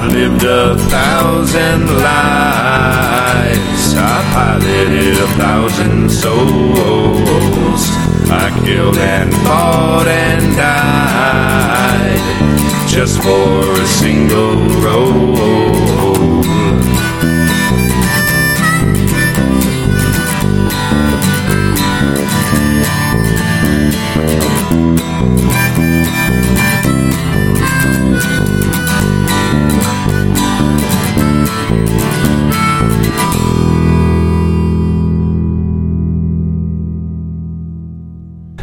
I've lived a thousand lives. I piloted a thousand souls. I killed and fought and died just for a single role.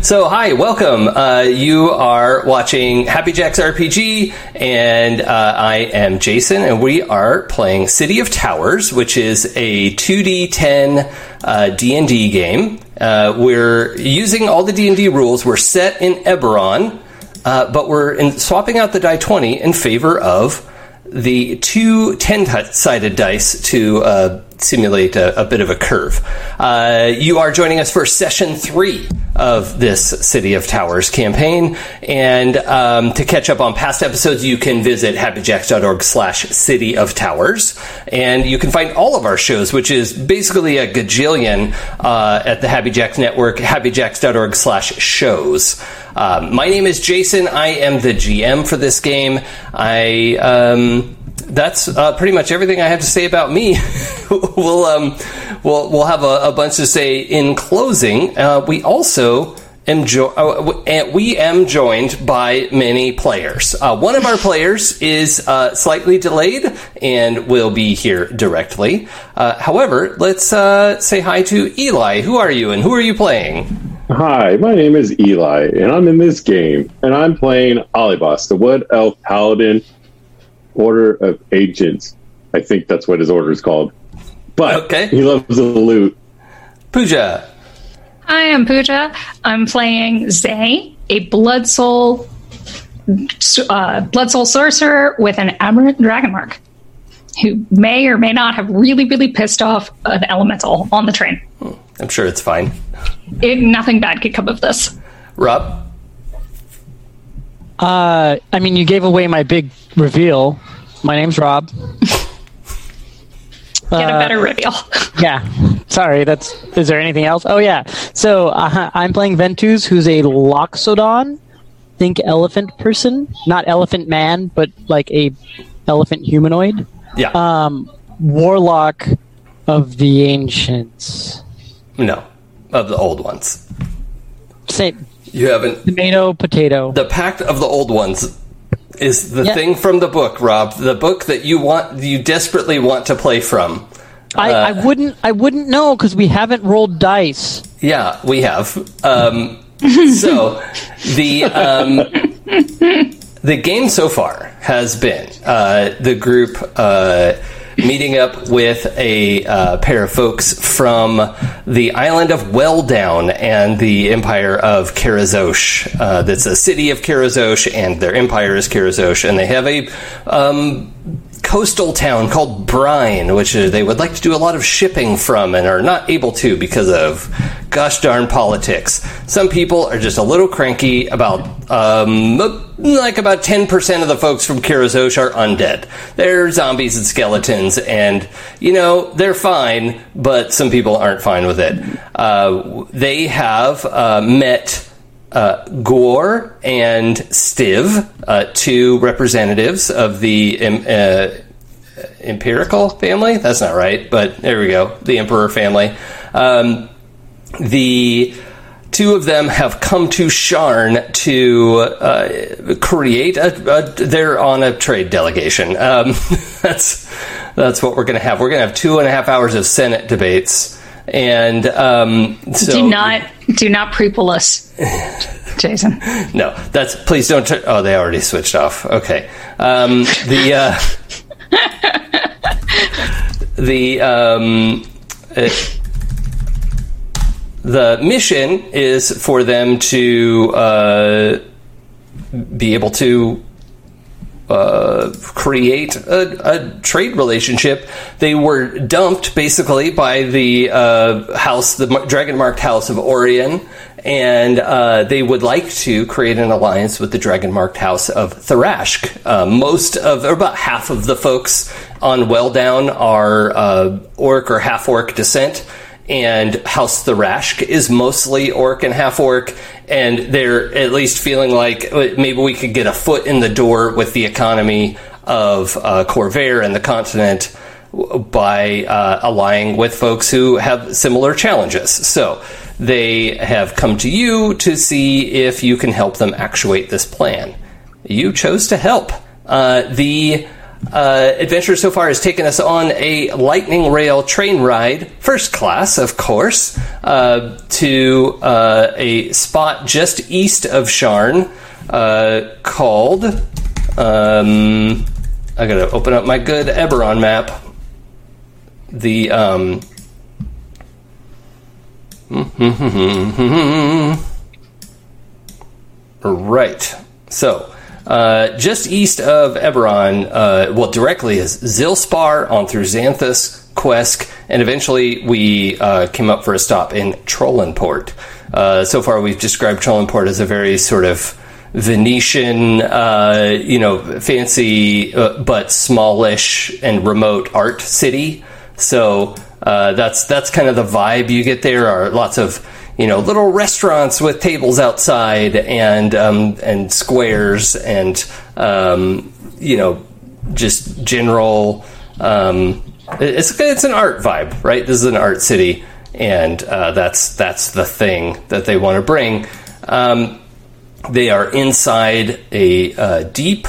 So, hi, welcome. Uh, you are watching Happy Jacks RPG, and uh, I am Jason, and we are playing City of Towers, which is a 2d10 uh, D&D game. Uh, we're using all the D&D rules. We're set in Eberron, uh, but we're in, swapping out the die 20 in favor of the two 10 sided dice to uh, simulate a, a, bit of a curve. Uh, you are joining us for session three of this City of Towers campaign. And um, to catch up on past episodes, you can visit happyjacks.org slash City of Towers. And you can find all of our shows, which is basically a gajillion uh, at the Happy Jacks Network, happyjacks.org slash shows. Um, my name is Jason. I am the GM for this game. I um, that's uh, pretty much everything I have to say about me. we'll um, we'll we'll have a, a, bunch to say in closing. Uh, we also am jo- uh, we am joined by many players. Uh, one of our players is uh, slightly delayed and will be here directly. Uh, however, let's say hi to Eli. Who are you, and who are you playing? Hi, my name is Eli, and I'm in this game, and I'm playing Alibas, the Wood Elf Paladin Order of Agents. I think that's what his order is called. But okay. he loves the loot. Pooja. I am Pooja. I'm playing Zay, a blood soul uh, blood soul sorcerer with an aberrant dragon mark, who may or may not have really, really pissed off an elemental on the train. I'm sure it's fine. It, nothing bad could come of this. Rob? Uh, I mean, you gave away my big reveal. My name's Rob. Get a better uh, reveal. yeah. Sorry. That's. Is there anything else? Oh yeah. So uh, I'm playing Ventus, who's a Loxodon. Think elephant person, not elephant man, but like a elephant humanoid. Yeah. Um, warlock of the ancients. No, of the old ones. Same. You haven't. Tomato, potato. The Pact of the Old Ones is the thing from the book, Rob. The book that you want, you desperately want to play from. I, uh, I wouldn't. I wouldn't know because we haven't rolled dice. Yeah, we have. Um, so the um, the game so far has been uh, the group. Uh, meeting up with a uh, pair of folks from the island of Welldown and the empire of Karazosh. Uh, that's a city of Karazosh, and their empire is Karazosh, and they have a um, coastal town called Brine, which they would like to do a lot of shipping from and are not able to because of gosh darn politics. Some people are just a little cranky about, um, like about 10% of the folks from Karazosh are undead. They're zombies and skeletons, and, you know, they're fine, but some people aren't fine with it. Uh, they have uh, met uh, Gore and Stiv, uh, two representatives of the um, Empirical family. That's not right, but there we go. The Emperor family. Um, the two of them have come to Sharn to uh, create a, a, They're on a trade delegation. Um, that's that's what we're going to have. We're going to have two and a half hours of Senate debates, and um, so, do not do not prequel us, Jason. no, that's please don't. Oh, they already switched off. Okay, um, the uh, the um, uh, the mission is for them to uh, be able to uh, create a, a, trade relationship. They were dumped basically by the uh, house, the dragon marked house of Orien, and uh, they would like to create an alliance with the dragon marked house of Tharashk. Uh, most of, or about half of the folks on Welldown are uh, orc or half orc descent, and House Tharashk is mostly orc and half orc, and they're at least feeling like maybe we could get a foot in the door with the economy of uh, Khorvaire and the continent by uh, allying with folks who have similar challenges. So they have come to you to see if you can help them actuate this plan. You chose to help. Uh, the uh, adventure so far has taken us on a lightning rail train ride, first class, of course, uh, to uh, a spot just east of Sharn uh, called. Um, I gotta open up my good Eberron map. The um, right. So, uh, just east of Eberron, uh, well, directly is Zilspar on through Xanthus, Quesq, and eventually we uh, came up for a stop in Trolanport. Uh, so far, we've described Trolanport as a very sort of Venetian, uh, you know, fancy but smallish and remote art city. So that's that's kind of the vibe you get there. Are lots of you know little restaurants with tables outside and um, and squares and um, you know just general. Um, it's it's an art vibe, right? This is an art city, and uh, that's that's the thing that they want to bring. Um, they are inside a uh, deep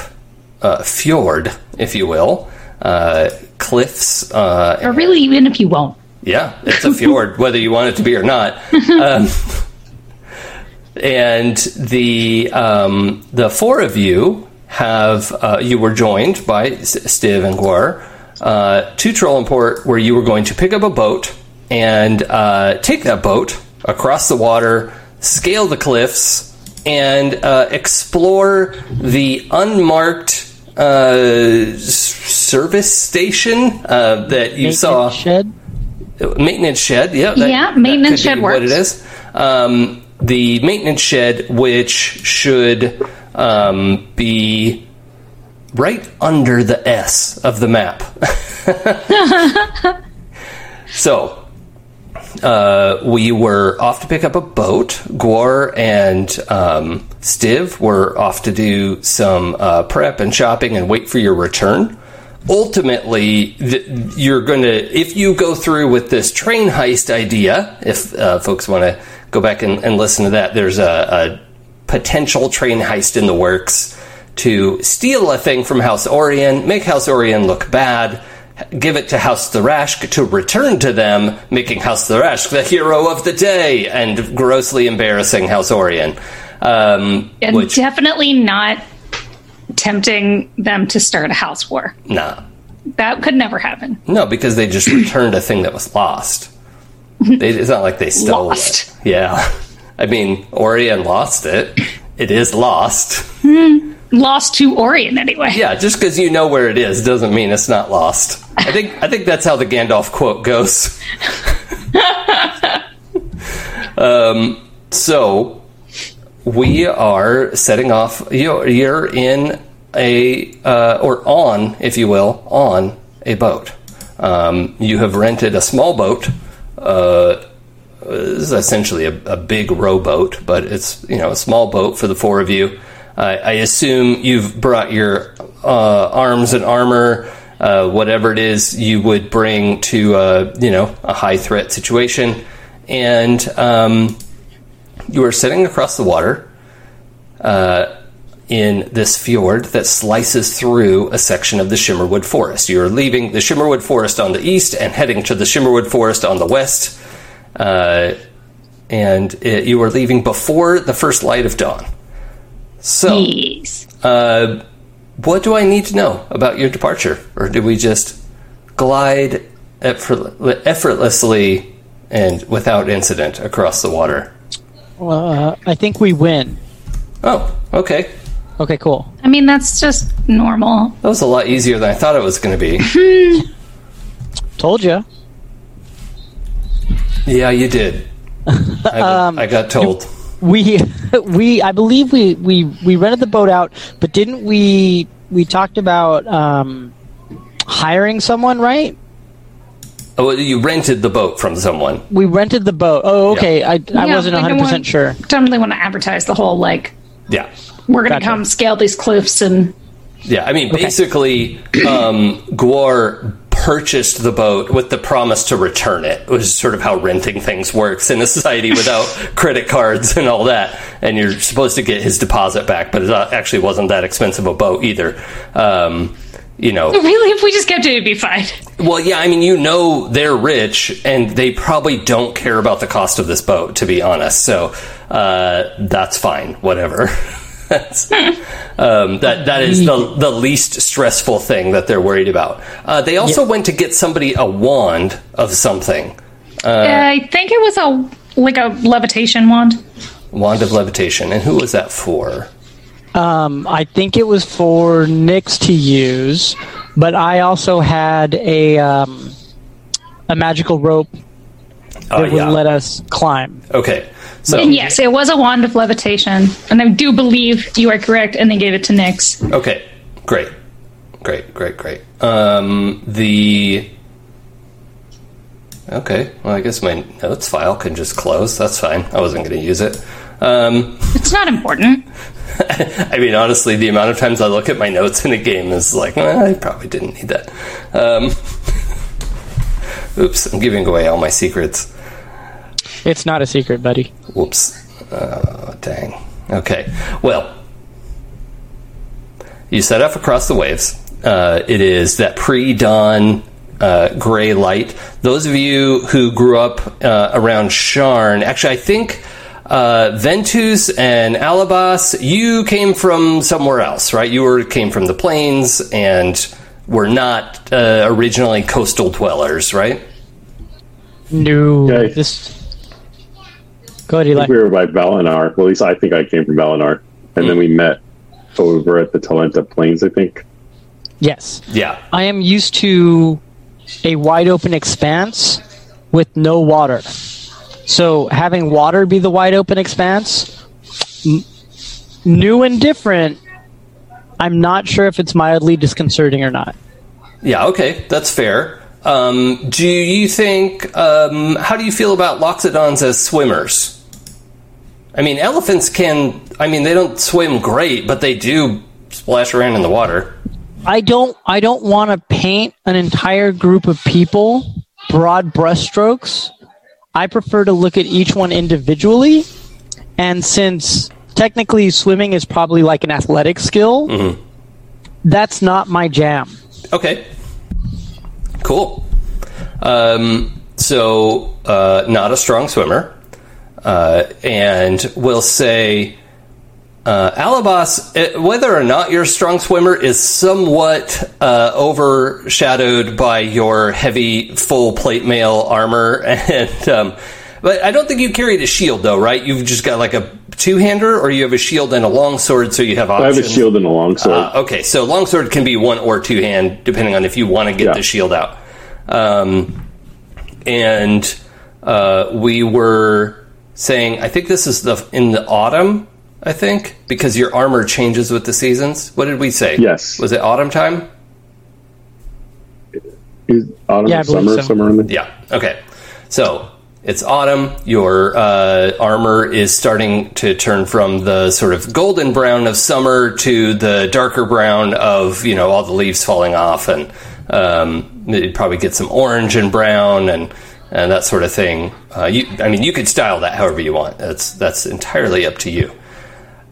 uh, fjord, if you will, uh, cliffs. Uh, or really, even if you won't. Yeah, it's a fjord, whether you want it to be or not. Um, and the um, the four of you have uh, you were joined by Stiv and Gwar uh, to Trolanport, where you were going to pick up a boat and uh, take that boat across the water, scale the cliffs, and uh, explore the unmarked uh, service station uh, that you saw. shed. Maintenance shed, yeah. that- Yeah, maintenance shed What it is. Um, the maintenance shed, which should um, be right under the S of the map. so, uh, we were off to pick up a boat. Gwar and um, Stiv were off to do some uh, prep and shopping and wait for your return. Ultimately, th- you're going to, if you go through with this train heist idea, if uh, folks want to go back and, and listen to that, there's a, a potential train heist in the works to steal a thing from House Orien, make House Orien look bad, give it to House Tharashk to return to them, making House Tharashk the hero of the day and grossly embarrassing House Orien. Um, And which, definitely not tempting them to start a house war. nah. That could never happen. No, because they just returned a thing that was lost. They, it's not like they stole Lost. it. Yeah. I mean, Orien lost it. It is lost. Lost to Orien anyway. Yeah, just because you know where it is doesn't mean it's not lost. I think I think that's how the Gandalf quote goes. um, so we are setting off. You're, you're in a uh, or on, if you will, on a boat. Um, you have rented a small boat. Uh, this is essentially a, a big rowboat, but it's you know a small boat for the four of you. I I assume you've brought your uh, arms and armor, uh, whatever it is you would bring to uh, you know a high threat situation, and um, you are sitting across the water uh, in this fjord that slices through a section of the Shimmerwood Forest. You are leaving the Shimmerwood Forest on the east and heading to the Shimmerwood Forest on the west, uh, and it, you are leaving before the first light of dawn. So, Yes. uh, what do I need to know about your departure, or do we just glide effortlessly and without incident across the water? Uh, I think we win. Oh, okay. Okay, cool. I mean, that's just normal. That was a lot easier than I thought it was going to be. Told you. yeah, you did. I, I got told. we we I believe we we we rented the boat out, but didn't we we talked about um, hiring someone, right? Oh, you rented the boat from someone. We rented the boat. Oh, okay. I, I Yeah, wasn't 100 percent sure. Don't really want to advertise the whole like Yeah. we're going to Gotcha. come scale these cliffs and Yeah, I mean, basically, um, Gwar purchased the boat with the promise to return it, which is sort of how renting things works in a society without credit cards and all that. And you're supposed to get his deposit back, but it actually wasn't that expensive a boat either. Um, you know, really if we just kept it it'd be fine. well, yeah, I mean, you know, they're rich and they probably don't care about the cost of this boat, to be honest. So uh, that's fine, whatever. That's, um, that that is the the least stressful thing that they're worried about. Uh, they also went to get somebody a wand of something, I think it was a like a levitation wand. wand of levitation, and who was that for? Um, I think it was for Nyx to use, but I also had a um, a magical rope Oh, that would yeah. let us climb. okay, so And yes, it was a wand of levitation. And I do believe you are correct, and they gave it to Nyx. Okay, great, great, great, great. Um, the okay, well, I guess my notes file can just close. That's fine. I wasn't going to use it. Um, It's not important. I mean, honestly, the amount of times I look at my notes in a game is like, well, I probably didn't need that. Um, oops, I'm giving away all my secrets. It's not a secret, buddy. Whoops. Uh, dang. Okay. Well, you set off across the waves. Uh, it is that pre dawn uh, gray light. Those of you who grew up uh, around Sharn, actually, I think uh, Ventus and Alabas, you came from somewhere else, right? You were came from the plains and were not uh, originally coastal dwellers, right? No, Okay. this. Go ahead, Eli. we were by Valenar. Well, at least I think I came from Valenar. And then we met over at the Talenta Plains, I think. Yes, Yeah. I am used to a wide open expanse with no water. So having water be the wide open expanse, n- new and different. I'm not sure if it's mildly disconcerting or not. Yeah, okay, that's fair. Um, do you think? Um, how do you feel about loxodons as swimmers? I mean, elephants can. I mean, they don't swim great, but they do splash around in the water. I don't I don't want to paint an entire group of people broad brushstrokes. I prefer to look at each one individually. And since technically swimming is probably like an athletic skill, that's not my jam. Okay, cool. Um, so, uh, not a strong swimmer, uh, and we'll say. Uh, Alabas, uh, whether or not you're a strong swimmer, is somewhat uh, overshadowed by your heavy full plate mail armor, and um, but I don't think you carried a shield though, right? You've just got like a two hander, or you have a shield and a long sword, so you have I have a shield and a longsword. Uh, okay, so longsword can be one or two hand, depending on if you want to get Yeah. the shield out. Um, and uh, we were saying, I think this is the in the autumn. I think because your armor changes with the seasons. What did we say? Yes. Was it autumn time? Is autumn Yeah, I summer, so. somewhere in there? Yeah. Okay. So it's autumn. Your uh, armor is starting to turn from the sort of golden brown of summer to the darker brown of you know all the leaves falling off, and um, you'd probably get some orange and brown and and that sort of thing. Uh, you, I mean, you could style that however you want. That's that's entirely up to you.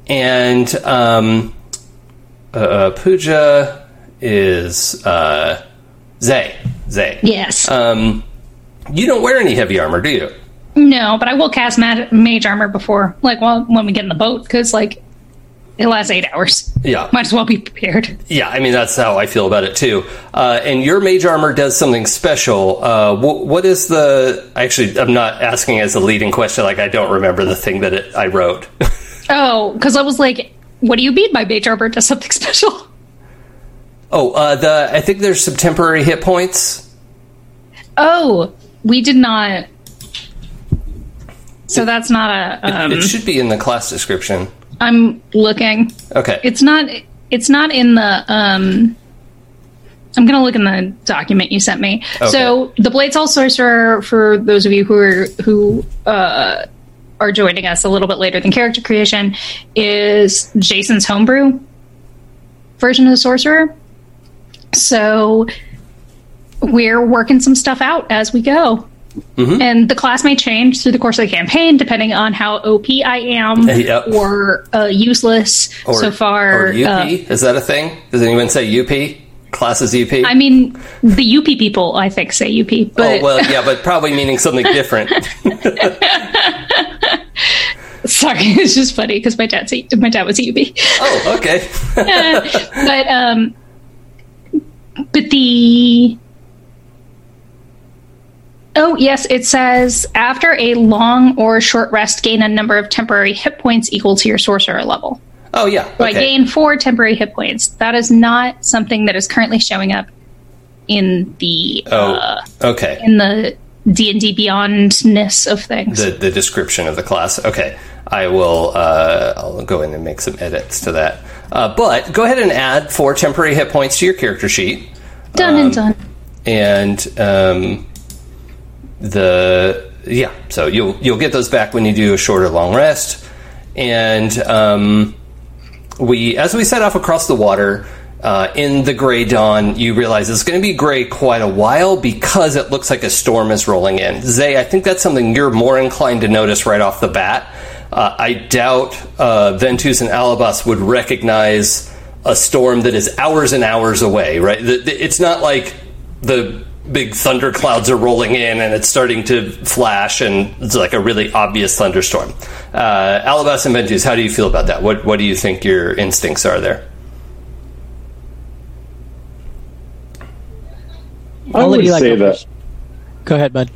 And um, uh, uh, Puja is uh, Zay. Zay. Yes. Um, you don't wear any heavy armor, do you? no, but I will cast mag- mage armor before, like, well, when we get in the boat, because like it lasts eight hours. Yeah. Might as well be prepared. Yeah, I mean that's how I feel about it too. Uh, and your mage armor does something special. Uh, wh- what is the? Actually, I'm not asking as a leading question. Like I don't remember the thing that it, I wrote. Oh, because I was like, what do you mean by mage armor does something special? oh, uh, the I think there's some temporary hit points. Oh, we did not So that's not a. Um, it should be in the class description. I'm looking. Okay. It's not. It's not in the. Um, I'm gonna look in the document you sent me. So the Blood Soul Sorcerer, for those of you who are who uh, are joining us a little bit later than character creation, is Jason's homebrew version of the sorcerer. So we're working some stuff out as we go. And the class may change through the course of the campaign depending on how OP I am Yep. or uh, useless Or, so far. Or UP? uh, Is that a thing? Does anyone say UP? Classes UP? I mean, the UP people, I think, say UP, but oh, well, yeah, but probably meaning something different. sorry, it's just funny because my dad's a, my dad was a UP. oh, okay. but um, but the oh yes, it says after a long or short rest, gain a number of temporary hit points equal to your sorcerer level. Oh, yeah. So I gain four temporary hit points. That is not something that is currently showing up in the Oh, uh, okay. in the D and D Beyondness of things. the, the description of the class. Okay, I will. Uh, I'll go in and make some edits to that. Uh, but go ahead and add four temporary hit points to your character sheet, done and done. and um, the yeah. So you'll you'll get those back when you do a short or long rest, and um, we as we set off across the water. Uh, in the gray dawn, you realize it's going to be gray quite a while because it looks like a storm is rolling in. Zay, I think that's something you're more inclined to notice right off the bat. Uh, I doubt uh, Ventus and Alabas would recognize a storm that is hours and hours away, right? The- the- It's not like the big thunder clouds are rolling in and it's starting to flash and it's like a really obvious thunderstorm. Uh, Alabas and Ventus, how do you feel about that? What, what do you think your instincts are there? I I'll let would Eli say go that. Go ahead, bud.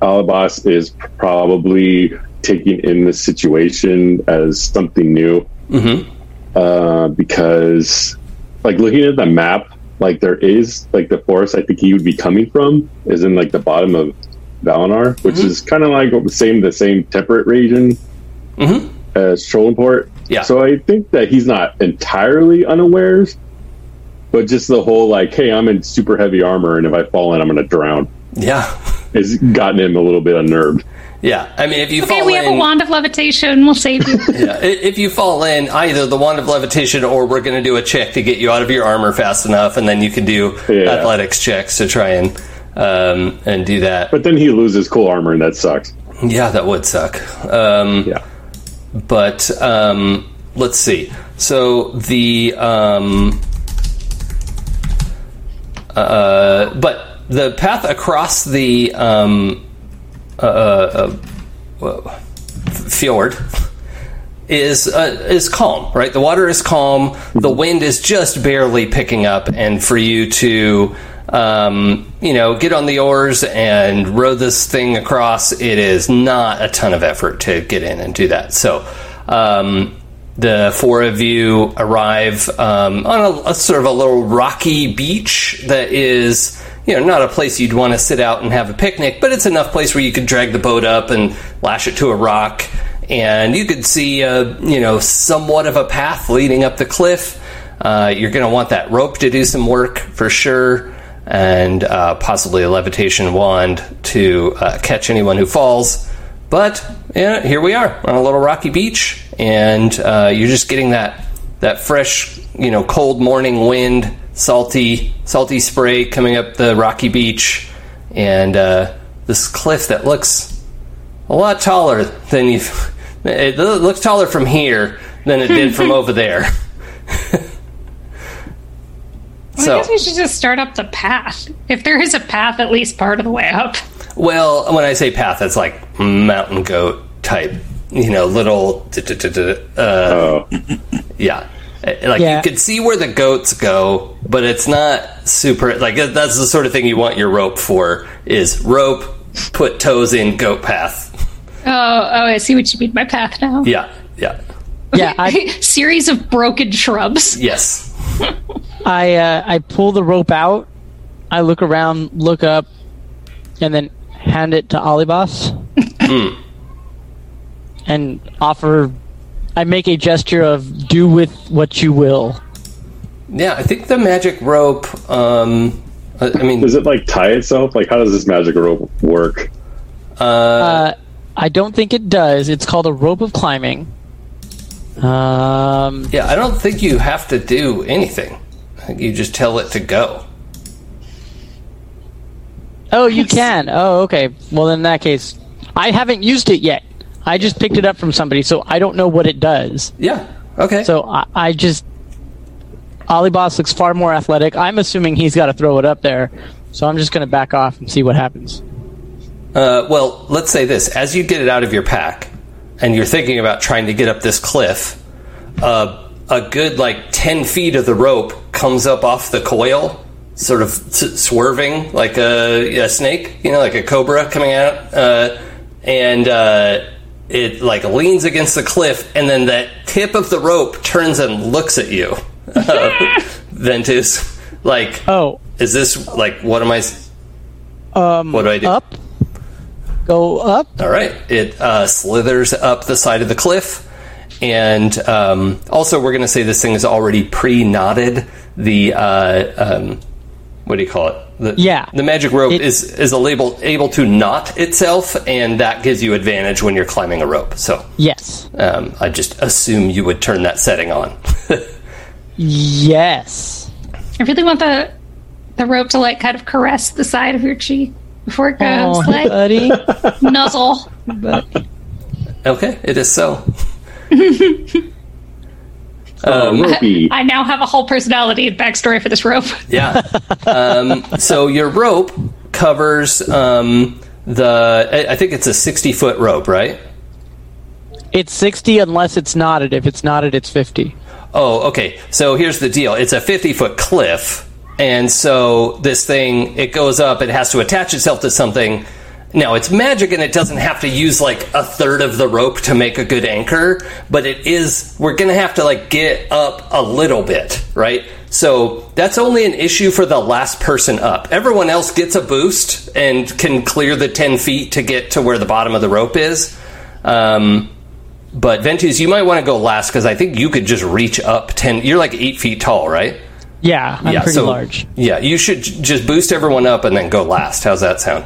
Alabas is probably taking in the situation as something new. Uh, because, like, looking at the map, like, there is, like, the forest I think he would be coming from is in, like, the bottom of Valenar, which mm-hmm. is kind of like the same, the same temperate region mm-hmm. as Trolanport. Yeah. So I think that he's not entirely unawares, but just the whole, like, hey, I'm in super heavy armor, and if I fall in, I'm going to drown, Yeah. has gotten him a little bit unnerved. Yeah. I mean, if you Okay, fall we have a wand of levitation. We'll save you. Yeah, if you fall in either the wand of levitation or we're going to do a check to get you out of your armor fast enough, and then you can do Yeah. athletics checks to try and um, and do that. But then he loses cool armor, and that sucks. yeah, that would suck. Um, Yeah. But um, let's see. So the um, uh, but the path across the um, uh, uh, uh, fjord is uh, is calm, right? The water is calm. The wind is just barely picking up, and for you to um, you know get on the oars and row this thing across, it is not a ton of effort to get in and do that. So. Um, the four of you arrive um, on a, a sort of a little rocky beach that is, you know, not a place you'd want to sit out and have a picnic, but it's enough place where you could drag the boat up and lash it to a rock, and you could see, a, you know, somewhat of a path leading up the cliff. Uh, you're going to want that rope to do some work for sure, and uh, possibly a levitation wand to uh, catch anyone who falls. But yeah, here we are on a little rocky beach, and uh, you're just getting that that fresh, you know, cold morning wind, salty, salty spray coming up the rocky beach, and uh, this cliff that looks a lot taller than you. It looks taller from here than it did from over there. I guess we should just start up the path. If there is a path, at least part of the way up. Well, when I say path, it's like mountain goat type, you know, little. Uh, Oh, yeah. Uh, Like Yeah. you could see where the goats go, but it's not super. Like that's the sort of thing you want your rope for: is rope, put toes in, goat path. Oh, oh, I see what you mean by path now. Yeah, yeah, Yeah, I Series of broken shrubs. yes. I uh, I pull the rope out. I look around, look up, and then hand it to Alibas. and offer. I make a gesture of "do with what you will." Yeah, I think the magic rope. Um, I, I mean, Does it like tie itself? Like, how does this magic rope work? Uh, I don't think it does. It's called a rope of climbing. Um, yeah, I don't think you have to do anything. You just tell it to go. oh, you can. Oh, okay. Well, in that case, I haven't used it yet. I just picked it up from somebody, so I don't know what it does. Yeah. Okay. So I, I just. Boss looks far more athletic. I'm assuming he's got to throw it up there. So I'm just going to back off and see what happens. Uh, well, let's say this: as you get it out of your pack, and you're thinking about trying to get up this cliff, uh, a good like ten feet of the rope comes up off the coil, sort of s- swerving like a, a snake, you know, like a cobra coming out, uh, and uh, it like leans against the cliff, and then that tip of the rope turns and looks at you, uh, Ventus. Like, Oh, is this like what am I? um, What do I do? Up. Go up. All right. It uh, slithers up the side of the cliff. And um, also, we're going to say this thing is already pre knotted. The, uh, um, what do you call it? The, Yeah. The magic rope It- is, is a label, able to knot itself, and that gives you advantage when you're climbing a rope. So Yes. um, I just assume you would turn that setting on. Yes. I really want the the rope to like kind of caress the side of your cheek before it goes. Oh, like buddy. nuzzle. okay, it is so. Uh, ropey. I now have a whole personality and backstory for this rope. Yeah. Um, so your rope covers um, the, I- I think it's a 60 foot rope, right? It's 60 unless it's knotted. If it's knotted, it's 50. Oh, okay. So here's the deal. It's a 50 foot cliff. And so this thing, it goes up, it has to attach itself to something. Now, it's magic and it doesn't have to use like a third of the rope to make a good anchor, but it is, we're going to have to like get up a little bit, right? So that's only an issue for the last person up. Everyone else gets a boost and can clear the 10 feet to get to where the bottom of the rope is. Um, but Ventus, you might want to go last because I think you could just reach up ten. You're like eight feet tall, right? Yeah, I'm pretty so, large. Yeah, you should j- just boost everyone up and then go last. How's that sound?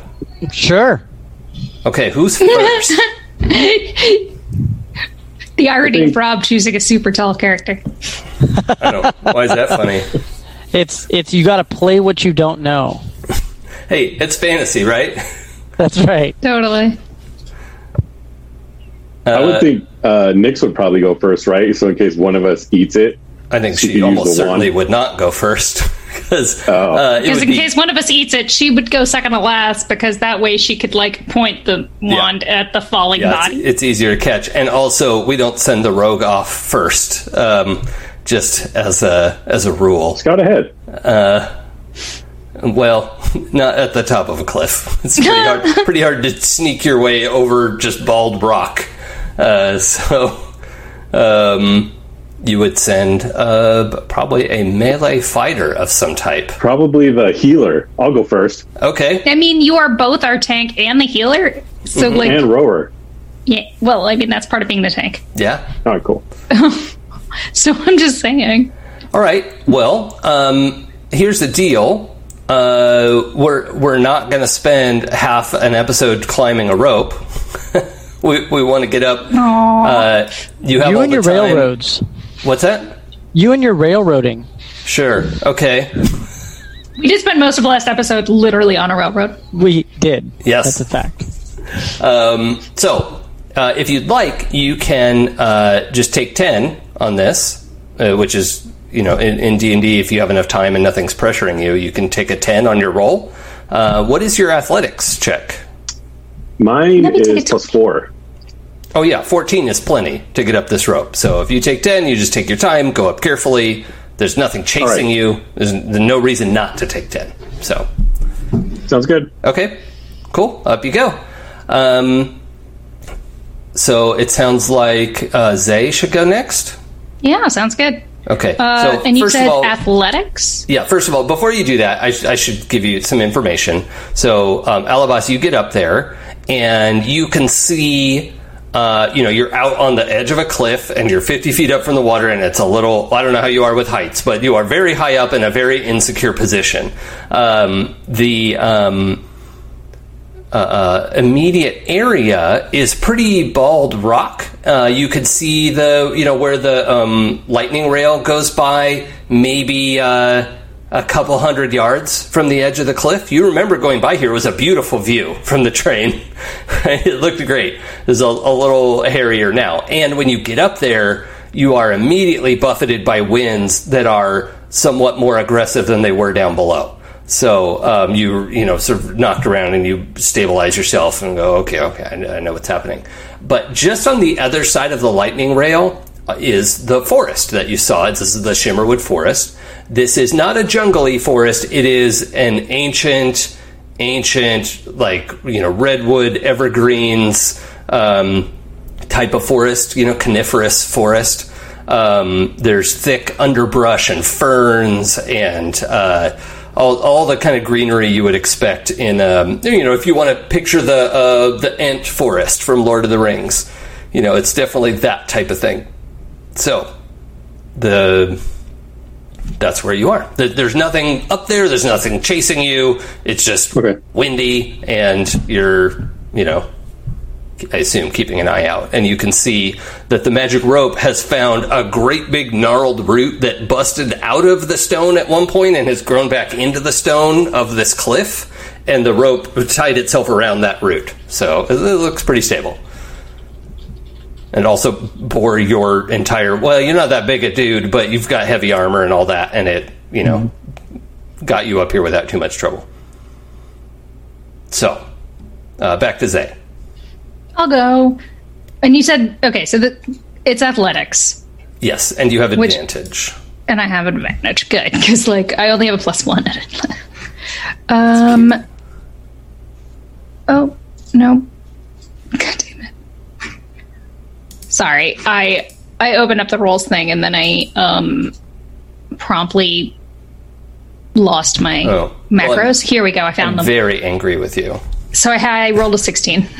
Sure. Okay, who's first? The irony of Rob choosing a super tall character. I don't. Why is that funny? It's it's you got to play what you don't know. Hey, it's fantasy, right? That's right. Totally. I would think uh, Nyx would probably go first, right? So in case one of us eats it, I think She she almost certainly wand. would not go first because Oh. uh, Because in be. case one of us eats it, she would go second to last because that way she could like point the wand at the falling yeah, it's, body. it's easier to catch, and also we don't send the rogue off first, um, just as a as a rule. scout ahead. Well, not at the top of a cliff. It's pretty hard, pretty hard to sneak your way over just bald rock. Uh, so, um, you would send uh, probably a melee fighter of some type. Probably the healer. I'll go first. Okay. I mean, you are both our tank and the healer. So like, And rower. yeah. Well, I mean, that's part of being the tank. Yeah. All right, cool. So I'm just saying. All right. Well, um, here's the deal. Uh, we're we're not going to spend half an episode climbing a rope. we we want to get up. Uh, you have You all and the your time. railroads. What's that? You and your railroading. Sure. Okay. We did spend most of the last episode literally on a railroad. We did. Yes. That's a fact. Um, so, uh, if you'd like, you can uh, just take ten on this, uh, which is you know in in D and D. If you have enough time and nothing's pressuring you, you can take a ten on your roll. Uh, what is your athletics check? Mine Let me take is plus four. Oh yeah, fourteen is plenty to get up this rope. So if you take ten, you just take your time, go up carefully. There's nothing chasing right. you. There's, there's no reason not to take ten. So Sounds good. Okay, cool. Up you go. Um, so it sounds like uh, Zay should go next. Yeah, sounds good. Okay. Uh, so and you first said of all, athletics. yeah. First of all, before you do that, I, sh- I should give you some information. So, um, Alabas, you get up there and you can see uh, you know, you're out on the edge of a cliff and you're 50 feet up from the water, and it's a little, I don't know how you are with heights, but you are very high up in a very insecure position. Um, the um, uh, uh, immediate area is pretty bald rock. Uh, you could see the, you know, where the um, lightning rail goes by, maybe uh, a couple hundred yards from the edge of the cliff. You remember going by here; it was a beautiful view from the train. It looked great. It's a, a little hairier now, and when you get up there, you are immediately buffeted by winds that are somewhat more aggressive than they were down below. So um, you you know sort of knocked around and you stabilize yourself and go okay okay I, I know what's happening. But just on the other side of the lightning rail is the forest that you saw. This is the Shimmerwood Forest. This is not a jungly forest. It is an ancient, ancient like you know redwood evergreens um, type of forest. You know coniferous forest. Um, there's thick underbrush and ferns and uh, all, all the kind of greenery you would expect in um, you know if you want to picture the uh, the Ent forest from Lord of the Rings. You know, it's definitely that type of thing. So the that's where you are. There's nothing up there. There's nothing chasing you. It's just Okay. windy, and you're you know I assume keeping an eye out, and you can see that the magic rope has found a great big gnarled root that busted out of the stone at one point and has grown back into the stone of this cliff, and the rope tied itself around that root. So it it looks pretty stable. And also bore your entire. Well, you're not that big a dude, but you've got heavy armor and all that, and it, you know, got you up here without too much trouble. So, uh, back to Zay. I'll go. And you said okay, so the, it's athletics, Yes, and you have Which- advantage. and I have advantage. Good, because like I only have a plus one at it. um. Oh no! It! Sorry, I I opened up the rolls thing and then I um promptly lost my Oh. macros. Well, Here we go. I found I'm them. very angry with you. so I, had, I rolled a sixteen.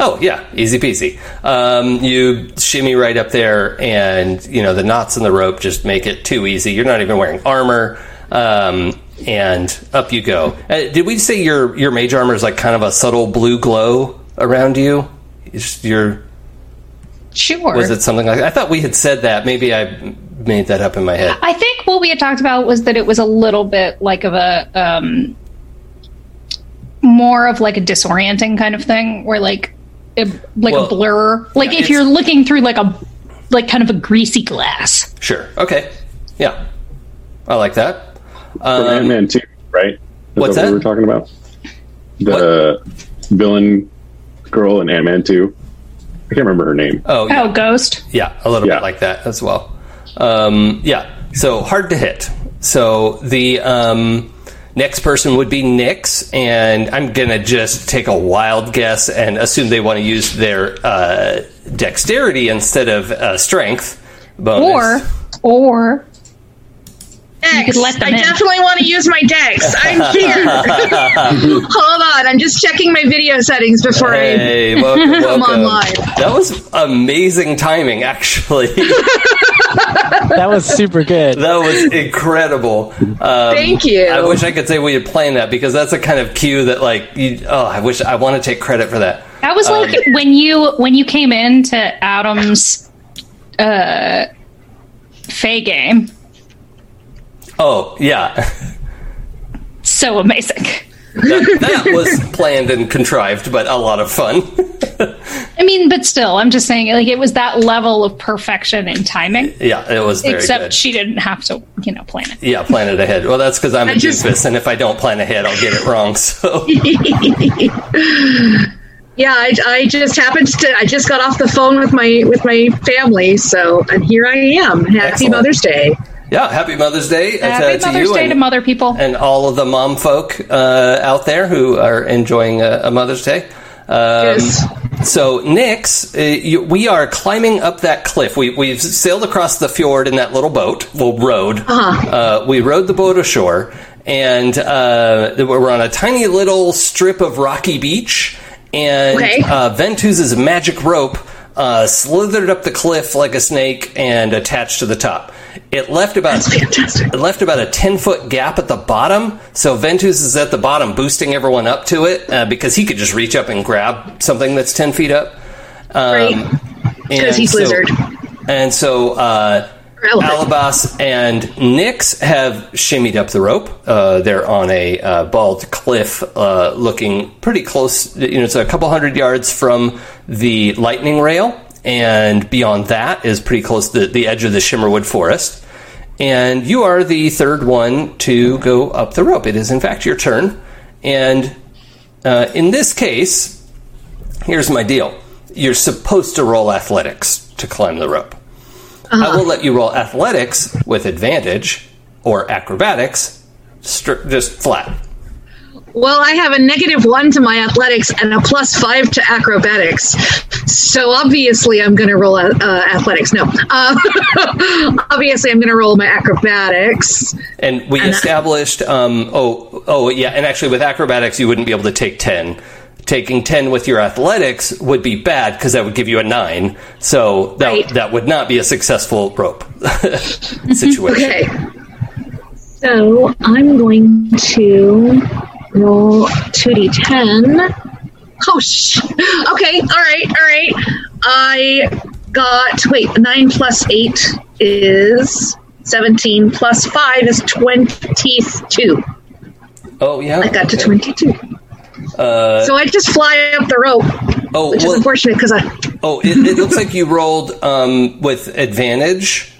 Oh yeah, easy peasy. Um, you shimmy right up there, and you know the knots in the rope just make it too easy. You're not even wearing armor, um, and up you go. Uh, did we say your your mage armor is like kind of a subtle blue glow around you? Is your sure. was it something like? I thought we had said that. Maybe I made that up in my head. I think what we had talked about was that it was a little bit like of a um, more of like a disorienting kind of thing, where like it, like Well, a blur, like yeah, if you're looking through like a like kind of a greasy glass. Sure. Okay. Yeah. I like that. From Um, Ant Man 2, right? Is what's what that? we were talking about? The villain girl in Ant Man 2. I can't remember her name. oh, yeah. Oh, ghost. Yeah, a little Yeah. bit like that as well. Um, yeah, so hard to hit. So the um, next person would be Nyx, and I'm gonna just take a wild guess and assume they want to use their uh, dexterity instead of uh, strength bonus. Or or Dex. let them I in. definitely want to use my Dex. I'm here. Hold on, I'm just checking my video settings before I. Hey, welcome, welcome. on live. That was amazing timing, actually. That was super good. That was incredible. Um, Thank you. I wish I could say we had planned that because that's a kind of cue that, like, you, oh, I wish I want to take credit for that. that was like Um, when you when you came into Adam's uh Fey game. Oh, yeah, So amazing. that, that was planned and contrived, but a lot of fun. I mean, but still, I'm just saying, like, it was that level of perfection in timing. yeah, it was very Except good. she didn't have to, you know, plan it. yeah, plan it ahead. Well, that's because I'm a I just- doofus, and if I don't plan ahead, I'll get it wrong. So, Yeah, I, I just happened to. I just got off the phone with my with my family, so and here I am. Happy Excellent. Mother's Day. Yeah, happy Mother's Day uh, Happy to Mother's you Day and, to mother people. and all of the mom folk uh, out there who are enjoying a, a Mother's Day. Um, Yes. So, Nyx, uh, you, we are climbing up that cliff. We, we've sailed across the fjord in that little boat. Well, rowed. Uh-huh. Uh, we rowed the boat ashore, and uh, we're on a tiny little strip of rocky beach. And Okay. uh, Ventus's magic rope uh, slithered up the cliff like a snake, and attached to the top. It left about it left about a 10 foot gap at the bottom. So Ventus is at the bottom, boosting everyone up to it uh, because he could just reach up and grab something that's 10 feet up. Um, Right. and Because he's so- lizard. And so uh, Alabas and Nyx have shimmied up the rope. Uh, they're on a uh, bald cliff uh, looking pretty close. You know, it's a couple hundred yards from the lightning rail. And beyond that is pretty close to the, the edge of the Shimmerwood Forest. And you are the third one to go up the rope. It is, in fact, your turn. And uh, in this case, here's my deal you're supposed to roll athletics to climb the rope. I will let you roll athletics with advantage or acrobatics stri- just flat. Well, I have a negative one to my athletics and a plus five to acrobatics. So obviously, I'm going to roll uh, athletics. No, uh, obviously, I'm going to roll my acrobatics. And we established, um, oh, oh, yeah, and actually with acrobatics, you wouldn't be able to take 10. Taking 10 with your athletics would be bad because that would give you a 9. So that, Right. that would not be a successful rope situation. Okay. So I'm going to roll 2d10. Oh, sh- okay. All right. All right. I got, wait, 9 plus 8 is 17, plus 5 is 22. Oh, yeah. I got to okay. 22. Uh, So I just fly up the rope, oh, which is unfortunate because I. oh it, it looks like you rolled um, with advantage.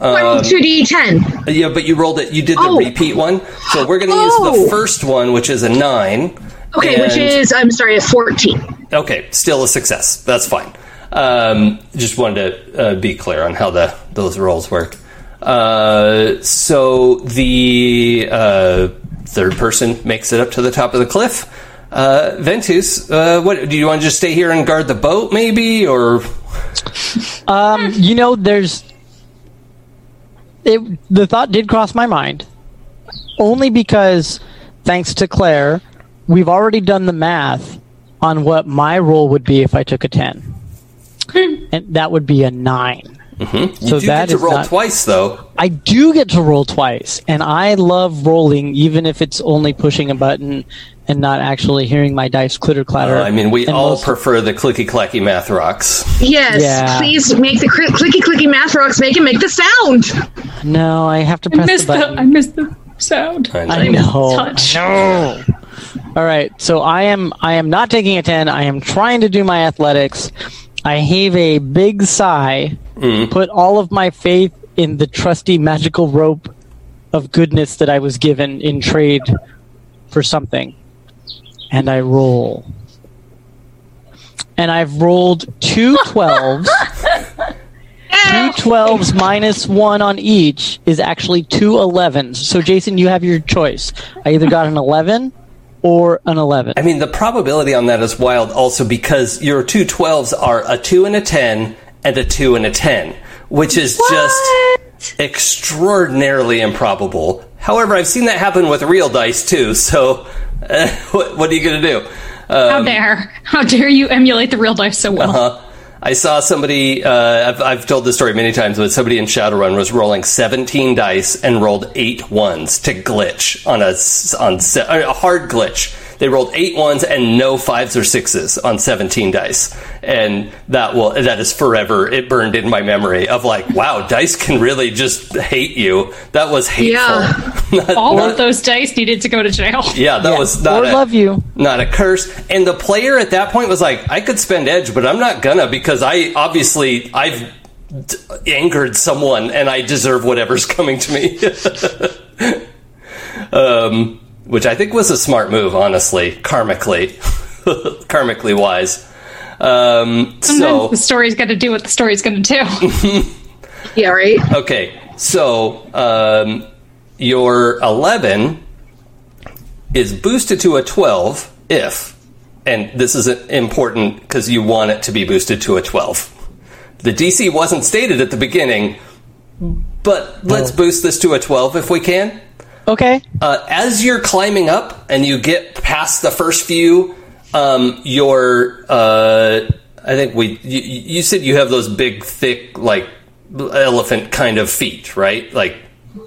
I 2d10. Yeah, but you rolled it. You did the Oh. repeat one. So we're going to use Oh. the first one, which is a nine. Okay, which is, I'm sorry, a 14. okay. Still a success. That's fine. Um, just wanted to uh, be clear on how the those rolls work. Uh, so the uh, third person makes it up to the top of the cliff. Uh, Ventus, uh, what do you want to just stay here and guard the boat, maybe, or Um, you know, there's. It, the thought did cross my mind, only because, thanks to Claire, we've already done the math on what my roll would be if I took a ten, hmm. and that would be a nine. Mm-hmm. you So do that get to roll not- twice, though. I do get to roll twice, and I love rolling, even if it's only pushing a button and not actually hearing my dice clitter clatter. Uh, I mean, we And all most- prefer the clicky clacky math rocks. Yes, Yeah. please make the cl- clicky clicky math rocks make it make the sound. no, I have to I press missed the the, button. I missed the sound. I know. I know. Touch. I know. All right, so I am I am not taking a ten. I am trying to do my athletics. I heave a big sigh, put all of my faith in the trusty magical rope of goodness that I was given in trade for something, and I roll. And I've rolled two 12s. two 12s minus one on each is actually two 11s. So, Jason, you have your choice. I either got an 11 or an 11. I mean, the probability on that is wild also because your two 12s are a 2 and a 10 and a 2 and a 10, which is just extraordinarily improbable. However, I've seen that happen with real dice too, so uh, what, what are you going to do? How dare? How dare you emulate the real dice so well? Uh, I saw somebody, uh, I've, I've told this story many times, but somebody in Shadowrun was rolling 17 dice and rolled eight ones to glitch on a, on se- a hard glitch. They rolled eight ones and no fives or sixes on 17 dice. And that will, that is forever, it burned in my memory of like, wow, dice can really just hate you. That was hateful. Not- All not- of those dice needed to go to jail. Yeah, that Yeah. was not Or a, love you. not a curse. And the player at that point was like, I could spend edge, but I'm not gonna because I obviously I've d- angered someone and I deserve whatever's coming to me. um, which I think was a smart move, honestly, karmically, karmically wise. Um, so the story's going to do what the story's going to do. Yeah, right. Okay, so um, your 11 is boosted to a 12 if, and this is important because you want it to be boosted to a 12. The DC wasn't stated at the beginning, but let's boost this to a 12 if we can. Okay. Uh, as you're climbing up and you get past the first few, um, your uh, I think we. You, you said you have those big, thick, like elephant kind of feet, right? Like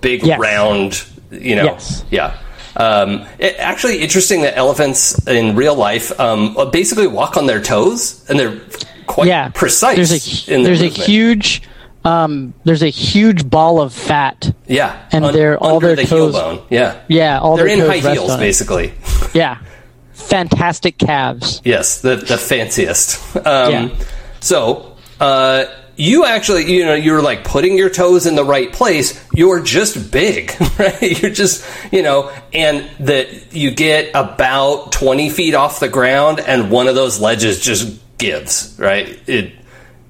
big, Yes. round. You know. Yes. Yeah. Um, it, actually, interesting that elephants in real life um, basically walk on their toes, and they're quite yeah, precise. There's a there's a huge um, there's a huge ball of fat. yeah, and they're- all their the heel toes- bone. Yeah, Yeah, all they're their in high heels, basically. Yeah, fantastic calves. Yes, the the fanciest. Um, Yeah. So, uh, you actually, you know, you're like putting your toes in the right place. You're just big, right? You're just, you know, and that you get about twenty feet off the ground, and one of those ledges just gives, right? It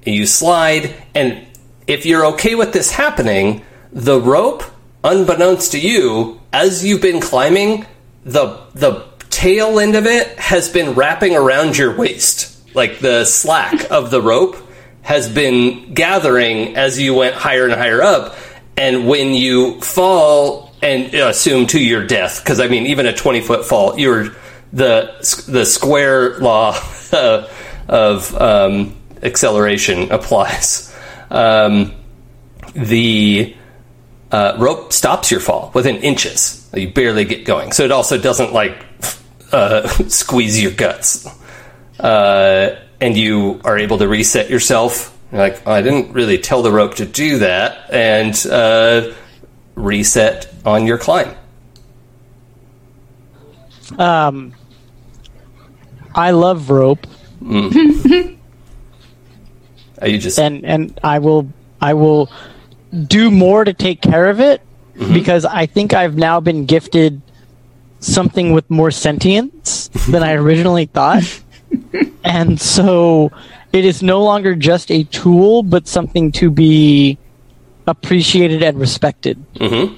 you slide, and if you're okay with this happening, the rope, unbeknownst to you, as you've been climbing, the the tail end of it has been wrapping around your waist. Like the slack of the rope has been gathering as you went higher and higher up. And when you fall and assume to your death, because I mean, even a 20 foot fall, you're the, the square law uh, of um, acceleration applies. Um, the uh, rope stops your fall within inches. You barely get going. So it also doesn't like uh, squeeze your guts. Uh, and you are able to reset yourself. You're like, "Oh, I didn't really tell the rope to do that. And uh, reset on your climb. Um, I love rope, Are you just. and and I will I will do more to take care of it because I think I've now been gifted something with more sentience than I originally thought, and so it is no longer just a tool, but something to be appreciated and respected. Mhm.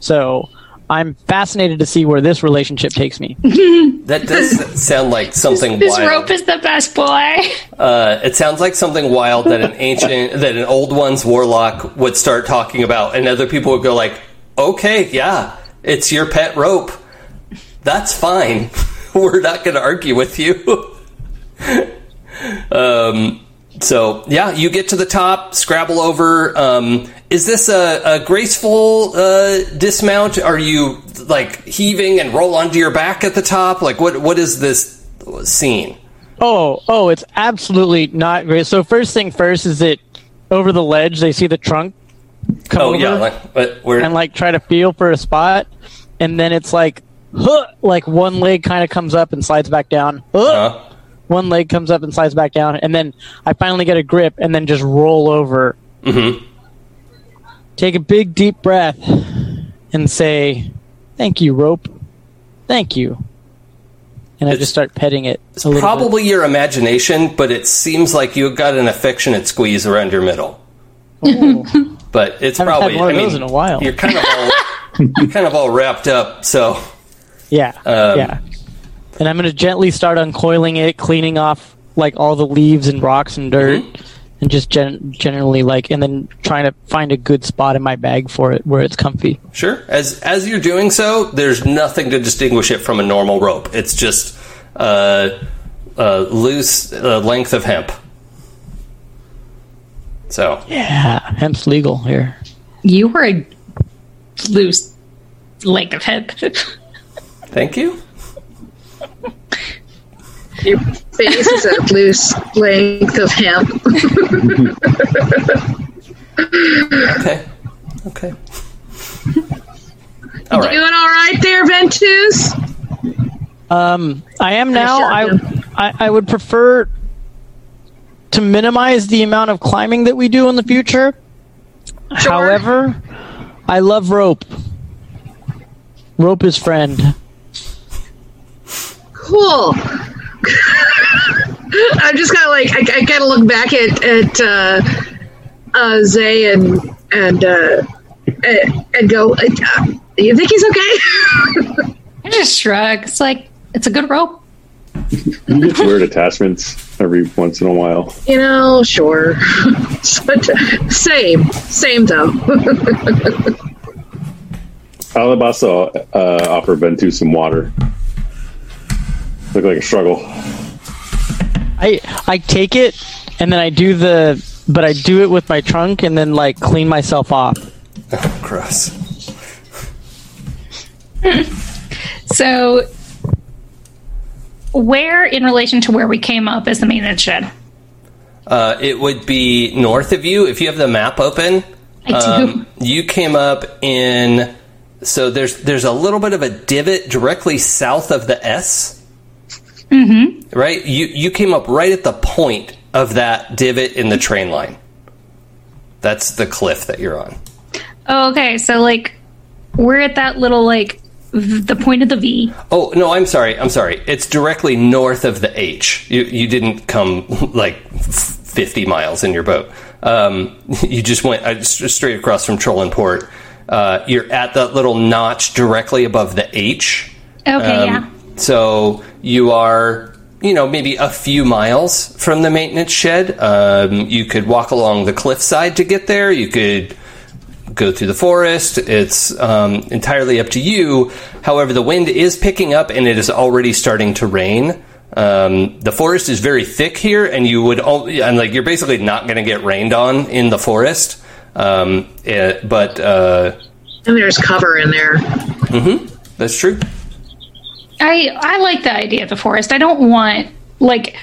So. I'm fascinated to see where this relationship takes me. That does sound like something This wild. rope is the best boy. Uh, it sounds like something wild that an ancient, that an old one's warlock would start talking about, and other people would go like, "Okay, yeah, it's your pet rope. That's fine. We're not going to argue with you." um, so yeah, you get to the top, scrabble over. Um, is this a, a graceful uh, dismount? Are you like heaving and roll onto your back at the top? Like what? What is this scene? Oh, oh, it's absolutely not great. So first thing first is that over the ledge they see the trunk come Oh over yeah, like and like try to feel for a spot, and then it's like, huh, like one leg kind of comes up and slides back down. Huh, uh, One leg comes up and slides back down, and then I finally get a grip and then just roll over. mhm. Take a big deep breath and say, "Thank you, rope. Thank you." And I just start petting it. a little bit. Probably your imagination, but it seems like you've got an affectionate squeeze around your middle. But it's Haven't had probably one of I mean, those in a while. You're kind of all you're kind of all wrapped up. So Yeah, Um, yeah. And I'm going to gently start uncoiling it, cleaning off like all the leaves and rocks and dirt, Mm-hmm. and just gen- generally like, and then trying to find a good spot in my bag for it where it's comfy. sure, as as you're doing so, there's nothing to distinguish it from a normal rope. It's just uh, a loose uh, length of hemp. So Yeah, hemp's legal here. You were a loose length of hemp. thank you. Your face is a loose length of hemp. Okay. Okay. All right. Doing all right there, Ventus? Um, I am now. I. I I would prefer to minimize the amount of climbing that we do in the future. However, I love rope. Rope is friend. Cool. I'm just kind of like I, I kind of look back at at uh, uh, Zay and and uh, and, and go. Uh, you think he's okay? I just shrug. It's like it's a good rope. You get weird attachments every once in a while. you know, sure. But same, same though. Alabasta uh, offered Ventu some water. Looked like a struggle. I I take it and then I do the but I do it with my trunk and then like clean myself off. Oh, Gross. So, where in relation to where we came up is the maintenance shed? Uh, it would be north of you if you have the map open. I do. Um, you came up in so there's there's a little bit of a divot directly south of the S. Mm-hmm. Right, you you came up right at the point of that divot in the train line. That's the cliff that you're on. Oh, okay, so like we're at that little like v- the point of the V. Oh no, I'm sorry. I'm sorry. It's directly north of the H. You you didn't come like 50 miles in your boat. Um, you just went uh, straight across from Trolanport. Uh, you're at that little notch directly above the H. Okay, yeah. So you are, you know, maybe a few miles from the maintenance shed. Um, you could walk along the cliffside to get there. You could go through the forest. It's um, entirely up to you. However, the wind is picking up and it is already starting to rain. Um, the forest is very thick here, and you would, and like you're basically not going to get rained on in the forest. Um, eh, but uh, And there's cover in there. that's true. I I like the idea of the forest. I don't want like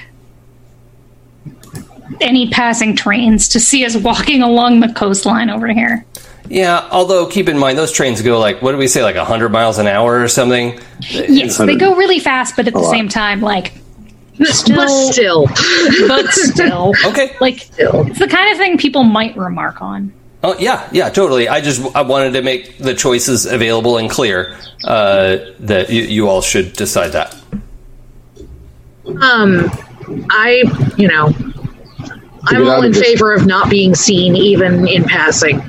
any passing trains to see us walking along the coastline over here. Yeah, although keep in mind those trains go like what do we say like 100 miles an hour or something? Yes, they go really fast, but at the lot. same time, like, But still, but still, Okay. like it's the kind of thing people might remark on. Oh yeah, yeah, totally. I just I wanted to make the choices available and clear uh, that you, you all should decide that. um, I, you know, I'm all in this- favor of not being seen, even in passing.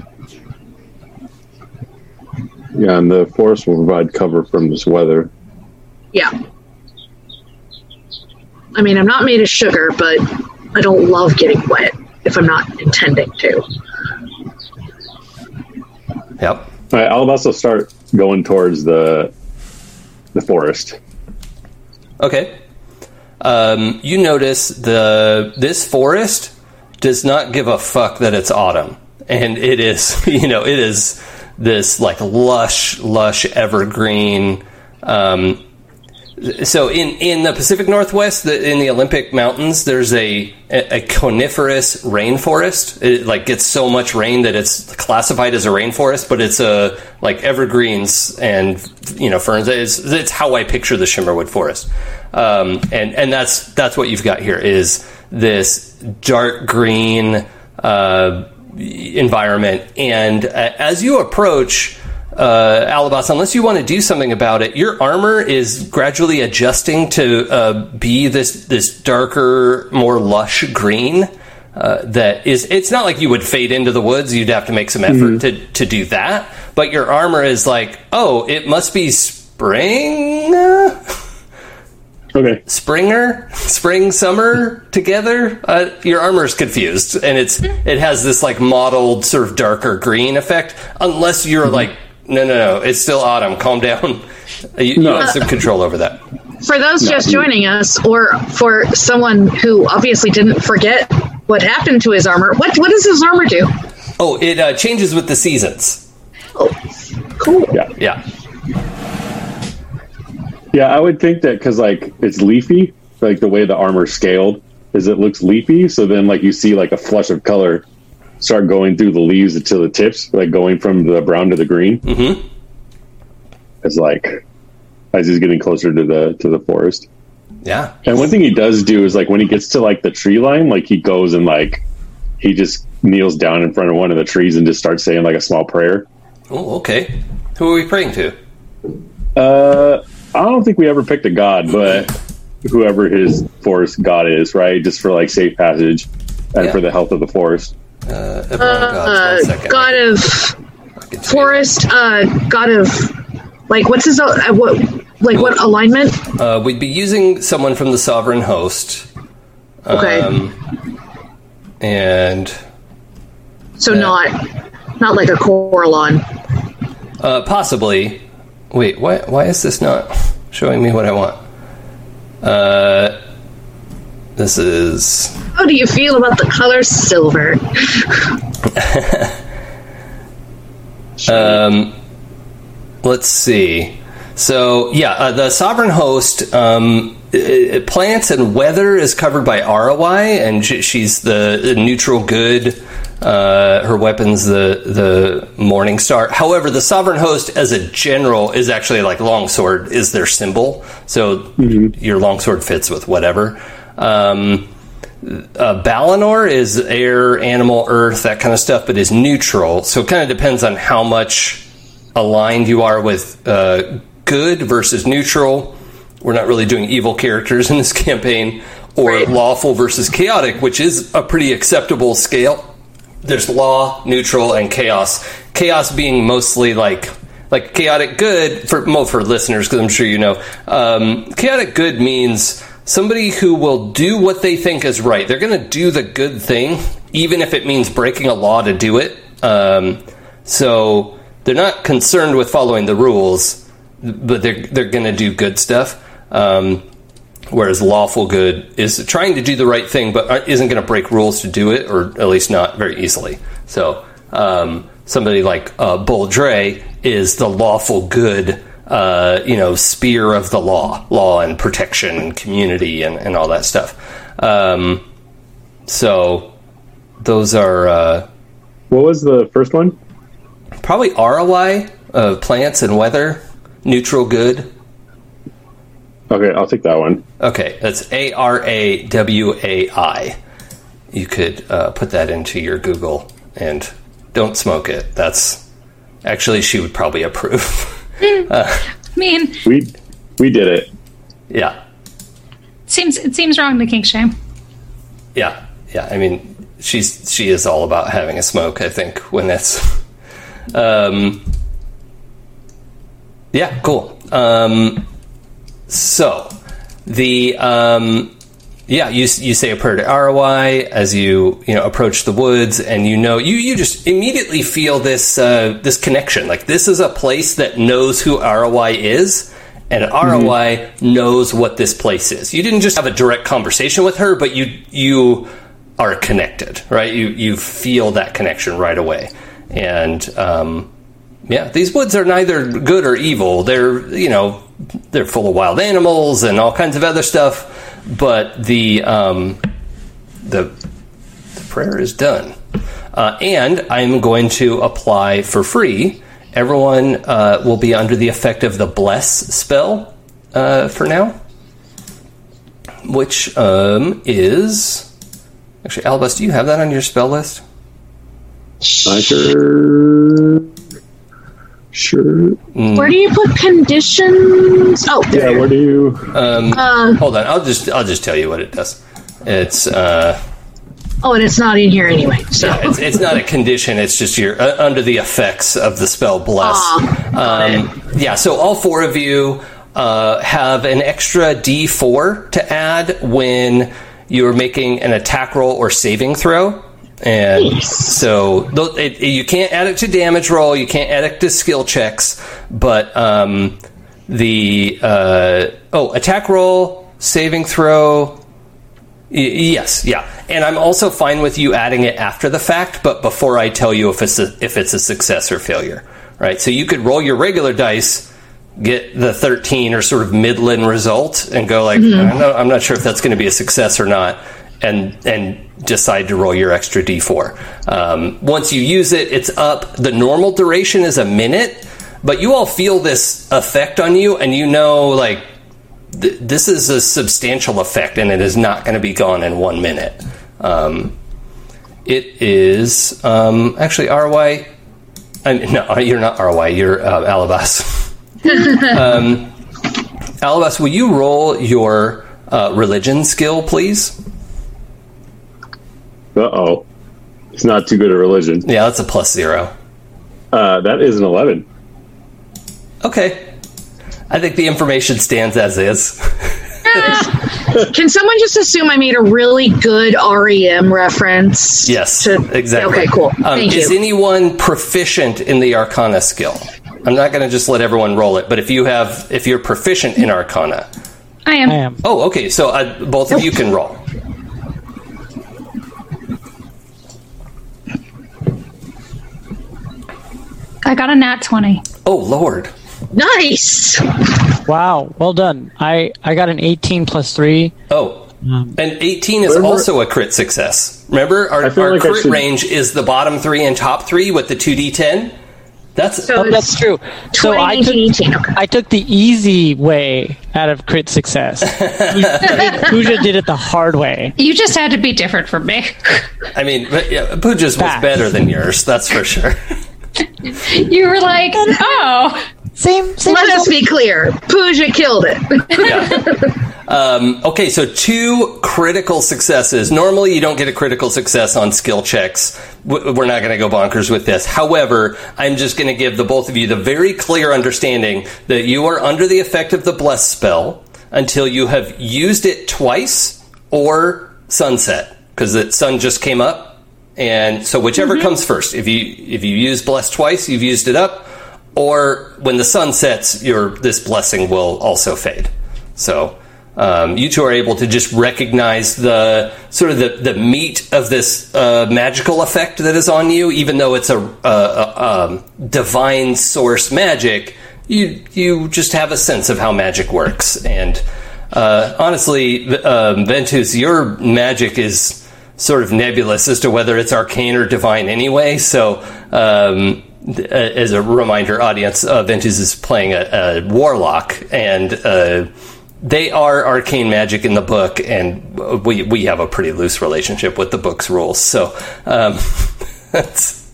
Yeah, and the forest will provide cover from this weather. Yeah. I mean, I'm not made of sugar, but I don't love getting wet if I'm not intending to. Yep. All right, I'll also start going towards the the forest. Okay. Um, you notice the this forest does not give a fuck that it's autumn, and it is you know it is this like lush, lush evergreen. Um, so in in the Pacific Northwest, the, in the Olympic Mountains, there's a a, coniferous rainforest. It like gets so much rain that it's classified as a rainforest, but it's a like evergreens and you know ferns. It's, it's how I picture the Shimmerwood Forest, um, and and that's that's what you've got here is this dark green uh, environment, and uh, as you approach uh, Alabas, unless you want to do something about it, your armor is gradually adjusting to uh, be this this darker, more lush green. Uh, that is, it's not like you would fade into the woods. You'd have to make some effort to to do that. But your armor is like, oh, it must be spring, Okay. springer, spring, summer together. Uh, your armor's confused, and it's it has this like mottled sort of darker green effect. Unless you're like, no, no, no, it's still autumn. Calm down. You, you have some control over that. For those just joining us, or for someone who obviously didn't forget what happened to his armor, what what does his armor do? Oh, it uh, changes with the seasons. Oh, cool. Yeah. Yeah. Yeah, I would think that because like it's leafy, like the way the armor scaled is it looks leafy. So then like you see like a flush of color start going through the leaves to the tips, like going from the brown to the green. Mm-hmm. It's like as he's getting closer to the to the forest. Yeah. And one thing he does do is like when he gets to like the tree line, like he goes and like he just kneels down in front of one of the trees and just starts saying like a small prayer. Oh, okay. Who are we praying to? Uh, I don't think we ever picked a god, but whoever his forest god is, right? Just for like safe passage and Yeah. for the health of the forest. Uh. Uh, second. god of I can tell you. forest, uh, god of like what's his uh, what like what alignment? Uh, we'd be using someone from the sovereign host. Okay, Um, and so not not like a Coralon. Uh, possibly. Wait, why, why is this not showing me what I want? Uh, This is How do you feel about the color silver? Um, let's see. So yeah, uh, the sovereign host. Um, uh, plants and weather is covered by Arawai, and sh- she's the, the neutral good. Uh, her weapons, the the Morning Star. However, the sovereign host, as a general, is actually like longsword is their symbol. So your longsword fits with whatever. Um, uh, Balinor is air, animal, earth, that kind of stuff, but is neutral. So it kind of depends on how much aligned you are with uh, good versus neutral. We're not really doing evil characters in this campaign, or Right. lawful versus chaotic, which is a pretty acceptable scale. There's law, neutral, and chaos. Chaos being mostly like like chaotic good for more for listeners because I'm sure you know. Um, chaotic good means somebody who will do what they think is right. They're going to do the good thing, even if it means breaking a law to do it. Um, so they're not concerned with following the rules, but they're they're going to do good stuff. Um, whereas lawful good is trying to do the right thing, but isn't going to break rules to do it, or at least not very easily. So um, somebody like uh, Boldrei is the lawful good. Uh, you know, spear of the law, law and protection and community and, and all that stuff. Um, so those are uh, What was the first one? probably Arawai, uh, plants and weather, neutral good. Okay, I'll take that one. Okay, that's A R A W A I. You could uh, put that into your Google and don't smoke it. That's actually she would probably approve. I mean, We we did it. yeah, seems it seems wrong to kink shame. yeah, yeah. I mean, she's she is all about having a smoke. I think when it's, um, yeah, cool. Um, so the um, yeah, you you say a prayer to Arawai as you you know approach the woods, and you know you you just immediately feel this uh, this connection. Like this is a place that knows who Arawai is, and Arawai knows what this place is. You didn't just have a direct conversation with her, but you you are connected, right? You you feel that connection right away, and um, yeah, these woods are neither good or evil. They're you know they're full of wild animals and all kinds of other stuff, but the um, the the prayer is done, uh, and I'm going to apply for free. Everyone uh, will be under the effect of the bless spell uh, for now, which um, is actually Albus. Do you have that on your spell list? I sure sure. Where do you put conditions? Oh, Yeah, where do you? Uh, Hold on, I'll just I'll just tell you what it does. It's uh, oh, and it's not in here anyway. So it's, it's not a condition. It's just you're uh, under the effects of the spell bless. Ah, um, yeah. So all four of you uh, have an extra D4 to add when you're making an attack roll or saving throw. And Nice. so it, it- you can't add it to damage roll. You can't add it to skill checks. But um, the uh, oh attack roll, saving throw, Y- Yes, yeah, and I'm also fine with you adding it after the fact, but before I tell you if it's a, if it's a success or failure, right? So you could roll your regular dice, get the 13 or sort of midland result, and go like, I'm, not, I'm not sure if that's going to be a success or not, and and decide to roll your extra d4. Um, once you use it, it's up. The normal duration is a minute, but you all feel this effect on you, and you know like th- this is a substantial effect, and it is not going to be gone in one minute. Um, it is um, actually Arawai. I mean, no, you're not Arawai. You're uh, Alabas. um, Alabas, will you roll your uh, religion skill, please? Uh oh, it's not too good a religion. Yeah, that's a plus zero. Uh, that is an eleven. Okay. I think the information stands as is. can someone just assume I made a really good REM reference? Yes, to- exactly. Okay, cool. Um, Thank is you. anyone proficient in the Arcana skill? I'm not going to just let everyone roll it, but if you have, if you're proficient in Arcana, I am. I am. oh, okay, so uh, both of you can roll. I got a nat 20. Oh Lord. Nice. Wow, well done. I I got an 18 plus three. Oh. Um, and 18 is Remember- also a crit success. Remember, our, our like crit should- range is the bottom three and top three with the 2d10. That's So Oh, that's true. So I took I took the easy way out of crit success. Pooja did it the hard way. You just had to be different from me. I mean, but, yeah, Pooja's was Facts. better than yours, that's for sure. you were like, oh. Same same. Let result. us be clear. Pooja killed it. Yeah. Um, okay, so two critical successes. Normally, you don't get a critical success on skill checks. We're not going to go bonkers with this. However, I'm just going to give the both of you the very clear understanding that you are under the effect of the bless spell until you have used it twice or sunset, because the sun just came up, and so whichever comes first. If you if you use bless twice, you've used it up, or when the sun sets, your this blessing will also fade. So um, you two are able to just recognize the sort of the, the meat of this uh, magical effect that is on you, even though it's a, a, a um, divine source magic. You you just have a sense of how magic works, and uh, honestly, um, Ventus, your magic is sort of nebulous as to whether it's arcane or divine anyway. So. Um, th- uh, as a reminder, audience, uh, Ventus is playing a, a warlock, and uh, they are arcane magic in the book, and we we have a pretty loose relationship with the book's rules. So um, that's.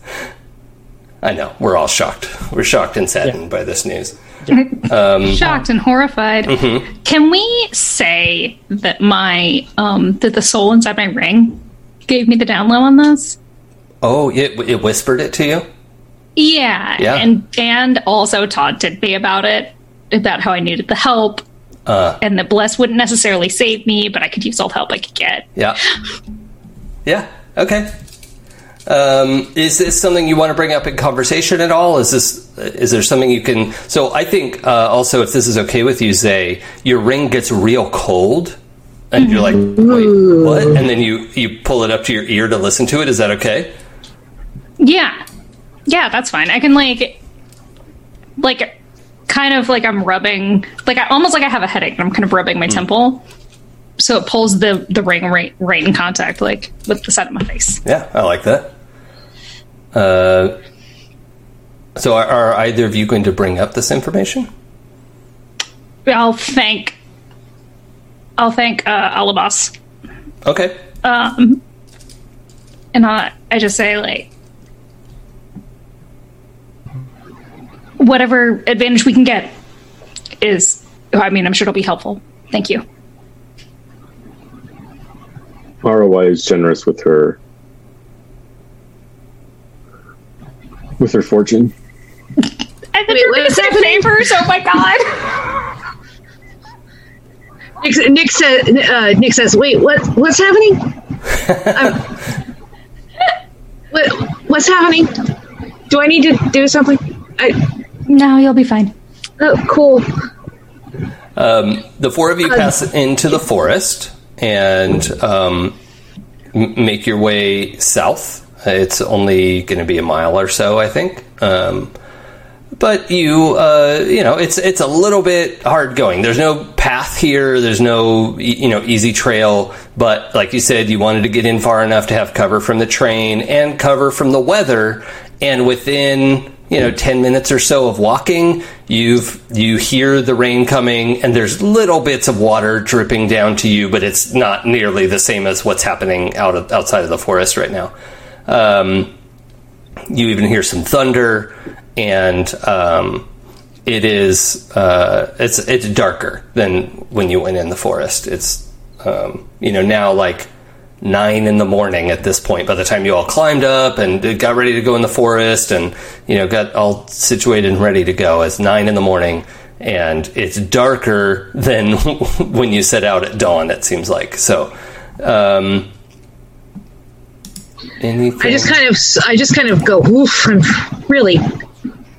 I know we're all shocked. We're shocked and saddened by this news. shocked and horrified. Can we say that my um that the soul inside my ring gave me the down low on this? Oh, it it whispered it to you. Yeah, Yeah. and and also taunted me about it, about how I needed the help, Uh, and that bless wouldn't necessarily save me, but I could use all the help I could get. yeah, yeah. Okay. Um, is this something you want to bring up in conversation at all? Is this is there something you can? So I think uh, also if this is okay with you, Zay, your ring gets real cold, and you're like, wait, what? And then you you pull it up to your ear to listen to it. Is that okay? Yeah, yeah, that's fine. I can like, like, kind of like I'm rubbing, like I almost like I have a headache, and I'm kind of rubbing my temple, so it pulls the the ring right, right in contact, like with the side of my face. Yeah, I like that. Uh, so are, are either of you going to bring up this information? I'll thank, I'll thank uh, Alabas, Okay. um, and I, I just say like. Whatever advantage we can get is, I mean, I'm sure it'll be helpful. Thank you. Arawai is generous with her with her fortune. I think Wait, you're what gonna is say favors. Oh my god! Nick, Nick says. Uh, Nick says, "Wait, what? What's happening? Um, what? What's happening? Do I need to do something? I. No, you'll be fine. Oh, cool. Um, the four of you pass into the forest and um, m- make your way south. It's only going to be a mile or so, I think. Um, but you, uh, you know, it's it's a little bit hard going. There's no path here. There's no you know easy trail. But like you said, you wanted to get in far enough to have cover from the train and cover from the weather. And within you know 10 minutes or so of walking you've you hear the rain coming and there's little bits of water dripping down to you but it's not nearly the same as what's happening out of outside of the forest right now um, you even hear some thunder and um, it is uh, it's it's darker than when you went in the forest it's um, you know now like nine in the morning at this point by the time you all climbed up and got ready to go in the forest and you know got all situated and ready to go it's nine in the morning and it's darker than when you set out at dawn it seems like so um anything I just kind of, I just kind of go. Oof! I'm really,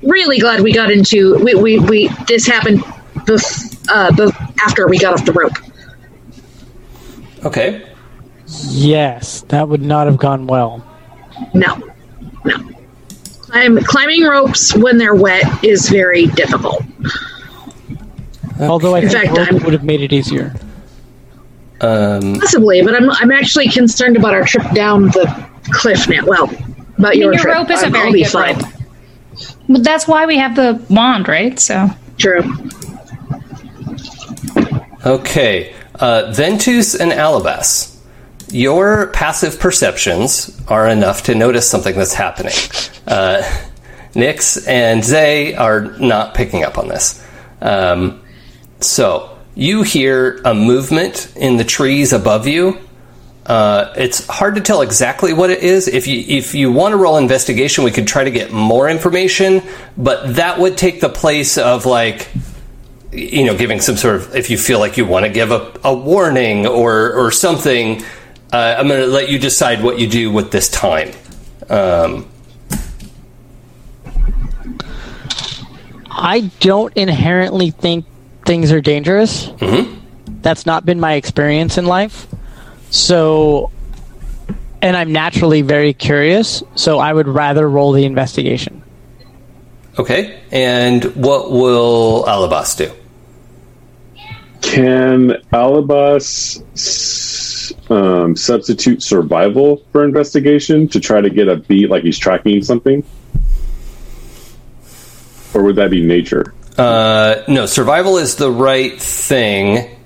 really glad we got into. We, we, we this happened. Bef, uh, bef, after we got off the rope. okay Yes, that would not have gone well. No, no. Climb, climbing ropes when they're wet is very difficult. Although I think fact, I'm- would have made it easier. Um, Possibly, but I'm I'm actually concerned about our trip down the cliff now. Well, about your, your trip. rope is a I'll- very I'll be good fine. rope. But that's why we have the wand, right? So True. Okay, uh, Ventus and Alabas, your passive perceptions are enough to notice something that's happening. Uh, Nyx and Zay are not picking up on this. Um, so you hear a movement in the trees above you. Uh, it's hard to tell exactly what it is. If you if you want to roll investigation, we could try to get more information, but that would take the place of like you know, giving some sort of, if you feel like you want to give a, a warning or, or something, uh, I'm going to let you decide what you do with this time. Um, I don't inherently think things are dangerous. Mm-hmm. That's not been my experience in life. So, and I'm naturally very curious. So I would rather roll the investigation. okay. And what will Alabas do? Can Alabas um, substitute survival for investigation to try to get a beat like he's tracking something? Or would that be nature? Uh, no, survival is the right thing.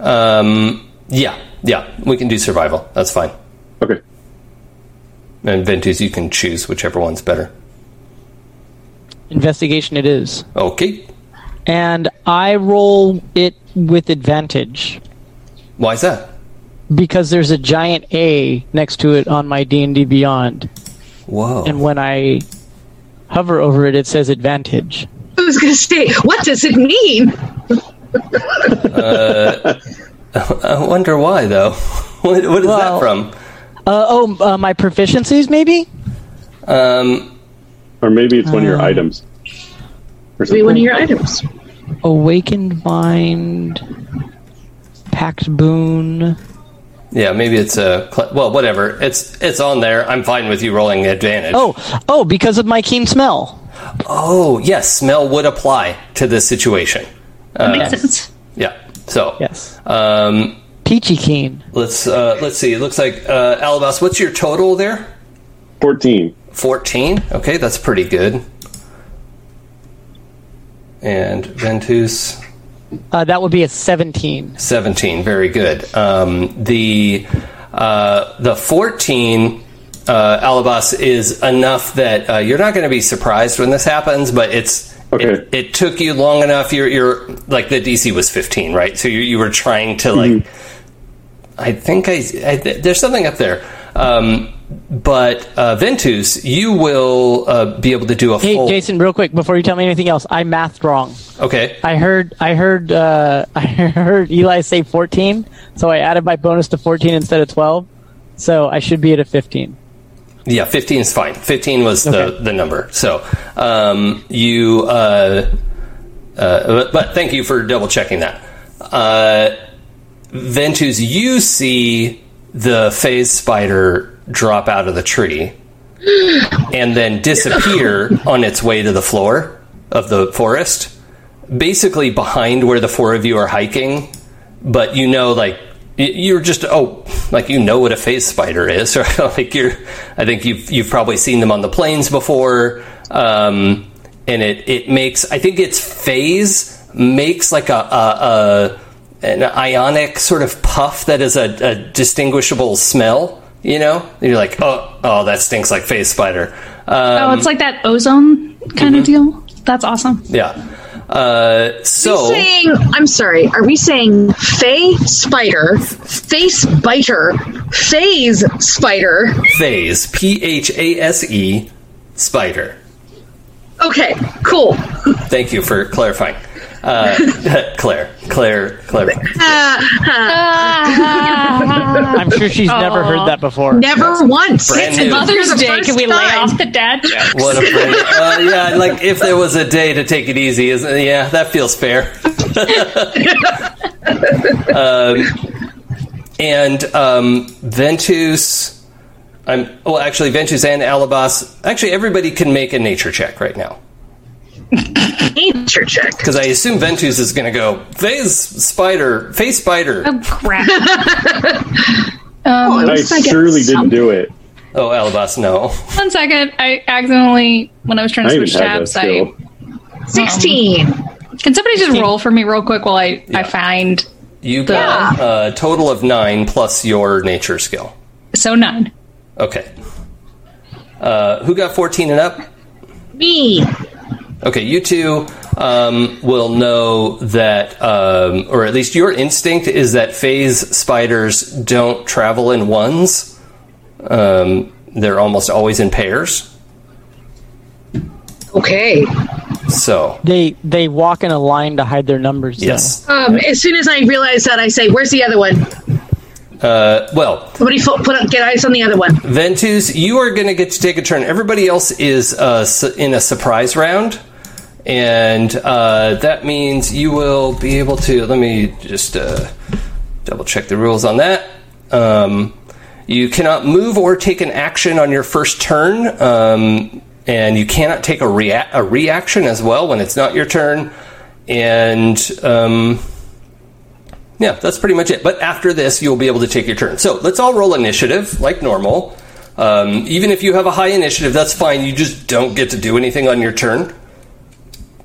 Um, yeah, yeah, we can do survival. That's fine. Okay. And Ventus, you can choose whichever one's better. Investigation it is. Okay. And I roll it with advantage Why is that? because there's a giant A next to it on my D&D Beyond. Whoa. And when I hover over it, it says advantage. I was going to say, what does it mean? Uh, I wonder why, though. what, what is Well- that from? Uh, oh, uh, my proficiencies, maybe? Um, Or maybe it's one of your items. Or Be one of your items. Awakened Mind, Pact Boon. yeah, maybe it's a well, whatever. It's it's on there. I'm fine with you rolling advantage. Oh, oh, because of my keen smell. oh, yes, smell would apply to this situation. Uh, makes sense. yeah. So Yes. um, Peachy keen. let's uh, let's see. It looks like uh, Alabas. What's your total there? 14. Fourteen. Okay, that's pretty good. And Ventus. Uh, that would be a 17. 17 very good um, the uh, the 14 uh, alabas is enough that uh, you're not going to be surprised when this happens but it's Okay. it, it took you long enough you're, you're like the dc was 15 right so you, you were trying to like i think I, I there's something up there um, but uh, ventus you will uh, be able to do a Hey, full Jason, real quick before you tell me anything else, I mathed wrong. okay I heard, I heard, uh, I heard Eli say 14, so I added my bonus to 14 instead of 12. So I should be at a 15. Yeah, 15 is fine. 15 was the, Okay. the number. So um, you, uh, uh, but, but thank you for double checking that. Uh, Ventus, you see the phase spider drop out of the tree and then disappear on its way to the floor of the forest, basically behind where the four of you are hiking. But you know, like you're just oh, like you know what a phase spider is, or like you're. I think you've you've probably seen them on the plains before, um, and it it makes. I think its phase makes like a, a, a an ionic sort of puff that is a, a distinguishable smell. You know, you're like, oh, oh, that stinks like phase spider. Um, oh, it's like that ozone kind of deal. That's awesome. yeah. Uh, so saying, I'm sorry, are we saying Fey Spider, Face Biter, Phase Spider? phase, P H A S E, spider. Okay, cool. Thank you for clarifying. Uh, Claire, Claire, clarifying. I'm sure she's never heard that before. Never once. Brand It's new. Mother's Day. Can we lay time. off the dad jokes? What a friend. Uh, yeah, like if there was a day to take it easy, isn't it? Yeah, that feels fair. um, and um, Ventus, I'm well. Actually, Ventus and Alabas. Actually, everybody can make a nature check right now Nature check. because I assume Ventus is going to go phase spider, face spider. Oh crap! Oh, at I least get surely didn't do it. Oh, Alabas, no. One second. I accidentally, when I was trying to even switch tabs, I skill. 16. can somebody just roll for me real quick while I I find You got a total of nine plus your nature skill. so nine. Okay. Uh, who got fourteen and up? Me. Okay, you two um, will know that, um, or at least your instinct is that phase spiders don't travel in ones. Um, they're almost always in pairs. Okay. So, They they walk in a line to hide their numbers. yes. Um, as soon as I realize that, I say, "Where's the other one?" Uh, well, Somebody fo- put up, get eyes on the other one. Ventus, you are going to get to take a turn. Everybody else is uh, su- in a surprise round. And uh, that means you will be able to. Let me just uh, double check the rules on that. Um, you cannot move or take an action on your first turn. Um, and you cannot take a, rea- a reaction as well when it's not your turn. And. Um, yeah, that's pretty much it. But after this, you'll be able to take your turn. So let's all roll initiative like normal. Um, even if you have a high initiative, that's fine. You just don't get to do anything on your turn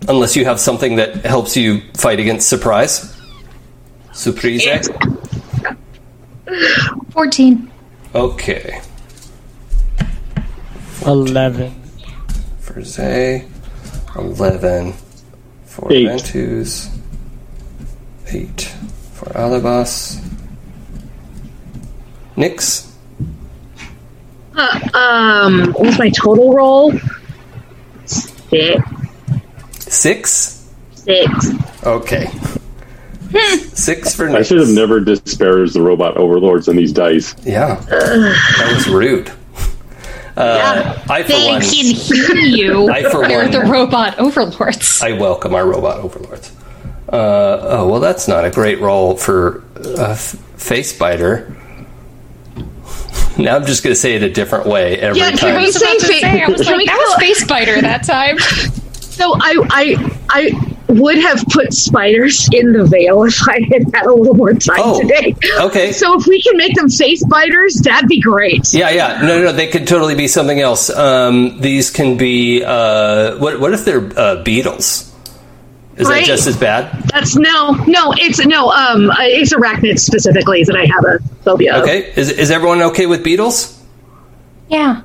unless you have something that helps you fight against surprise. Surprise. Fourteen. Okay. Eleven. For Zay, 11. For Eight. Ventus, 8. For Alabas. Nix, Uh, um, what was my total roll? Six. 6. Six. Okay. Six for Nix. I should have never disparaged the robot overlords on these dice. Yeah, that was rude. Uh, I for They one, can hear you. I, for They're one- the robot overlords. I welcome our robot overlords. Uh, oh well, that's not a great role for a f- face biter. Now I'm just going to say it a different way every Yeah, can time. we I was about to Say say, I was like, that was call- Face Spider that time. So I, I, I would have put spiders in the veil if I had had a little more time Oh, today. okay. So if we can make them face spiders, that'd be great. Yeah, yeah. No, no, no. They could totally be something else. Um, these can be. Uh, what? What if they're uh, beetles? Is that just as bad? That's no, no. It's no. Um, it's arachnids specifically that I have a phobia. of. Okay. Is is everyone okay with beetles? Yeah.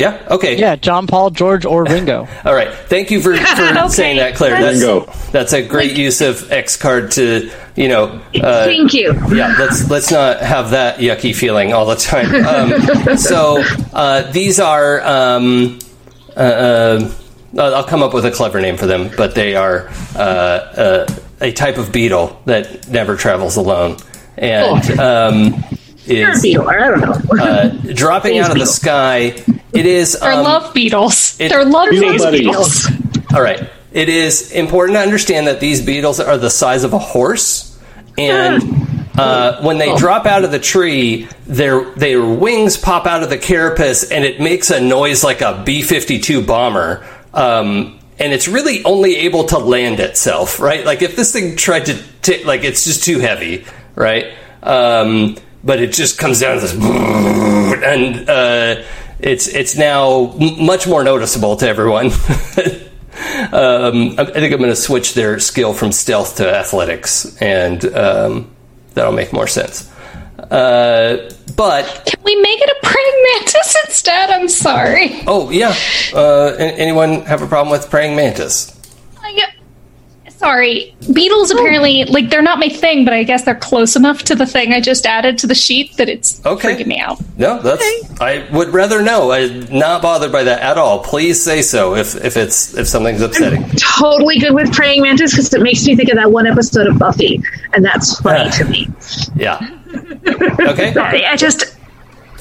Yeah. Okay. Yeah, John Paul, George, or Ringo. All right. Thank you for, for Okay. saying that, Claire. That's, Bingo. that's a great use of X card to, you know, uh, Thank you. yeah, let's let's not have that yucky feeling all the time. Um, so uh, these are, um, uh, uh, I'll I'll come up with a clever name for them, but they are uh, uh, a type of beetle that never travels alone and um, You're a is beetle. I don't know. uh, dropping out of the sky. It is. They're um, love beetles. it- They're love Beetle face buddies. beetles. All right. It is important to understand that these beetles are the size of a horse, and uh, when they drop out of the tree, their their wings pop out of the carapace, and it makes a noise like a B fifty two bomber. Um, and it's really only able to land itself, right? Like if this thing tried to, t- like it's just too heavy, right? Um, but it just comes down to this, and uh, it's it's now m- much more noticeable to everyone. um, I think I'm going to switch their skill from stealth to athletics, and um, that'll make more sense. Uh, but Can we make it a praying mantis instead? I'm sorry. oh yeah, uh, anyone have a problem with praying mantis? I, sorry. Beetles apparently, like, they're not my thing, but I guess they're close enough to the thing I just added to the sheet that it's Okay. freaking me out. No, that's. I would rather know. I'm not bothered by that at all. Please say so if if it's if something's upsetting. Totally good with praying mantis because it makes me think of that one episode of Buffy, and that's funny to me. Yeah. Okay. I, I just.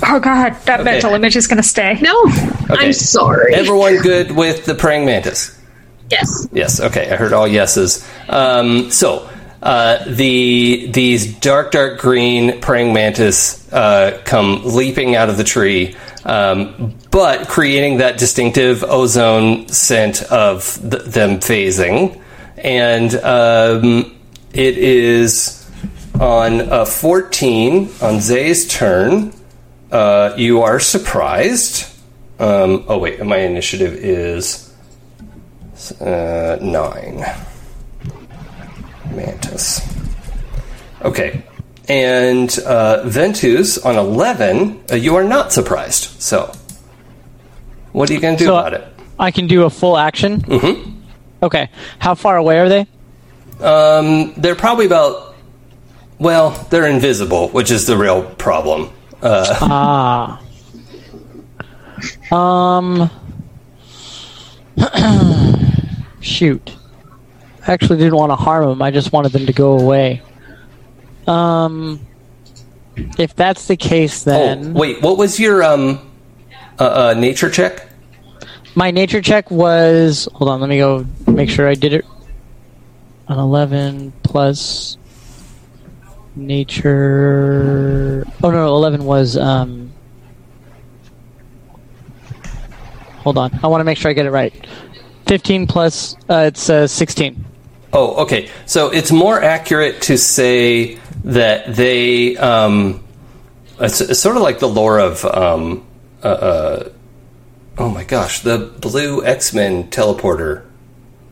Oh god, that mental image is gonna stay. No, I'm sorry. Everyone good with the praying mantis? Yes. Yes. Okay. I heard all yeses. Um, so uh, the these dark, dark green praying mantis uh, come leaping out of the tree, um, but creating that distinctive ozone scent of th- them phasing, and um, it is on a 14 on Zay's turn. Uh, you are surprised. Um, oh wait, my initiative is uh, nine. Mantis. Okay. And uh, Ventus on 11, uh, you are not surprised. So, what are you going to do So- about it? I can do a full action. Mm-hmm. Okay. How far away are they? Um, they're probably about, well, they're invisible, which is the real problem. Uh, Ah. Um. shoot. I actually didn't want to harm them. I just wanted them to go away. Um. If that's the case, then oh, then wait, what was your um, uh, uh, nature check? my nature check was. Hold on, let me go make sure I did it. An eleven plus nature. Oh no, eleven was. um Hold on, I want to make sure I get it right. Fifteen plus. Uh, it's uh, sixteen. Oh, okay. So it's more accurate to say that they. Um, it's, it's sort of like the lore of. Um, uh, uh, oh my gosh, the blue X Men teleporter.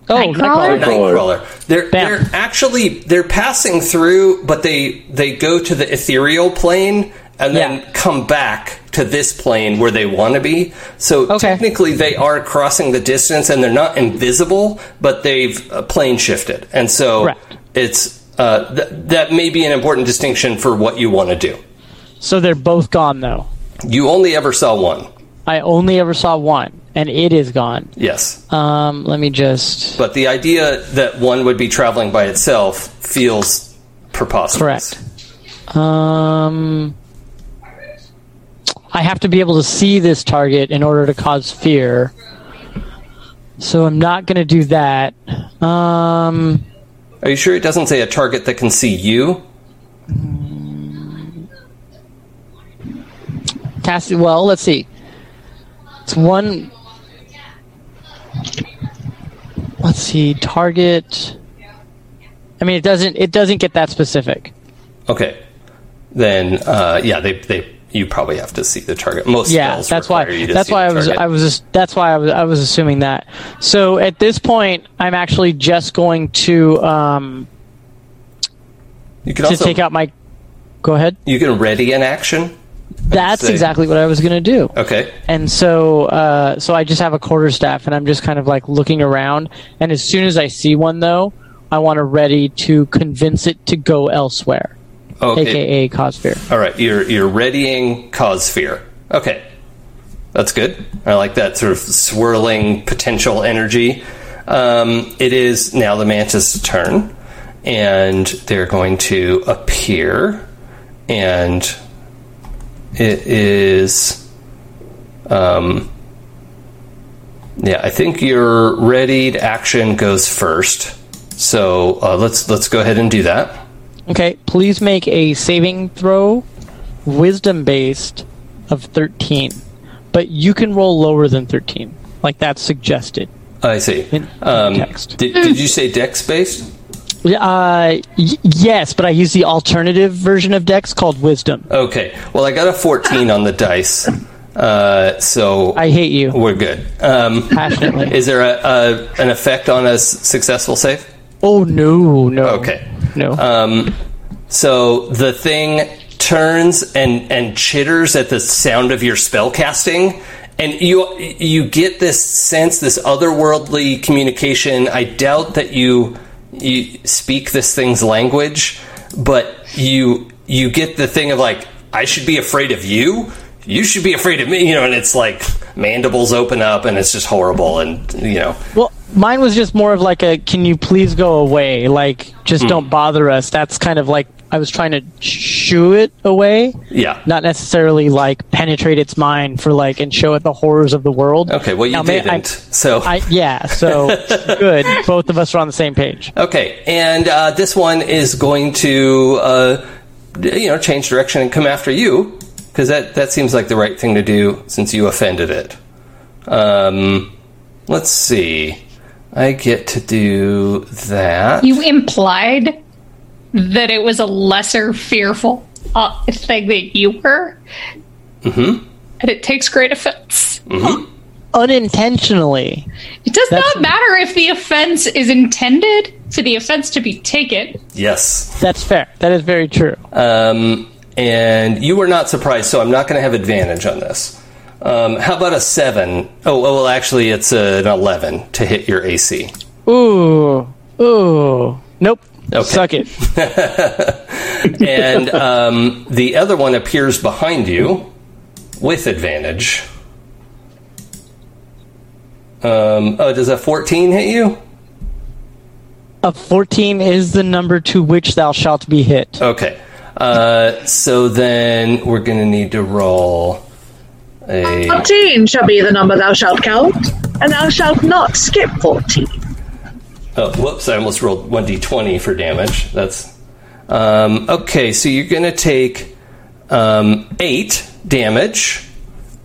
Oh, Nightcrawler? Nightcrawler. Nightcrawler. They're Bam. they're actually they're passing through, but they they go to the ethereal plane and then Yeah. come back to this plane where they want to be. So Okay. technically, they are crossing the distance, and they're not invisible, but they've uh, plane shifted, and so it's uh, th- that may be an important distinction for what you want to do. So they're both gone though. You only ever saw one. I only ever saw one, and it is gone. Yes. Um, let me just. But the idea that one would be traveling by itself feels preposterous. Correct. Um, I have to be able to see this target in order to cause fear. So I'm not going to do that. Um, Are you sure it doesn't say a target that can see you? Cassie, well, let's see. It's one. Let's see. Target. I mean, it doesn't. It doesn't get that specific. Okay. Then, uh, yeah, they, they, you probably have to see the target. Most yeah that's why you to that's see why the i was target. i was that's why I was, I was assuming that so at this point i'm actually just going to um You can to also take out my go ahead you can ready an action. that's exactly what i was going to do Okay. and so uh so i just have a quarter staff and i'm just kind of like looking around and as soon as i see one though i want to ready to convince it to go elsewhere Okay. aka cause fear All right. You're you're readying cause fear. Okay. That's good. I like that sort of swirling potential energy. Um, it is now the mantis' turn, and they're going to appear, and it is. Um, yeah, I think your readied action goes first. So uh, let's let's go ahead and do that. Okay, please make a saving throw, wisdom based, of 13. But you can roll lower than 13. Like that's suggested. I see. In- Um, in text. Did, did you say dex based? Uh, y- yes, but I use the alternative version of Dex called Wisdom. Okay. Well, I got a 14 on the dice, uh, so I hate you we're good. Um, passionately. is there a, a an effect on a s- successful save? oh no, no. Okay. No. Um, so the thing turns and and chitters at the sound of your spell casting, and you you get this sense, this otherworldly communication. I doubt that you you speak this thing's language, but you you get the thing of like, I should be afraid of you. You should be afraid of me, you know, and it's like mandibles open up and it's just horrible and you know. well, mine was just more of like a can you please go away like just Hmm. don't bother us that's kind of like i was trying to shoo it away Yeah. not necessarily like penetrate its mind for like and show it the horrors of the world Okay, well, you Now, didn't. so. I, I yeah so good both of us are on the same page Okay, and uh, this one is going to, uh, you know, change direction and come after you because that that seems like the right thing to do since you offended it. Um, let's see. I get to do that. You implied that it was a lesser fearful uh, thing that you were. Mm-hmm. And it takes great offense. unintentionally It does That's- not matter if the offense is intended for the offense to be taken. yes. that's fair that is very true Um, and you were not surprised, so I'm not going to have advantage on this. Um, how about a seven? Oh, well, actually, it's an eleven to hit your AC. ooh ooh nope Okay. suck it and um, the other one appears behind you with advantage. Um, oh, does a 14 hit you? a 14 is the number to which thou shalt be hit Okay. Uh, so then we're going to need to roll a. 14 shall be the number thou shalt count, and thou shalt not skip 14. Oh, whoops! I almost rolled 1d20 for damage. That's. Um, okay, so you're going to take um, 8 damage,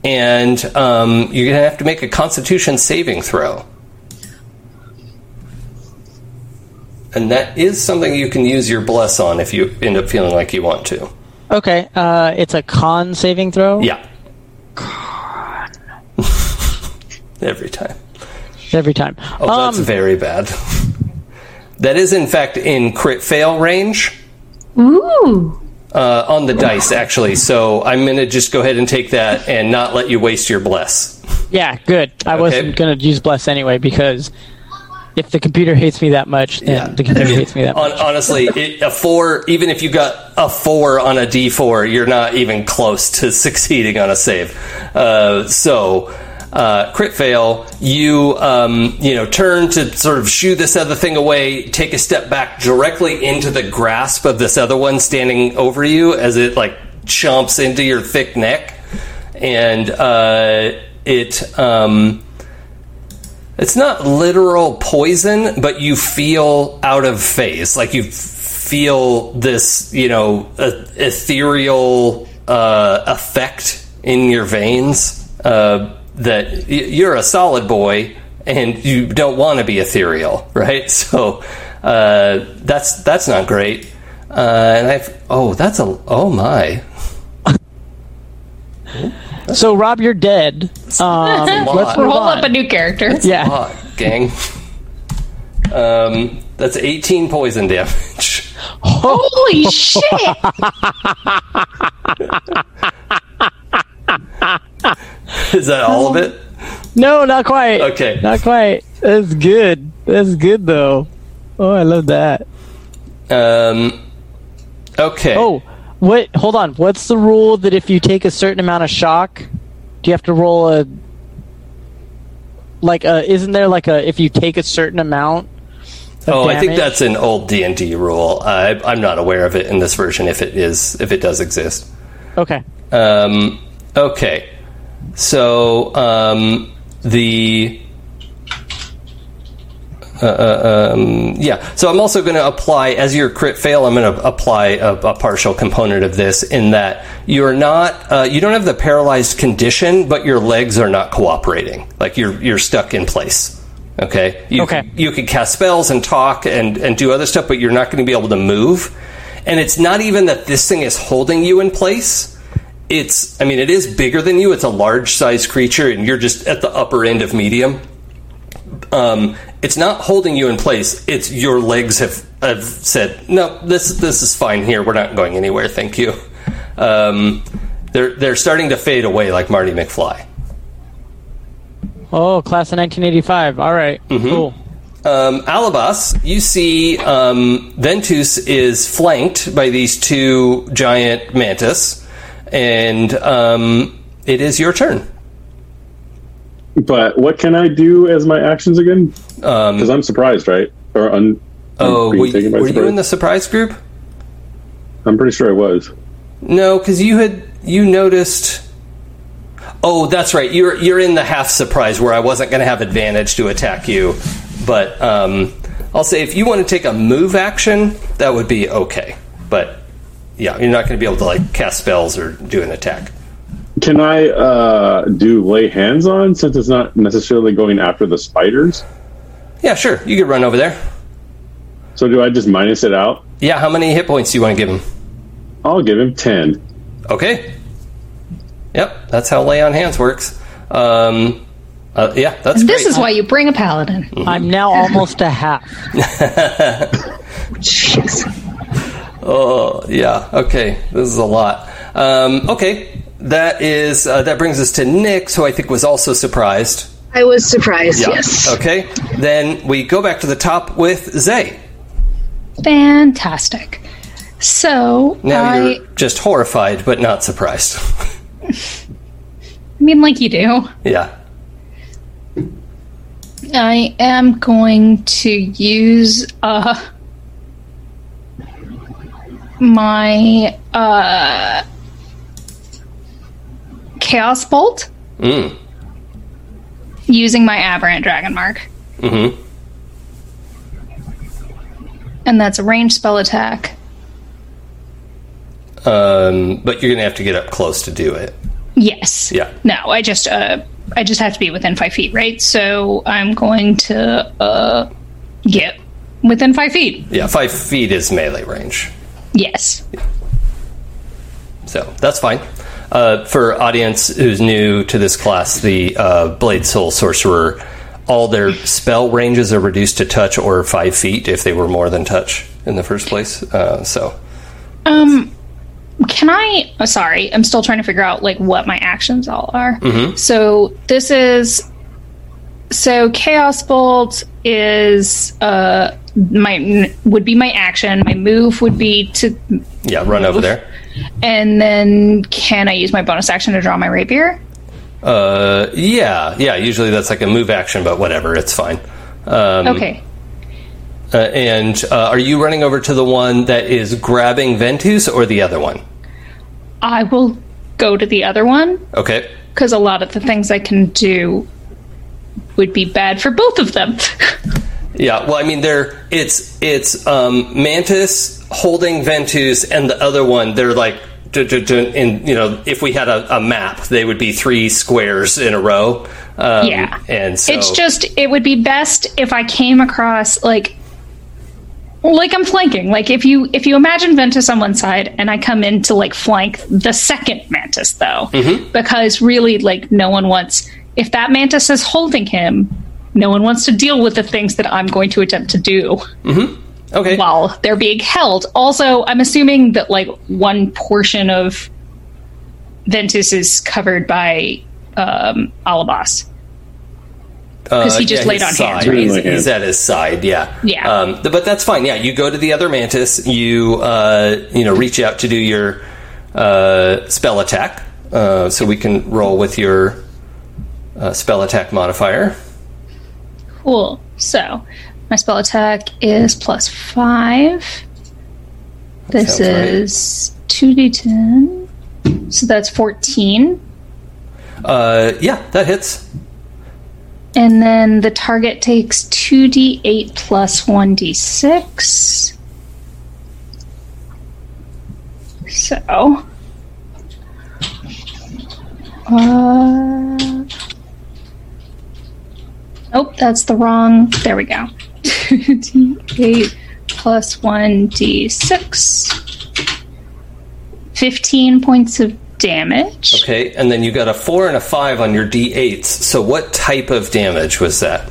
and um, you're going to have to make a constitution saving throw. And that is something you can use your bless on if you end up feeling like you want to. Okay, uh, it's a con saving throw. Yeah. Con. Every time. every time. Oh, that's um, very bad. that is, in fact, in crit fail range. Ooh. uh, on the dice, actually. So I'm going to just go ahead and take that and not let you waste your bless. yeah, good. I wasn't gonna use bless anyway because if the computer hates me that much, then the computer hates me that Hon- much. honestly, it, a four, even if you got a four on a d4, you're not even close to succeeding on a save. Uh, so. Uh, crit fail. You um, you know turn to sort of shoo this other thing away. Take a step back directly into the grasp of this other one standing over you as it like chomps into your thick neck, and uh, it um, it's not literal poison, but you feel out of phase. Like you feel this, you know, ethereal uh, effect in your veins uh, that you're a solid boy and you don't want to be ethereal, right? So uh, that's that's not great. Uh, and I've oh, that's a oh my. So Rob, you're dead. Um, let's move Roll on. up a new character. yeah. Ah, gang. Um, that's 18 poison damage. Holy shit! Is that all of it? No, not quite. Okay. Not quite. That's good. That's good though. Oh, I love that. Um, okay. Oh, what? Hold on. What's the rule that if you take a certain amount of shock, do you have to roll a like a? Isn't there like a if you take a certain amount? Of Oh, I think that's an old D and D rule. I, I'm not aware of it in this version. If it is, if it does exist. okay. Um, okay. So um, the uh, uh, um, yeah. So I'm also going to apply as your crit fail. I'm going to apply a, a partial component of this in that you're not uh, you don't have the paralyzed condition, but your legs are not cooperating. Like you're you're stuck in place. Okay. You Okay. Can, you can cast spells and talk and and do other stuff, but you're not going to be able to move. And it's not even that this thing is holding you in place it's i mean it is bigger than you it's a large size creature and you're just at the upper end of medium um, it's not holding you in place it's your legs have, have said no this this is fine here we're not going anywhere thank you um, they're they're starting to fade away like marty mcfly Oh, class of 1985. All right. Mm-hmm. Cool. um, Alabas, you see um, Ventus is flanked by these two giant mantis, and um, it is your turn. But what can I do as my actions again? Because I'm surprised, right? Or un- Oh, were, you, were you in the surprise group? I'm pretty sure I was. No, because you had you noticed. Oh, that's right. You're you're in the half surprise where I wasn't going to have advantage to attack you, but um, I'll say if you want to take a move action, that would be okay. But yeah, you're not going to be able to like cast spells or do an attack. Can I uh, do lay hands on since it's not necessarily going after the spiders? Yeah, sure. You could run over there. So do I just minus it out? Yeah, how many hit points do you want to give him? I'll give him ten. Okay. Yep, that's how lay on hands works. Um, uh, yeah, that's This great. is why you bring a paladin. I'm now almost a half. Jeez. Oh, yeah. Okay, this is a lot. Um, okay, that is uh, that brings us to Nick, who I think was also surprised. I was surprised. Yes. Okay, then we go back to the top with Zay. Fantastic. So Now I, you're just horrified, but not surprised. I mean, like you do. yeah. I am going to use uh my uh chaos bolt Mm. using my aberrant dragon mark. Mm-hmm. And that's a ranged spell attack. Um, but you're gonna have to get up close to do it. Yes. Yeah. No, I just uh I just have to be within five feet, right? So I'm going to uh get within five feet. Yeah, five feet is melee range. Yes. So that's fine. Uh, for audience who's new to this class, the uh, Blade Soul Sorcerer, all their spell ranges are reduced to touch or five feet if they were more than touch in the first place. Uh, so Um, can I? Oh, sorry, I'm still trying to figure out like what my actions all are. So this is so chaos bolt is uh my would be my action. My move would be to, yeah, run over there. And then can I use my bonus action to draw my rapier? Uh, yeah, yeah. Usually that's like a move action, but whatever, it's fine. Um, Okay. uh, and uh, are you running over to the one that is grabbing Ventus or the other one? I will go to the other one Okay. because a lot of the things I can do would be bad for both of them. Yeah, well, I mean, they're it's it's um, Mantis holding Ventus, and the other one they're like, in you know, if we had a, a map, they would be three squares in a row. Um, Yeah. and so It's just it would be best if I came across like like I'm flanking. Like if you if you imagine Ventus on one side and I come in to like flank the second Mantis though. Because really like no one wants if that Mantis is holding him, no one wants to deal with the things that I'm going to attempt to do Mm-hmm. okay. while they're being held. Also, I'm assuming that like one portion of Ventus is covered by um Alabas. because he just laid on hands, right? He's, he's at his side, yeah, Yeah. Um, but that's fine. Yeah, you go to the other mantis. You uh, you know reach out to do your uh, spell attack, uh, so we can roll with your uh, spell attack modifier. Cool. So, my spell attack is plus five. This sounds right. is 2d10. So that's 14. Uh, yeah, that hits. And then the target takes 2d8 plus 1d6. So. Uh, oh, that's the wrong. There we go. 2d8 plus 1d6. 15 points of damage. Okay, and then you got a four and a five on your d8s. So what type of damage was that?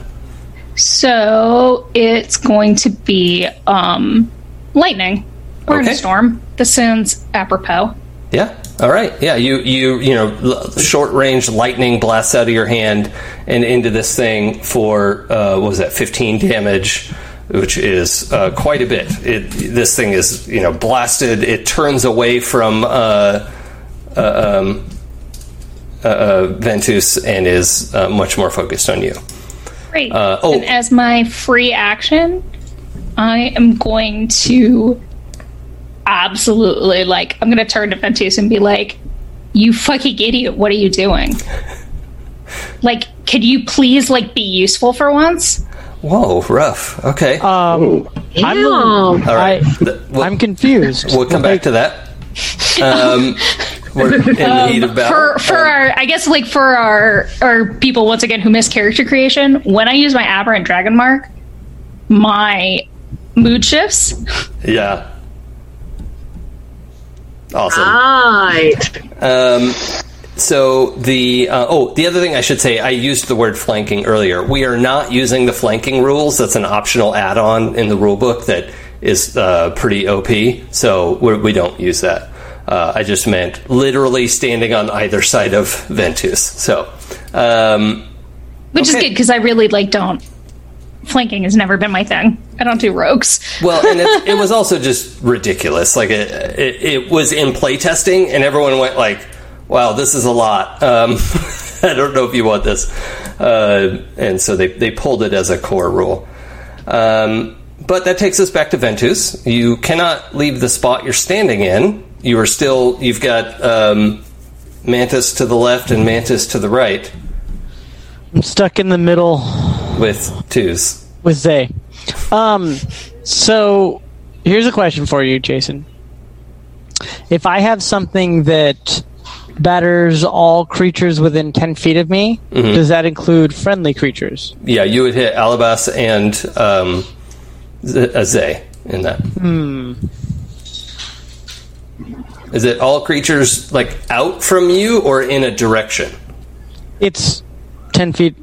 So it's going to be um, lightning. We're Okay. a storm. This sounds apropos. Yeah. All right. Yeah. You you you know, short range lightning blasts out of your hand and into this thing for uh, what was that? Fifteen damage, which is uh, quite a bit. It this thing is you know blasted. It turns away from uh, uh, um, uh, uh, Ventus and is uh, much more focused on you. Great. Uh, oh. And as my free action, I am going to absolutely like I'm going to turn to Ventus and be like, "You fucking idiot! What are you doing? like, could you please like be useful for once?" Whoa, rough. Okay. Um, I'm, Ew. All right. I, Th- we'll, I'm confused. we'll come back to that. Um, we're in the heat of battle. for for Um, our I guess like for our our people once again who miss character creation, when I use my aberrant dragon mark, my mood shifts. yeah. Awesome. Right. Um, so the uh, oh, the other thing I should say, I used the word flanking earlier. We are not using the flanking rules. That's an optional add-on in the rulebook that is uh, pretty OP. So we're, we don't use that. Uh, I just meant literally standing on either side of Ventus. So um, Which is good because I really like don't flanking has never been my thing. I don't do rogues. Well, and it, it was also just ridiculous. Like it, it, it was in playtesting, and everyone went like, "Wow, this is a lot." Um, I don't know if you want this, uh, and so they they pulled it as a core rule. Um, but that takes us back to Ventus. You cannot leave the spot you're standing in. You are still. You've got um, Mantis to the left and Mantis to the right I'm stuck in the middle with twos. with Zay. Um, so here's a question for you, Jason. If I have something that batters all creatures within 10 feet of me, does that include friendly creatures? Yeah, you would hit Alabas and um, Z- uh, Zay in that. Hmm. Is it all creatures like out from you or in a direction It's 10 feet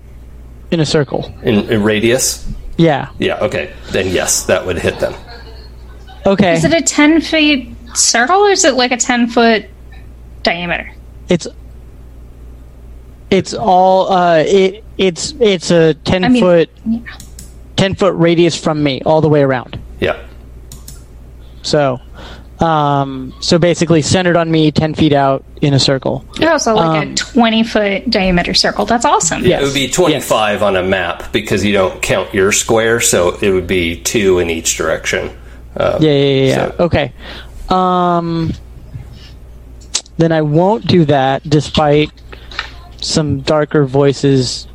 in a circle. in, in radius? Yeah. Yeah. Okay. Then yes, that would hit them. Okay. Is it a ten feet circle or is it like a ten foot diameter? it's it's all uh it it's it's a 10 I mean- foot 10 foot radius from me all the way around. Yeah. So um so basically centered on me 10 feet out in a circle. Oh, so like Um, a twenty foot diameter circle. That's awesome. Yes. It would be 25 on a map because you don't count your square, so it would be two in each direction. Um, Yeah, yeah, yeah. yeah. So- Okay. Um then I won't do that despite some darker voices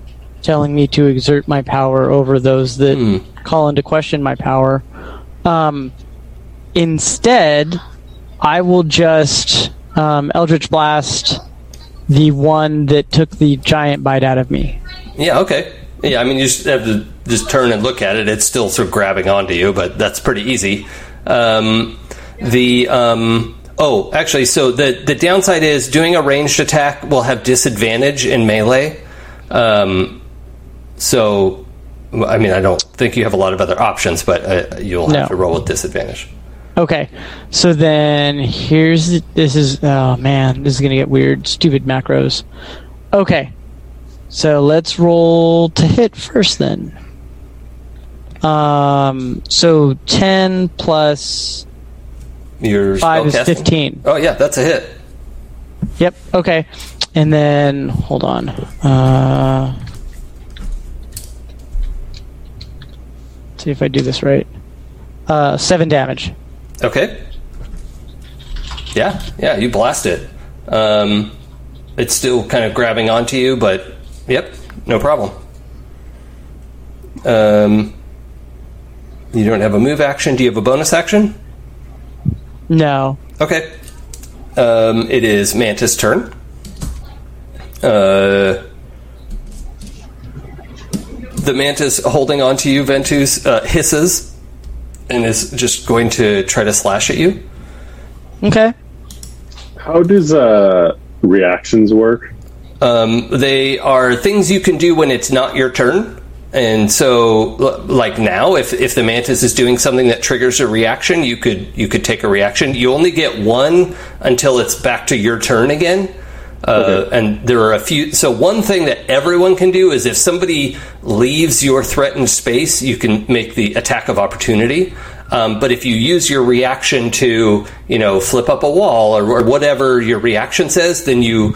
telling me to exert my power over those that Hmm. call into question my power. Um instead, I will just um, Eldritch Blast the one that took the giant bite out of me. Yeah, okay. Yeah, I mean, you just have to just turn and look at it. It's still sort of grabbing onto you, but that's pretty easy. Um, the um, oh, actually, so the the downside is doing a ranged attack will have disadvantage in melee. Um, so, I mean, I don't think you have a lot of other options, but uh, you'll have No. to roll with disadvantage. Okay, so then here's the, this is oh man, this is gonna get weird. Stupid macros. Okay, so let's roll to hit first then. Um, so ten plus Your five is fifteen. Oh yeah, that's a hit. Yep. Okay, and then hold on. Uh, see if I do this right. Uh, seven damage. Okay. Yeah, yeah, you blast it. Um, it's still kind of grabbing onto you, but yep, no problem. Um, you don't have a move action. Do you have a bonus action? No. Okay. Um, it is Mantis' turn. Uh, the Mantis holding onto you, Ventus, uh, hisses and is just going to try to slash at you. Okay. How does uh, reactions work? Um, they are things you can do when it's not your turn. And so, like now, if, if the mantis is doing something that triggers a reaction, you could you could take a reaction. You only get one until it's back to your turn again. Uh, And there are a few. So one thing that everyone can do is if somebody leaves your threatened space, you can make the attack of opportunity. Um, but if you use your reaction to, you know, flip up a wall or, or whatever your reaction says, then you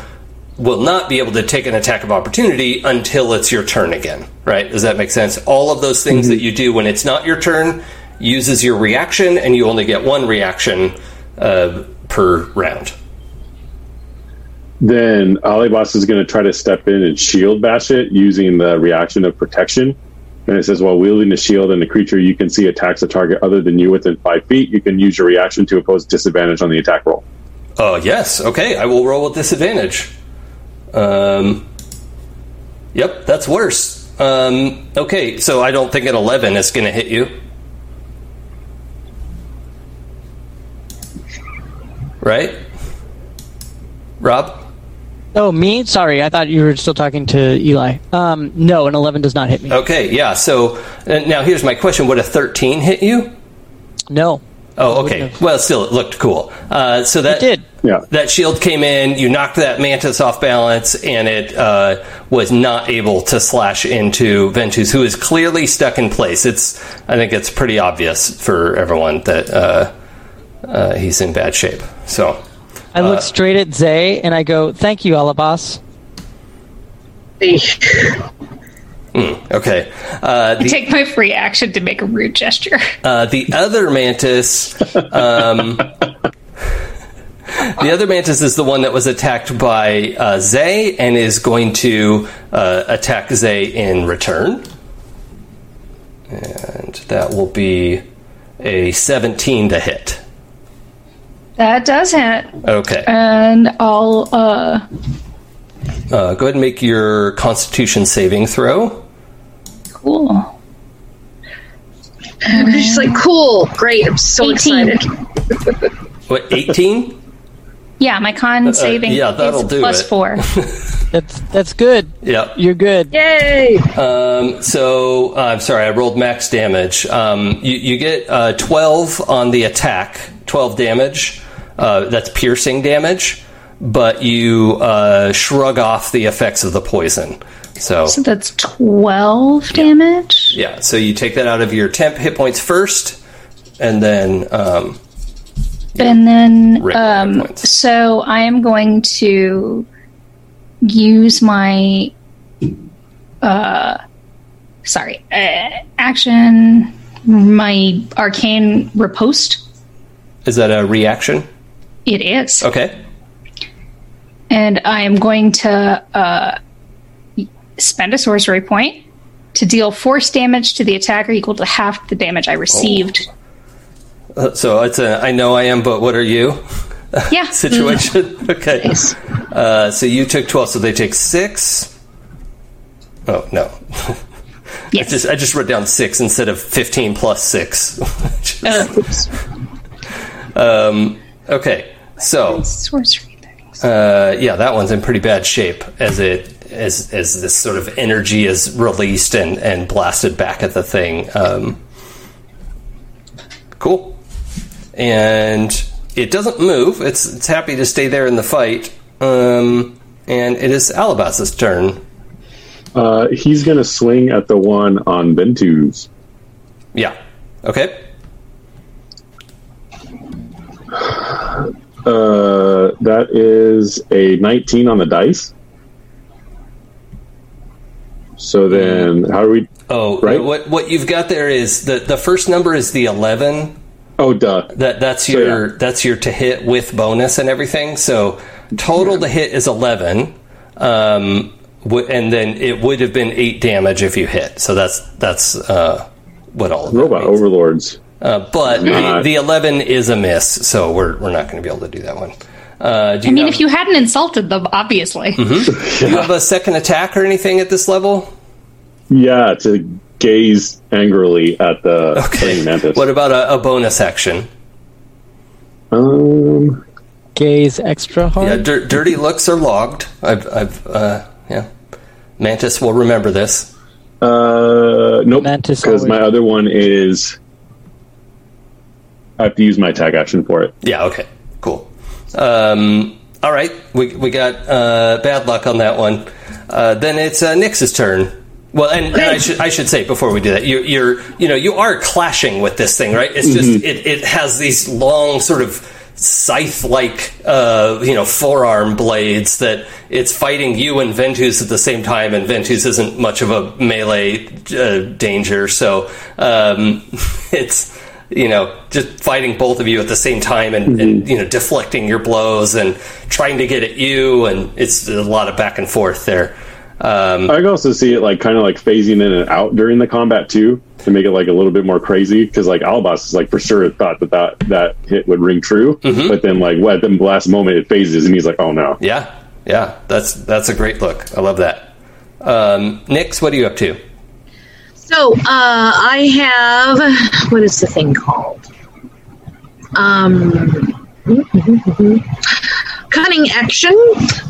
will not be able to take an attack of opportunity until it's your turn again. Right? Does that make sense? All of those things that you do when it's not your turn uses your reaction, and you only get one reaction uh, per round. Then Alabas is going to try to step in and shield bash it using the reaction of protection. And it says, while wielding the shield and the creature you can see attacks a target other than you within five feet, you can use your reaction to oppose disadvantage on the attack roll. Oh yes, okay. I will roll with disadvantage. Um, yep, that's worse. Um, okay, so I don't think an eleven is going to hit you. Right, Rob? Oh, me? Sorry, I thought you were still talking to Eli. Um, no, an 11 does not hit me. Okay, yeah. So uh, now here's my question: Would a thirteen hit you? No. Oh, okay. Well, still, it looked cool. Uh, so that It did. Yeah. that shield came in. You knocked that mantis off balance, and it uh, was not able to slash into Ventus, who is clearly stuck in place. It's I think it's pretty obvious for everyone that uh, uh, he's in bad shape. So I look straight at Zay and I go, "Thank you, Alabas." okay, uh, the, Take my free action to make a rude gesture. Uh, the other mantis. Um, the other mantis is the one that was attacked by uh, Zay and is going to uh, attack Zay in return. And that will be a 17 to hit. That does hit. Okay. And I'll uh Uh, go ahead and make your constitution saving throw. cool. She's like, cool, great. I'm so 18. excited. What, 18? Yeah, my con saving Uh, yeah, that'll is do plus it. four. That's that's good. yeah. You're good. Yay! Um, so uh, I'm sorry, I rolled max damage. Um, you, you get uh, 12 on the attack, 12 damage. Uh, that's piercing damage, but you uh, shrug off the effects of the poison. So so that's twelve damage. yeah, so you take that out of your temp hit points first, and then um, And then um so I am going to use my uh sorry, uh, action my arcane riposte. is that a reaction? It is. Okay. and I am going to uh, spend a sorcery point to deal force damage to the attacker equal to half the damage I received. Uh, so it's a I know I am, but what are you? Yeah. situation. Okay. Nice. Uh, so you took twelve, so they take six. Oh no. Yes. I just I just wrote down six instead of fifteen plus six. Just- um, okay, so sorcery things. uh, yeah, that one's in pretty bad shape as it as as this sort of energy is released and and blasted back at the thing. Um, cool, and it doesn't move. It's it's happy to stay there in the fight. Um, and it is Alabas's turn. Uh, he's going to swing at the one on Ventus. Yeah. Okay. Uh, that is a 19 on the dice. So then, how do we? Oh, Right. what what you've got there is the the first number is the eleven. Oh, duh. That that's So, your yeah. that's your to hit with bonus and everything. So total to hit is eleven, um, w- and then it would have been eight damage if you hit. So that's that's uh, what all Robot overlords. Uh, but the, the eleven is a miss, so we're we're not going to be able to do that one. Uh, do you I mean, have, if you hadn't insulted them, obviously. do you have a second attack or anything at this level? Yeah, to gaze angrily at the praying mantis. What about a, a bonus action? Um, Gaze extra hard. Yeah, dir- dirty looks are logged. I've, I've, uh, yeah. Mantis will remember this. uh, nope. Mantis Because my other one is. I have to use my tag action for it. Yeah. Okay. Cool. Um, all right. We we got uh, bad luck on that one. Uh, then it's uh, Nix's turn. Well, and, and I should I should say before we do that, you're, you're you know you are clashing with this thing, right? It's just it, it has these long sort of scythe-like, uh, you know, forearm blades that it's fighting you and Ventus at the same time, and Ventus isn't much of a melee uh, danger, so um, it's you know just fighting both of you at the same time and, and you know deflecting your blows and trying to get at you, and it's a lot of back and forth there. Um, I can also see it like kind of like phasing in and out during the combat too to make it like a little bit more crazy because like Alabas is like for sure thought that that, that hit would ring true, but then like what at the last moment it phases and he's like, oh no. Yeah, yeah, that's that's a great look. I love that. Um, Nix, what are you up to? So uh, I have what is the thing called? Um, cunning action,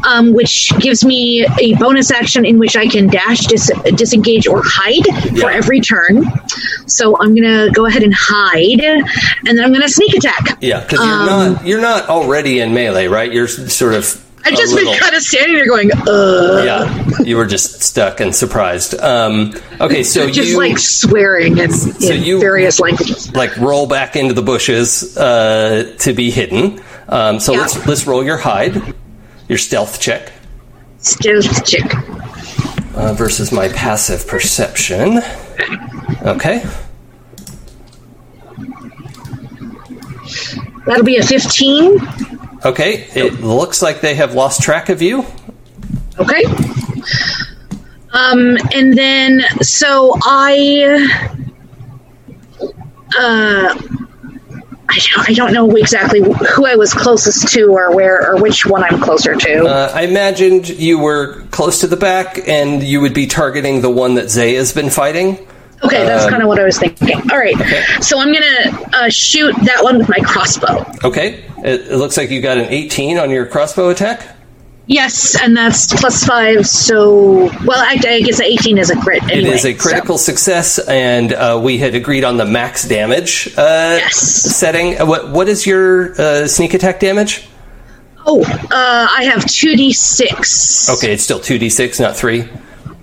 um, which gives me a bonus action in which I can dash, dis- disengage, or hide for every turn. So I'm gonna go ahead and hide, and then I'm gonna sneak attack. Yeah, because you're Um, not you're not already in melee, right? You're sort of. I've just little- been kind of standing there going, uh, Yeah, you were just stuck and surprised. Um, okay, so you just you like swearing in, in you- various languages. like roll back into the bushes uh, to be hidden. Um, so Yeah. let's let's roll your hide, your stealth check Stealth check. uh, versus my passive perception. Okay, That'll be a 15. Okay. It looks like they have lost track of you. Okay. Um, and then so I, uh, I don't, I don't know exactly who I was closest to or where or which one I'm closer to. Uh, I imagined you were close to the back, and you would be targeting the one that Zay has been fighting. Okay, that's um, kind of what I was thinking. All right, so I'm gonna uh, shoot that one with my crossbow. Okay, it, it looks like you got an 18 on your crossbow attack. Yes, and that's plus five. So, well, I, I guess 18 is a crit. It Anyway, is a critical success, and uh, we had agreed on the max damage uh, Yes. setting. Uh, What what is your uh, sneak attack damage? Oh, uh, I have 2d6. Okay, it's still two d six, not three.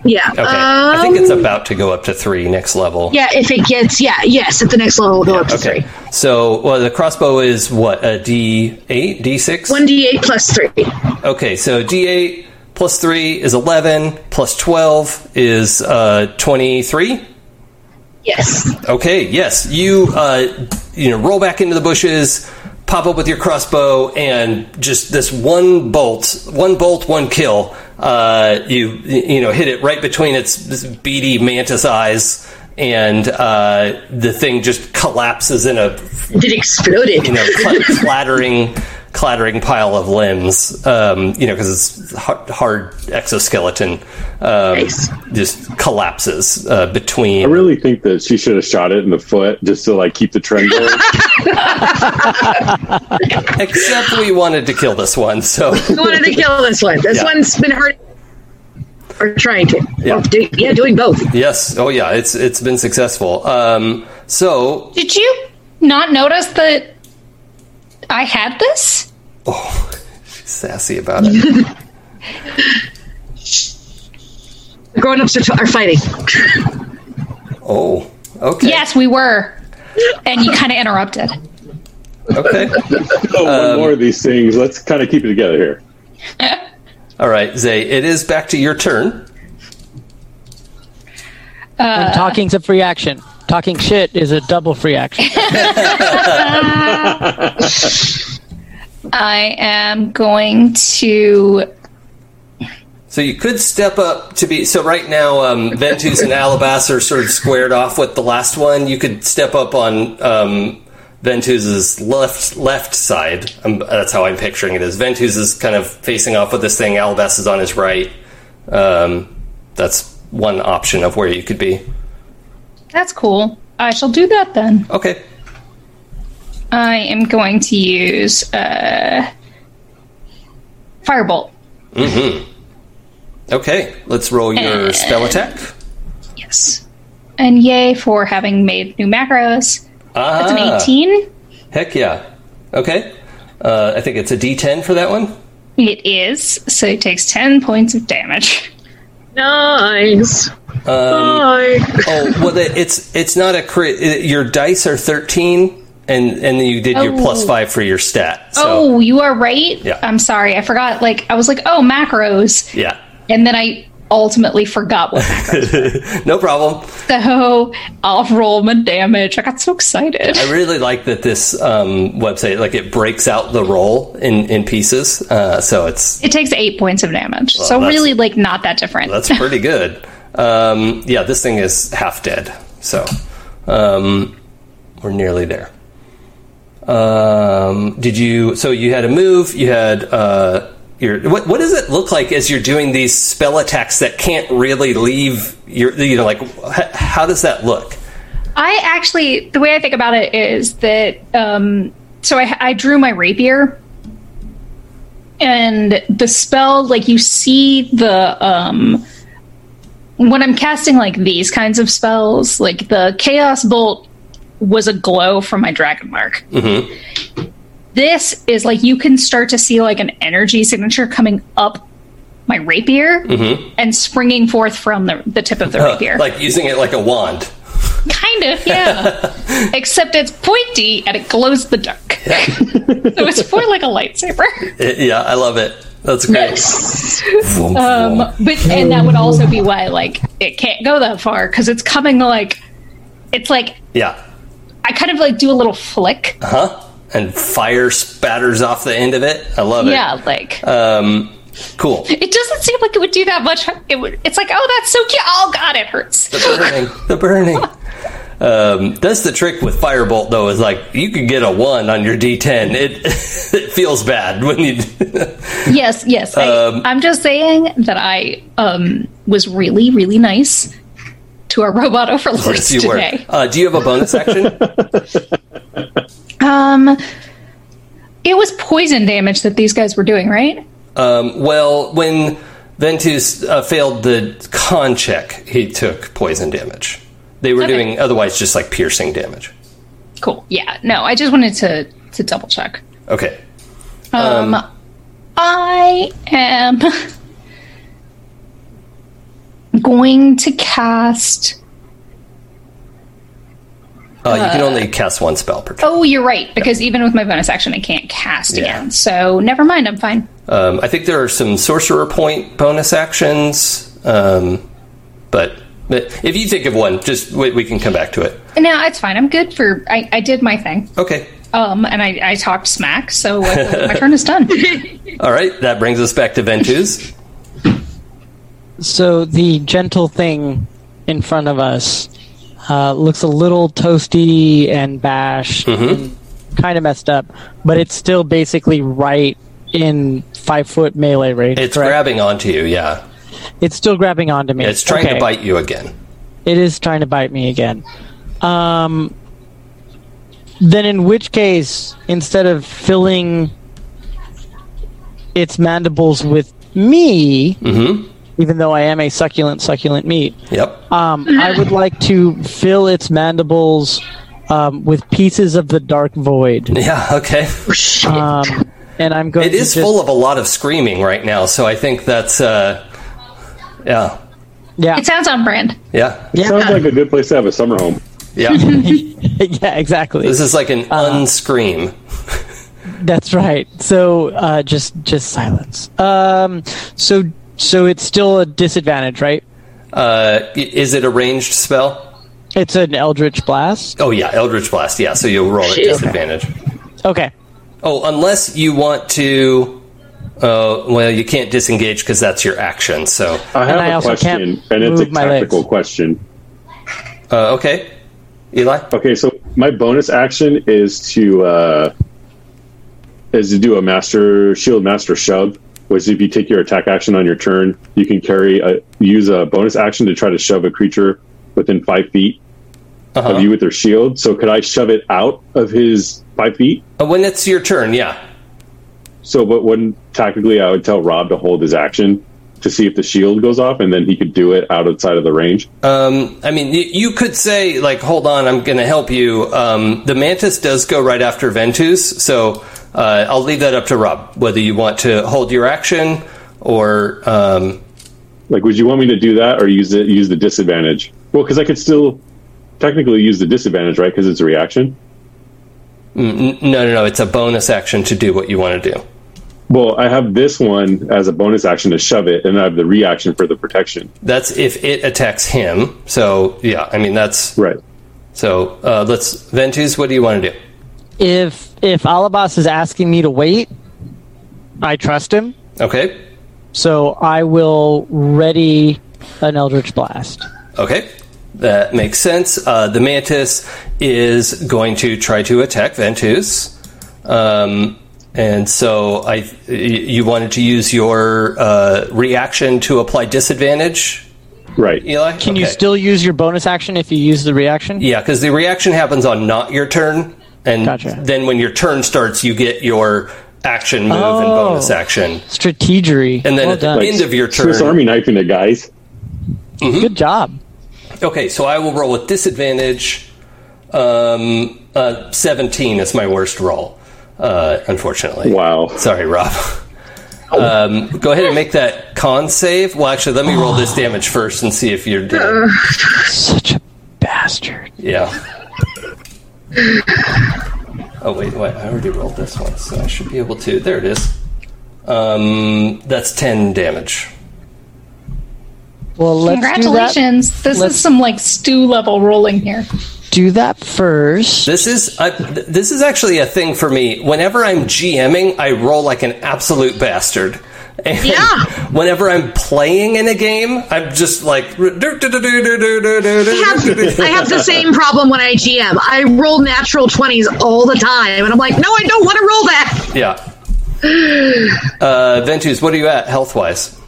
Yeah. Okay, I think it's um, about to go up to three next level. Yeah, if it gets, yeah, yes, at the next level, we'll go up to Okay, three. so well, the crossbow is what a d eight, d six. 1d8 plus three. Okay, so d eight plus three is eleven, plus twelve is uh, twenty three. Yes. Okay, yes, you uh, you know roll back into the bushes, pop up with your crossbow, and just this one bolt, one bolt, one kill. Uh, you you know hit it right between its beady mantis eyes, and uh, the thing just collapses in a It exploded. you know cl- clattering clattering pile of limbs. Um, you know because it's hard, hard exoskeleton. Um, Nice. Just collapses uh, between. I really think that she should have shot it in the foot just to like keep the trend going. Except we wanted to kill this one, so We wanted to kill this one. This Yeah. one's been hard. Or trying to. Yeah. Do, yeah, doing both. yes, oh yeah, it's it's been successful. Um, so Did you not notice that I had this? oh, she's sassy about it. The grown ups are, t- are fighting. Oh, okay, Yes, we were. And you kind of interrupted. okay, oh, one um, more of these things. Let's kind of keep it together here. all right, Zay. It is back to your turn. and talking's a free action. Talking shit is a double free action. I am going to. So you could step up to be. So right now, um, Ventus and Alabas are sort of squared off with the last one. You could step up on um, Ventus's left left side. Um, that's how I'm picturing it. Is Ventus is kind of facing off with this thing. Alabas is on his right. Um, that's one option of where you could be. That's cool. I shall do that then. Okay. I am going to use uh, Firebolt. Mm-hmm. Okay. Let's roll your spell attack. Yes. And yay for having made new macros. Ah, That's an Ah, 18. Heck yeah. Okay. Uh, I think it's a D10 for that one. It is. So it takes 10 points of damage. Nice. Um, Bye. Oh well, it's it's not a crit. it- Your dice are thirteen and and you did your Oh. plus five for your stat. So, oh, you are right. Yeah. I'm sorry. I forgot. Like, I was like, oh, macros. yeah, And then I ultimately forgot what macros no problem. So I'll roll my damage. I got so excited. I really like that this um, website like it breaks out the roll in in pieces, uh, so it's It takes eight points of damage. so really, like, not that different. that's pretty good. Um, yeah, this thing is half dead, so um, we're nearly there. Um, did you? So you had a move. You had uh, your. What, what does it look like as you're doing these spell attacks that can't really leave your? You know, like h- how does that look? I actually, the way I think about it is that, um, so I, I drew my rapier, and the spell, like you see the, um, when I'm casting like these kinds of spells, like the chaos bolt was a glow from my dragon mark. This is like you can start to see like an energy signature coming up my rapier and springing forth from the, the tip of the rapier. Like using it like a wand. Kind of, yeah. Except it's pointy and it glows the dark. so it's more like a lightsaber. It- yeah, I love it. That's great. Um, but and that would also be why like it can't go that far because it's coming like it's like yeah. I kind of like do a little flick. Uh huh? And fire spatters off the end of it. I love it. Yeah, like Um, cool. it doesn't seem like it would do that much. It would. It's like oh that's so cute. Oh god, it hurts. The burning. The burning. Um, that's the trick with Firebolt, though, is like you could get a one on your D10. It it feels bad when you. Yes, yes. Um, I, I'm just saying that I um was really really nice to our robot overlords yes, you were. today. Uh, do you have a bonus action? Um, it was poison damage that these guys were doing, right? Um, well, when Ventus uh, failed the con check, he took poison damage. They were Okay. doing otherwise just like piercing damage. Cool. Yeah. No, I just wanted to to double check. Okay. Um, I am going to cast. Uh, you can only cast one spell per turn. Oh, you're right. Because even with my bonus action, I can't cast Yeah. again. So never mind. I'm fine. Um, I think there are some sorcerer point bonus actions, um, but, but if you think of one, just we, we can come back to it. No, it's fine. I'm good for. I, I did my thing. Okay. Um, and I, I talked smack, so like my turn is done. All right. That brings us back to Ventus. So the gentle thing in front of us uh, looks a little toasty and bashed, and kind of messed up, but it's still basically right in five foot melee range. It's correct? grabbing onto you. Yeah. It's still grabbing onto me. It's trying Okay. to bite you again. It is trying to bite me again. Um, then, in which case, instead of filling its mandibles with me, even though I am a succulent, succulent meat, Yep. um, I would like to fill its mandibles um, with pieces of the dark void. Yeah. Okay. Um, and I'm going It to just, full of a lot of screaming right now, so I think that's uh, yeah, yeah, It sounds on brand. yeah, yeah, Sounds like a good place to have a summer home. yeah. yeah, exactly. this is like an unscream. That's right. So uh, just just silence. Um, so so it's still a disadvantage, right? Uh, is it a ranged spell? It's an Eldritch Blast. Oh yeah, Eldritch Blast. Yeah, so you'll roll at Shit. disadvantage. Okay. Oh, unless you want to. Uh, well, you can't disengage because that's your action. So, I have I a also question, and it's a move tactical question. uh, okay, Eli. Okay, so my bonus action is to uh, is to do a master shield master shove, which if you take your attack action on your turn, you can carry a use a bonus action to try to shove a creature within five feet Uh-huh. of you with their shield. So could I shove it out of his five feet? Uh, when it's your turn, yeah. So, but when tactically, I would tell Rob to hold his action to see if the shield goes off, and then he could do it out outside of the range. Um, I mean, y- you could say like, "Hold on, I'm going to help you." Um, the mantis does go right after Ventus, so uh, I'll leave that up to Rob whether you want to hold your action or um, Like, would you want me to do that or use it use the disadvantage? Well, because I could still technically use the disadvantage, right? Because it's a reaction. N- no, no, no. It's a bonus action to do what you want to do. Well, I have this one as a bonus action to shove it, and I have the reaction for the protection. That's if it attacks him. So yeah, I mean that's Right. so. Uh, let's Ventus. What do you want to do? If if Alabas is asking me to wait, I trust him. Okay. So I will ready an Eldritch Blast. Okay, that makes sense. Uh, the mantis is going to try to attack Ventus, um, and so I. y- You wanted to use your uh, reaction to apply disadvantage, Right. Eli? Can you still use your bonus action if you use the reaction? Yeah, because the reaction happens on not your turn, and Gotcha. then when your turn starts, you get your action move and Oh. bonus action, Strategery. and then well at the done. end of your turn, Swiss turn. Army knifing it, guys. Good job. Okay, so I will roll with disadvantage. Um, uh, Seventeen is my worst roll, uh, unfortunately. Wow. Sorry, Rob. Um, go ahead and make that con save. Well, actually, let me roll this damage first and see if you're dead. Such a bastard. Yeah. Oh wait, wait! I already rolled this one, so I should be able to. There it is. Um, that's ten damage. Well, let's Congratulations. This Let's- is some like stew level rolling here. do that. First. This is th- this is actually a thing for me. Whenever I'm GMing, I roll like an absolute bastard. And Yeah. Whenever I'm playing in a game, I'm just like. I have, I have the same problem when I GM. I roll natural 20s all the time, and I'm like, no, I don't want to roll that. Yeah. Uh, Ventus, what are you at health wise?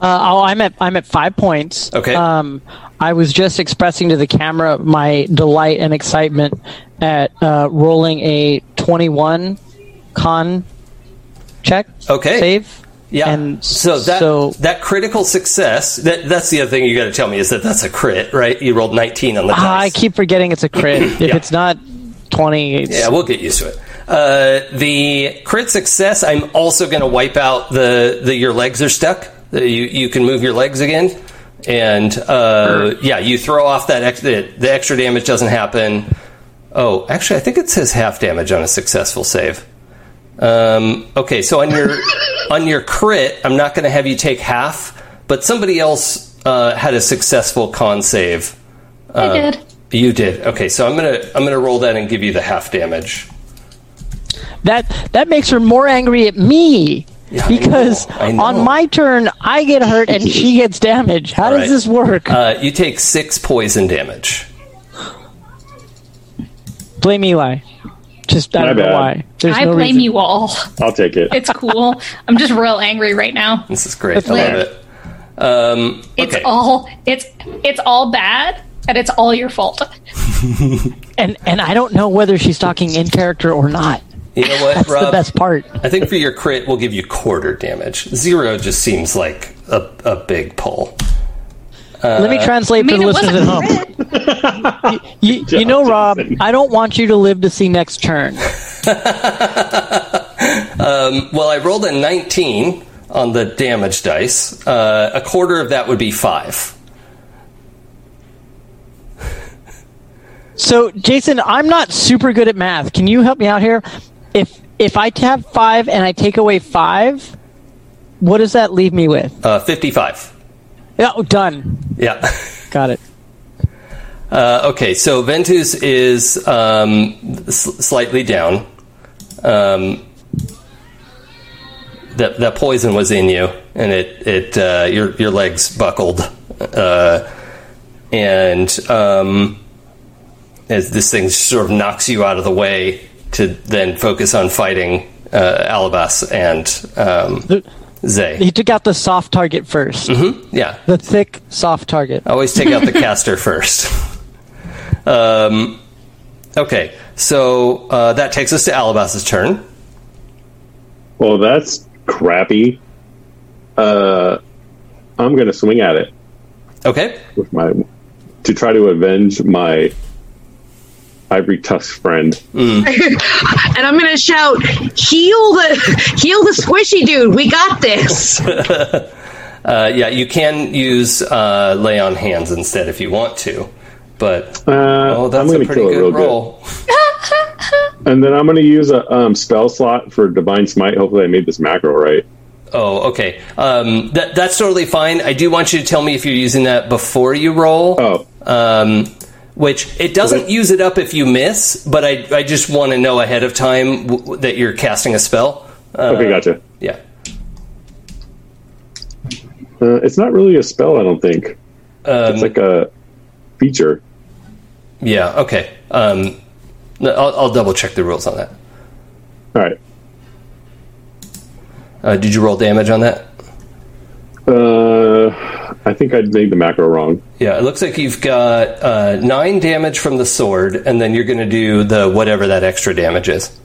Uh, oh, I'm at I'm at five points. Okay. Um, I was just expressing to the camera my delight and excitement at uh, rolling a 21 con check. Okay. Save. Yeah. And so that so that critical success. That that's the other thing you got to tell me is that that's a crit, right? You rolled 19 on the Ah, I keep forgetting it's a crit. If Yeah. it's not 20, it's, Yeah, we'll get used to it. Uh, the crit success. I'm also going to wipe out the the your legs are stuck. The- You you can move your legs again, and uh, yeah, you throw off that ex- the, the extra damage doesn't happen. Oh, actually, I think it says half damage on a successful save. Um, okay, so on your on your crit, I'm not going to have you take half, but somebody else uh, had a successful con save. I did. You did. Okay, so I'm gonna I'm gonna roll that and give you the half damage. that that makes her more angry at me. I because know, I know. on my turn, I get hurt and she gets damage. How does right. this work? Uh, you take six poison damage. Blame Eli. Just I My don't know bad. why. There's I no blame reason. you all. I'll take it. It's cool. I'm just real angry right now. This is great. I love fair. it. Um, It's okay. all it's it's all bad and it's all your fault. And and I don't know whether she's talking in character or not. you know what, That's the best part. I think for your crit, we'll give you quarter damage. Zero just seems like a, a big pull. Let me translate I mean, for the listeners at home. crit. You, you know, Rob, I don't want you to live to see next turn. Well, I rolled a 19 on the damage dice. Uh, a quarter of that would be five. So, Jason, I'm not super good at math. Can you help me out here? If if I have five and I take away five, what does that leave me with? Uh, 55. Yeah, oh, done. Yeah. Got it. Uh, okay, so Ventus is um, s- slightly down. Um, that that poison was in you, and it it uh, your your legs buckled, uh, and um, as this thing sort of knocks you out of the way to then focus on fighting uh, Alabas and um, Zay. He took out the soft target 1st Yeah, The thick, soft target. Always take out the caster first. Um, okay, so uh, that takes us to Alabas's turn. Well, that's crappy. Uh, I'm going to swing at it Okay, with my to try to avenge my ivory tusk friend. And I'm going to shout, heal the heal the squishy dude. We got this. uh, yeah, you can use uh, lay on hands instead if you want to, but Uh, oh, that's I'm a going to pretty kill it good roll. And then I'm going to use a um, spell slot for Divine Smite. Hopefully, I made this macro right. Oh, okay. Um, that that's totally fine. I do want you to tell me if you're using that before you roll. Oh, Um, which it doesn't use it up if you miss, but I I just want to know ahead of time w- that you're casting a spell. Uh, okay, gotcha. Yeah. Uh, it's not really a spell, I don't think. Um, It's like a feature. yeah. Okay. Um, I'll, I'll double check the rules on that. All right. Uh, did you roll damage on that? Uh, I think I made the macro wrong. Yeah, it looks like you've got uh, nine damage from the sword, and then you're going to do the whatever that extra damage is.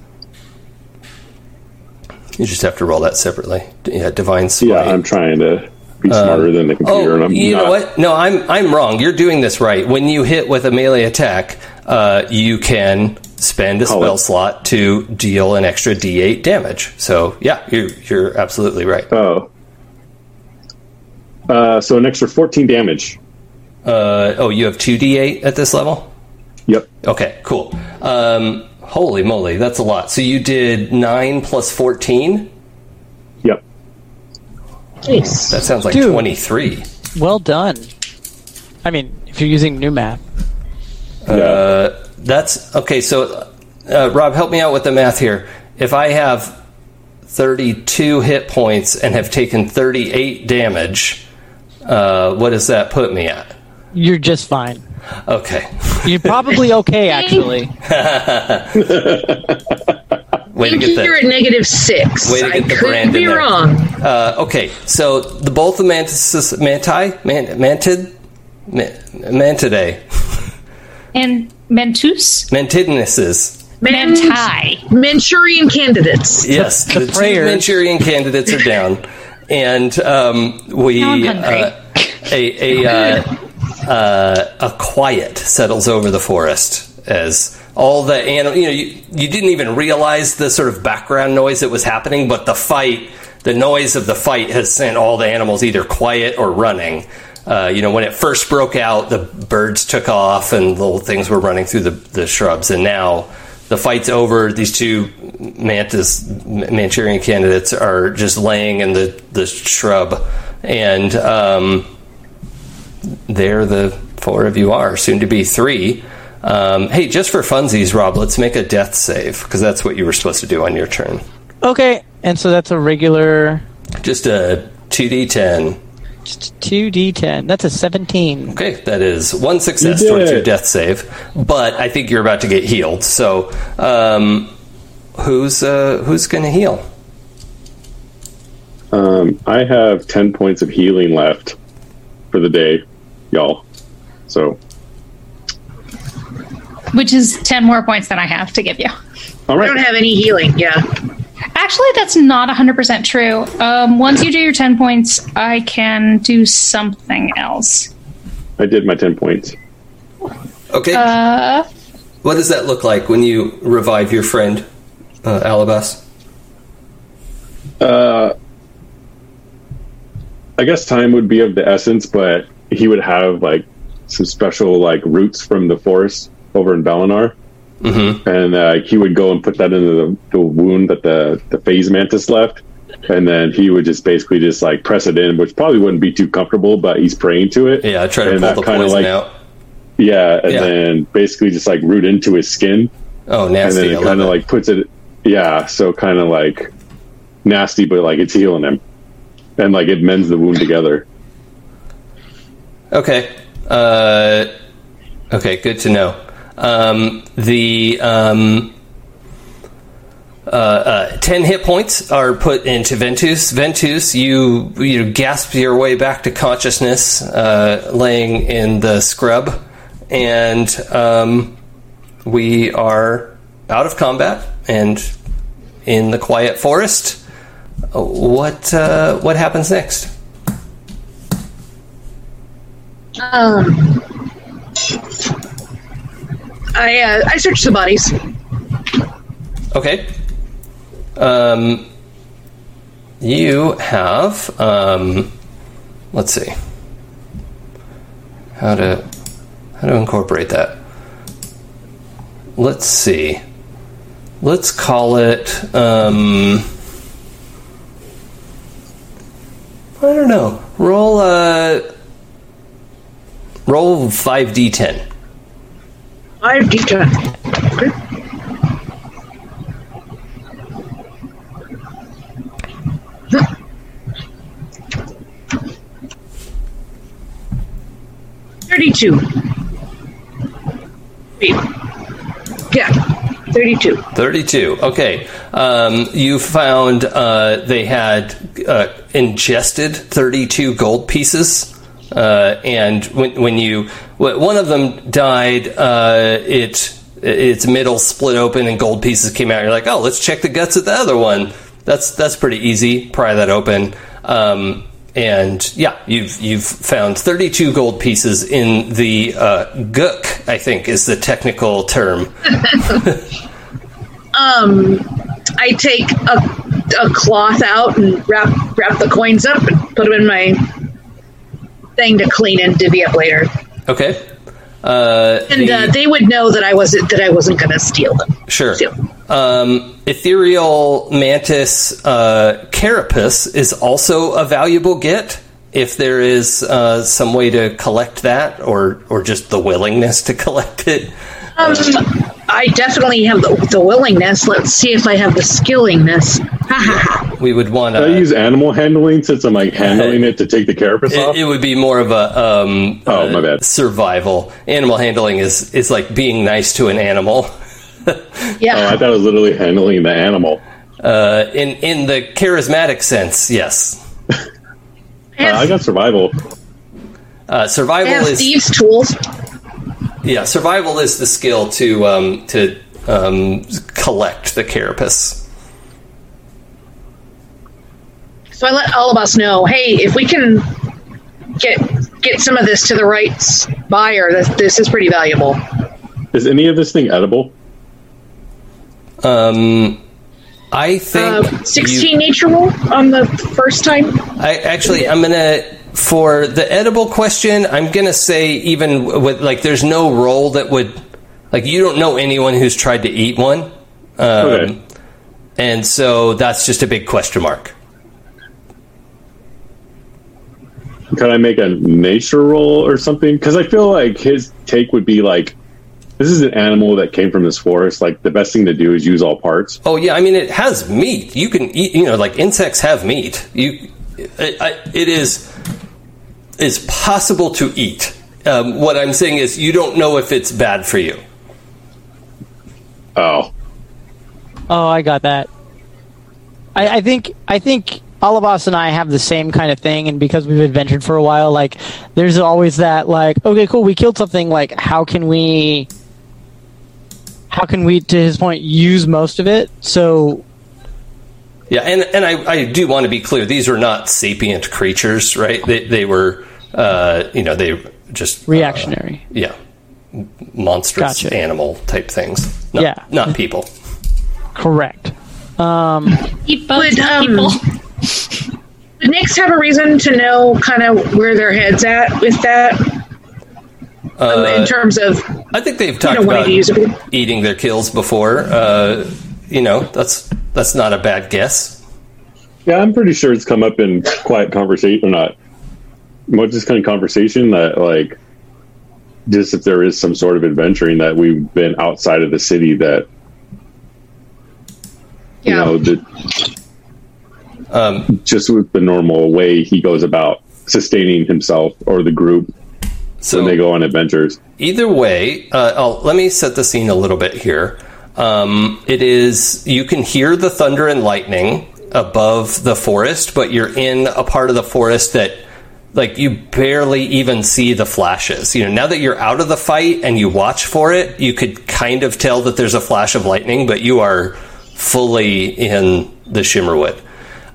You just have to roll that separately. Yeah, divine smite. Yeah, I'm trying to be smarter than the computer, and Oh, I'm you not. know what? No, I'm I'm wrong. You're doing this right. When you hit with a melee attack, uh, you can spend a Call spell it. slot to deal an extra D8 damage. So yeah, you're you're absolutely right. Oh. Uh, so an extra 14 damage. Uh, oh, you have two D8 at this level. Yep. Okay, cool. Um, holy moly, that's a lot. So you did nine plus fourteen. Yep. Nice. That sounds like Dude. twenty-three. Well done. I mean, if you're using new math. Yeah. That's okay. So, uh, Rob, help me out with the math here. If I have 32 hit points and have taken 38 damage, uh, what does that put me at? You're just fine. Okay. You're probably okay, actually. Way to I get think you're at negative six. Way to I get the could brand in be there. wrong. Uh, okay. So the both the mantis, manti, man, mantid, man, mantidae, And mantus, mantidnesses. Man- Manti. Manchurian candidates. Yes, the, two prayers. Manchurian candidates are down, and um, we uh, a a uh, uh, a quiet settles over the forest as all the animal. You know, you, you didn't even realize the sort of background noise that was happening, but the fight, the noise of the fight, has sent all the animals either quiet or running. Uh, you know, when it first broke out, the birds took off and little things were running through the, the shrubs, and now the fight's over. These two mantis Manchurian candidates are just laying in the, the shrub, and um, there the four of you are, soon to be three. Um, hey, just for funsies, Rob, let's make a death save because that's what you were supposed to do on your turn. Okay, and so that's a regular Just a two d ten. just 2d10. That's a 17. Okay, that is one success You towards it. your death save, but I think you're about to get healed. So, um, who's uh, who's going to heal? Um, I have 10 points of healing left for the day, y'all. So, Which is 10 more points than I have to give you. all I don't have any healing. Yeah. Actually, that's not 100% true. Um, once you do your 10 points, I can do something else. I did my 10 points. Okay, Uh, what does that look like when you revive your friend, uh, Alabas? Uh, I guess time would be of the essence, but he would have like some special like roots from the forest over in Valenar. Mm-hmm. and uh, he would go and put that into the, the wound that the the phase mantis left, and then he would just basically just like press it in, which probably wouldn't be too comfortable, but he's praying to it. Yeah, try to And pull the poison like- out. Yeah, and Yeah. then basically just like root into his skin, Oh, nasty! and then it kind of like puts it. Yeah, so kind of like nasty, but like it's healing him, and like it mends the wound together. Okay. Uh, okay, good to know. Um, the um, uh, uh, ten hit points are put into Ventus. Ventus, you you gasp your way back to consciousness, uh, laying in the scrub, and um, we are out of combat and in the quiet forest. What uh, what happens next? Um, I uh, I searched the bodies. Okay. Um, you have. Um, let's see. How to how to incorporate that? Let's see. Let's call it. Um, I don't know. Roll uh, roll five d10. Five D ten. Thirty-two. Yeah, thirty-two. 32. Okay. Um, you found uh, they had uh, ingested 32 gold pieces. Uh, and when, when you, one of them died, uh, it, its middle split open and gold pieces came out. You're like, oh, let's check the guts of the other one. That's, that's pretty easy. Pry that open. Um, and yeah, you've you've found 32 gold pieces in the uh, gook. I think is the technical term. Um, I take a, a cloth out and wrap wrap the coins up and put them in my thing to clean and divvy up later. Okay. Uh, And the- uh, they would know that I wasn't that I wasn't going to steal them. Sure. Steal. Um, ethereal mantis uh, carapace is also a valuable get. If there is uh, some way to collect that, or or just the willingness to collect it, Um, I definitely have the, the willingness. Let's see if I have the skillingness. We would want I to. use animal handling since I'm like handling it to take the carapace off. It, it would be more of a um, Oh, uh, my bad. survival. Animal handling is is like being nice to an animal. oh, I thought I was literally handling the animal. Uh, in in the charismatic sense, yes. Uh, I got survival. Uh, survival have is thieves' tools. Yeah, survival is the skill to um, to um, collect the carapace. So I let all of us know, hey, if we can get get some of this to the right buyer, this, this is pretty valuable. Is any of this thing edible? Um, I think Uh, you- 16 nature roll on the first time. I actually I'm gonna for the edible question. I'm gonna say even with like there's no role that would like you don't know anyone who's tried to eat one, um, Okay. and so that's just a big question mark. Can I make a nature roll or something? Because I feel like his take would be like, this is an animal that came from this forest. Like the best thing to do is use all parts. Oh yeah, I mean it has meat. You can eat. You know, like insects have meat. You, it, I- it is is possible to eat. Um, what I'm saying is, you don't know if it's bad for you. Oh, Oh, I got that. I, I think I think Alabas and I have the same kind of thing, and because we've adventured for a while, like there's always that like, okay, cool, we killed something. Like, how can we? How can we, to his point, use most of it? So Yeah, and and I, I do want to be clear. These are not sapient creatures, right? They they were, uh, you know, they were just uh, reactionary. yeah, monstrous Gotcha. animal type things. Not, Yeah. not people. Correct. Eat bugs, Would, not um, people. Would Nyx have a reason to know kind of where their head's at with that? Um, in terms of I think they've you talked know about to use it. eating their kills before. Uh, you know, that's that's not a bad guess. yeah. I'm pretty sure it's come up in quiet conversation or not. What this kind of conversation that like, just if there is some sort of adventuring that we've been outside of the city that you know that Um, just with the normal way he goes about sustaining himself or the group so when they go on adventures. either way, uh, I'll, let me set the scene a little bit here. Um, it is you can hear the thunder and lightning above the forest, but you're in a part of the forest that like you barely even see the flashes. You know, now that you're out of the fight and you watch for it, you could kind of tell that there's a flash of lightning, but you are fully in the Shimmerwood.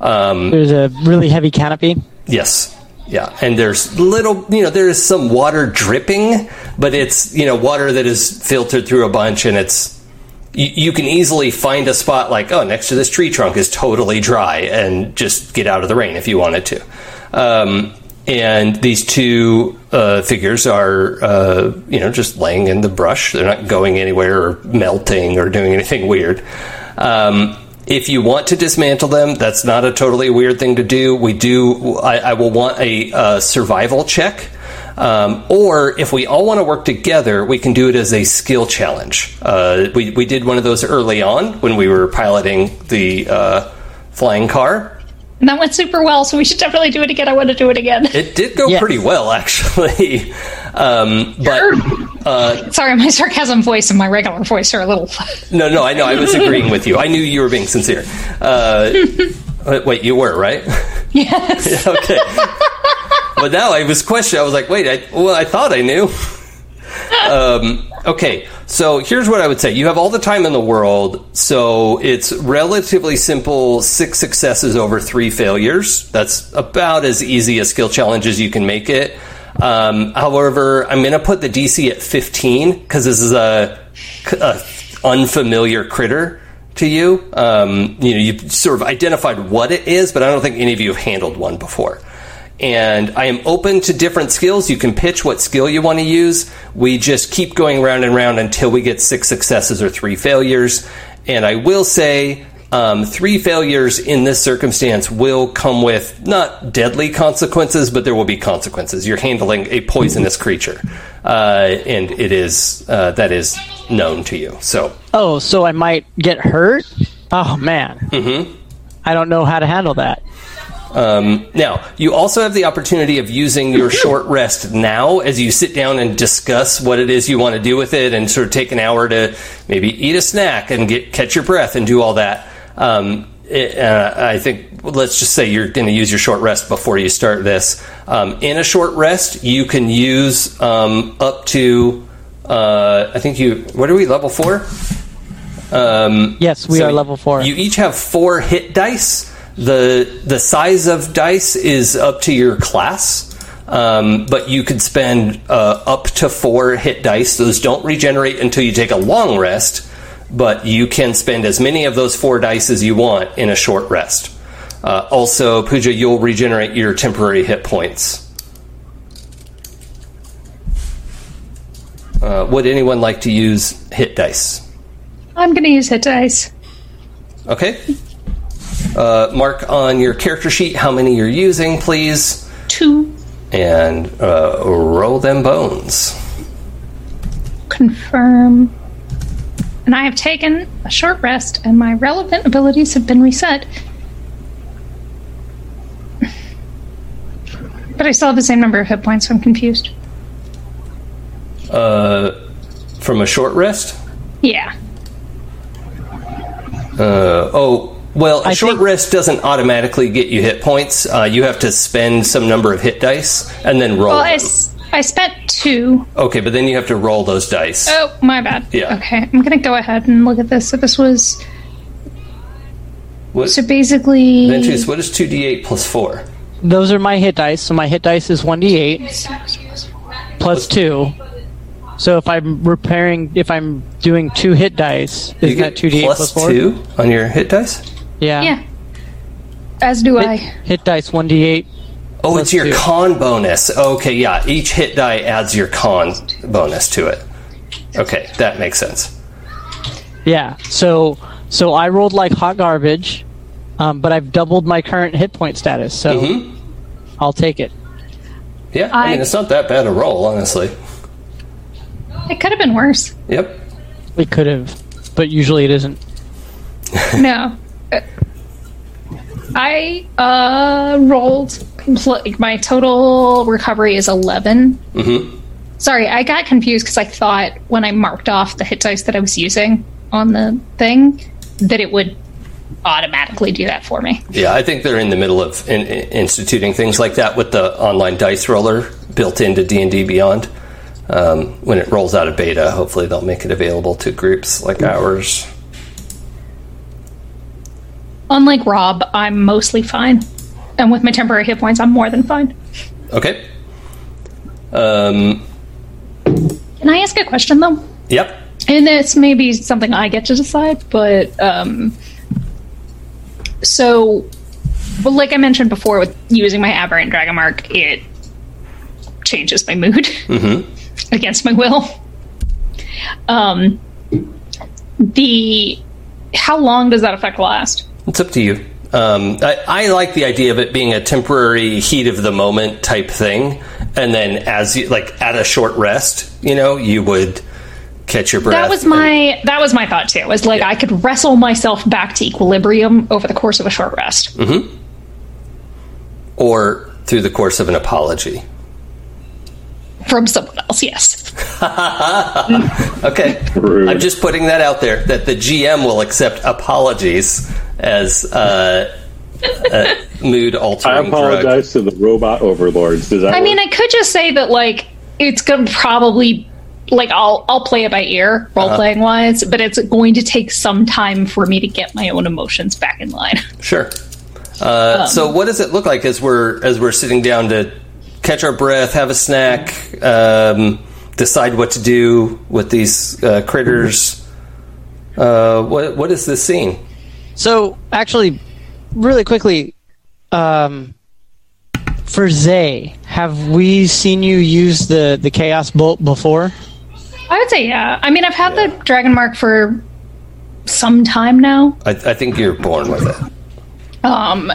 Um, There's a really heavy canopy. Yes. Yeah. And there's little, you know, there is some water dripping, but it's, you know, water that is filtered through a bunch and it's, you, you can easily find a spot like, oh, next to this tree trunk is totally dry and just get out of the rain if you wanted to. Um, and these two uh, figures are, uh, you know, just laying in the brush. They're not going anywhere or melting or doing anything weird. Um, if you want to dismantle them, that's not a totally weird thing to do. We do. I, I will want a, uh survival check. Um, or if we all want to work together, we can do it as a skill challenge. Uh, we, we did one of those early on when we were piloting the uh, flying car. And that went super well, so we should definitely do it again. I want to do it again. It did go Yes. pretty well, actually. Um, but uh, Sorry, my sarcasm voice and my regular voice are a little. no, no, I know. I was agreeing with you. I knew you were being sincere. Uh, wait, wait, you were right. yes. okay. but now I was questioning. I was like, wait, I, well, I thought I knew. um, okay, so here's what I would say. You have all the time in the world, so it's relatively simple six successes over three failures. That's about as easy a skill challenge as you can make it. Um, however, I'm going to put the DC at 15 because this is a, a unfamiliar critter to you. Um, you know, you've sort of identified what it is, but I don't think any of you have handled one before. And I am open to different skills. You can pitch what skill you want to use. We just keep going round and round until we get six successes or three failures. And I will say, um, three failures in this circumstance will come with not deadly consequences, but there will be consequences. You're handling a poisonous creature, uh, and it is uh, that is known to you. So Oh, so I might get hurt? Oh man. Mm-hmm. I don't know how to handle that. Um, now, you also have the opportunity of using your short rest now as you sit down and discuss what it is you want to do with it and sort of take an hour to maybe eat a snack and get catch your breath and do all that. Um, it, uh, I think let's just say you're going to use your short rest before you start this. Um, in a short rest, you can use um, up to uh, I think you what are we level four? Um, Yes, we so are level four. You each have four hit dice. The The size of dice is up to your class, um, but you could spend uh, up to four hit dice. Those don't regenerate until you take a long rest, but you can spend as many of those four dice as you want in a short rest. Uh, also, Pooja, you'll regenerate your temporary hit points. Uh, would anyone like to use hit dice? I'm going to use hit dice. Okay. Uh, mark on your character sheet how many you're using, please, Two. and uh, roll them bones. Confirm. And I have taken a short rest, and my relevant abilities have been reset. But I still have the same number of hit points, so I'm confused. Uh, from a short rest? Yeah. Uh, oh, well, a I short think- rest doesn't automatically get you hit points. Uh, you have to spend some number of hit dice and then roll Well, I, them. s- I spent two. Okay, but then you have to roll those dice. Oh, my bad. Yeah. Okay, I'm going to go ahead and look at this. So this was. What, So basically. Ventus, what is 2d8 plus 4? Those are my hit dice. So my hit dice is 1d8 plus 2. So if I'm repairing, if I'm doing two hit dice, You is that 2d8 plus plus 4? 2 on your hit dice? Yeah. Yeah. As do I. Hit dice 1d8. Oh, it's your two. con bonus. Okay, yeah. Each hit die adds your con bonus to it. Okay, that makes sense. Yeah. So so I rolled like hot garbage, um, but I've doubled my current hit point status. So Mm-hmm. I'll take it. Yeah, I, I- mean, it's not that bad a roll, honestly. It could have been worse. Yep. We could have, but usually it isn't. no. I uh rolled compl- my total recovery is 11. Mm-hmm. Sorry, I got confused because I thought when I marked off the hit dice that I was using on the thing that it would automatically do that for me. Yeah, I think they're in the middle of in, in- instituting things like that with the online dice roller built into D and D Beyond. Um, when it rolls out of beta, hopefully they'll make it available to groups like ours. Unlike Rob, I'm mostly fine. And with my temporary hit points, I'm more than fine. Okay. Um, Can I ask a question though? yep. And this may be something I get to decide, but um, so, well, like I mentioned before, with using my aberrant dragon mark, it changes my mood against my will. Um, the how long does that effect last? It's up to you. Um, I, I like the idea of it being a temporary heat of the moment type thing, and then as you like at a short rest, you know, you would catch your breath. That was my that was my thought too. Was like I could wrestle myself back to equilibrium over the course of a short rest. or through the course of an apology. From someone else, yes. Okay, I'm just putting that out there that the GM will accept apologies as uh, uh, mood I altering. apologize to the robot overlords. Does that I mean. I could just say that like it's gonna probably like I'll I'll play it by ear, role playing wise, but it's going to take some time for me to get my own emotions back in line. Sure. Uh, so, what does it look like as we're as we're sitting down to catch our breath, have a snack, um, decide what to do with these uh, critters? Uh, what what is this scene? So actually, really quickly, um, for Zay, have we seen you use the the chaos bolt before? I would say yeah. I mean, I've had the dragon mark for some time now. I, I think you're born with it. Um,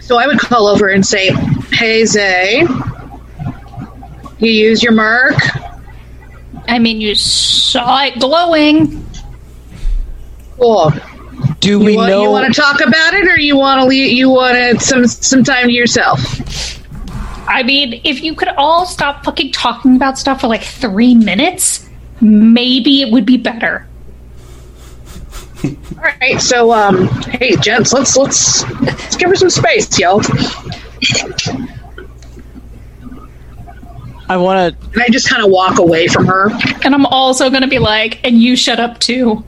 So I would call over and say, "Hey Zay, you use your mark." I mean, you saw it glowing. Cool. Do we You, want, know? you want to talk about it, or you want to leave, you want some some time to yourself? I mean, if you could all stop fucking talking about stuff for like three minutes, maybe it would be better. All right. So, um, hey, gents, let's let's let's give her some space, yo. I want to. And I just kind of walk away from her. And I'm also going to be like, and you shut up too.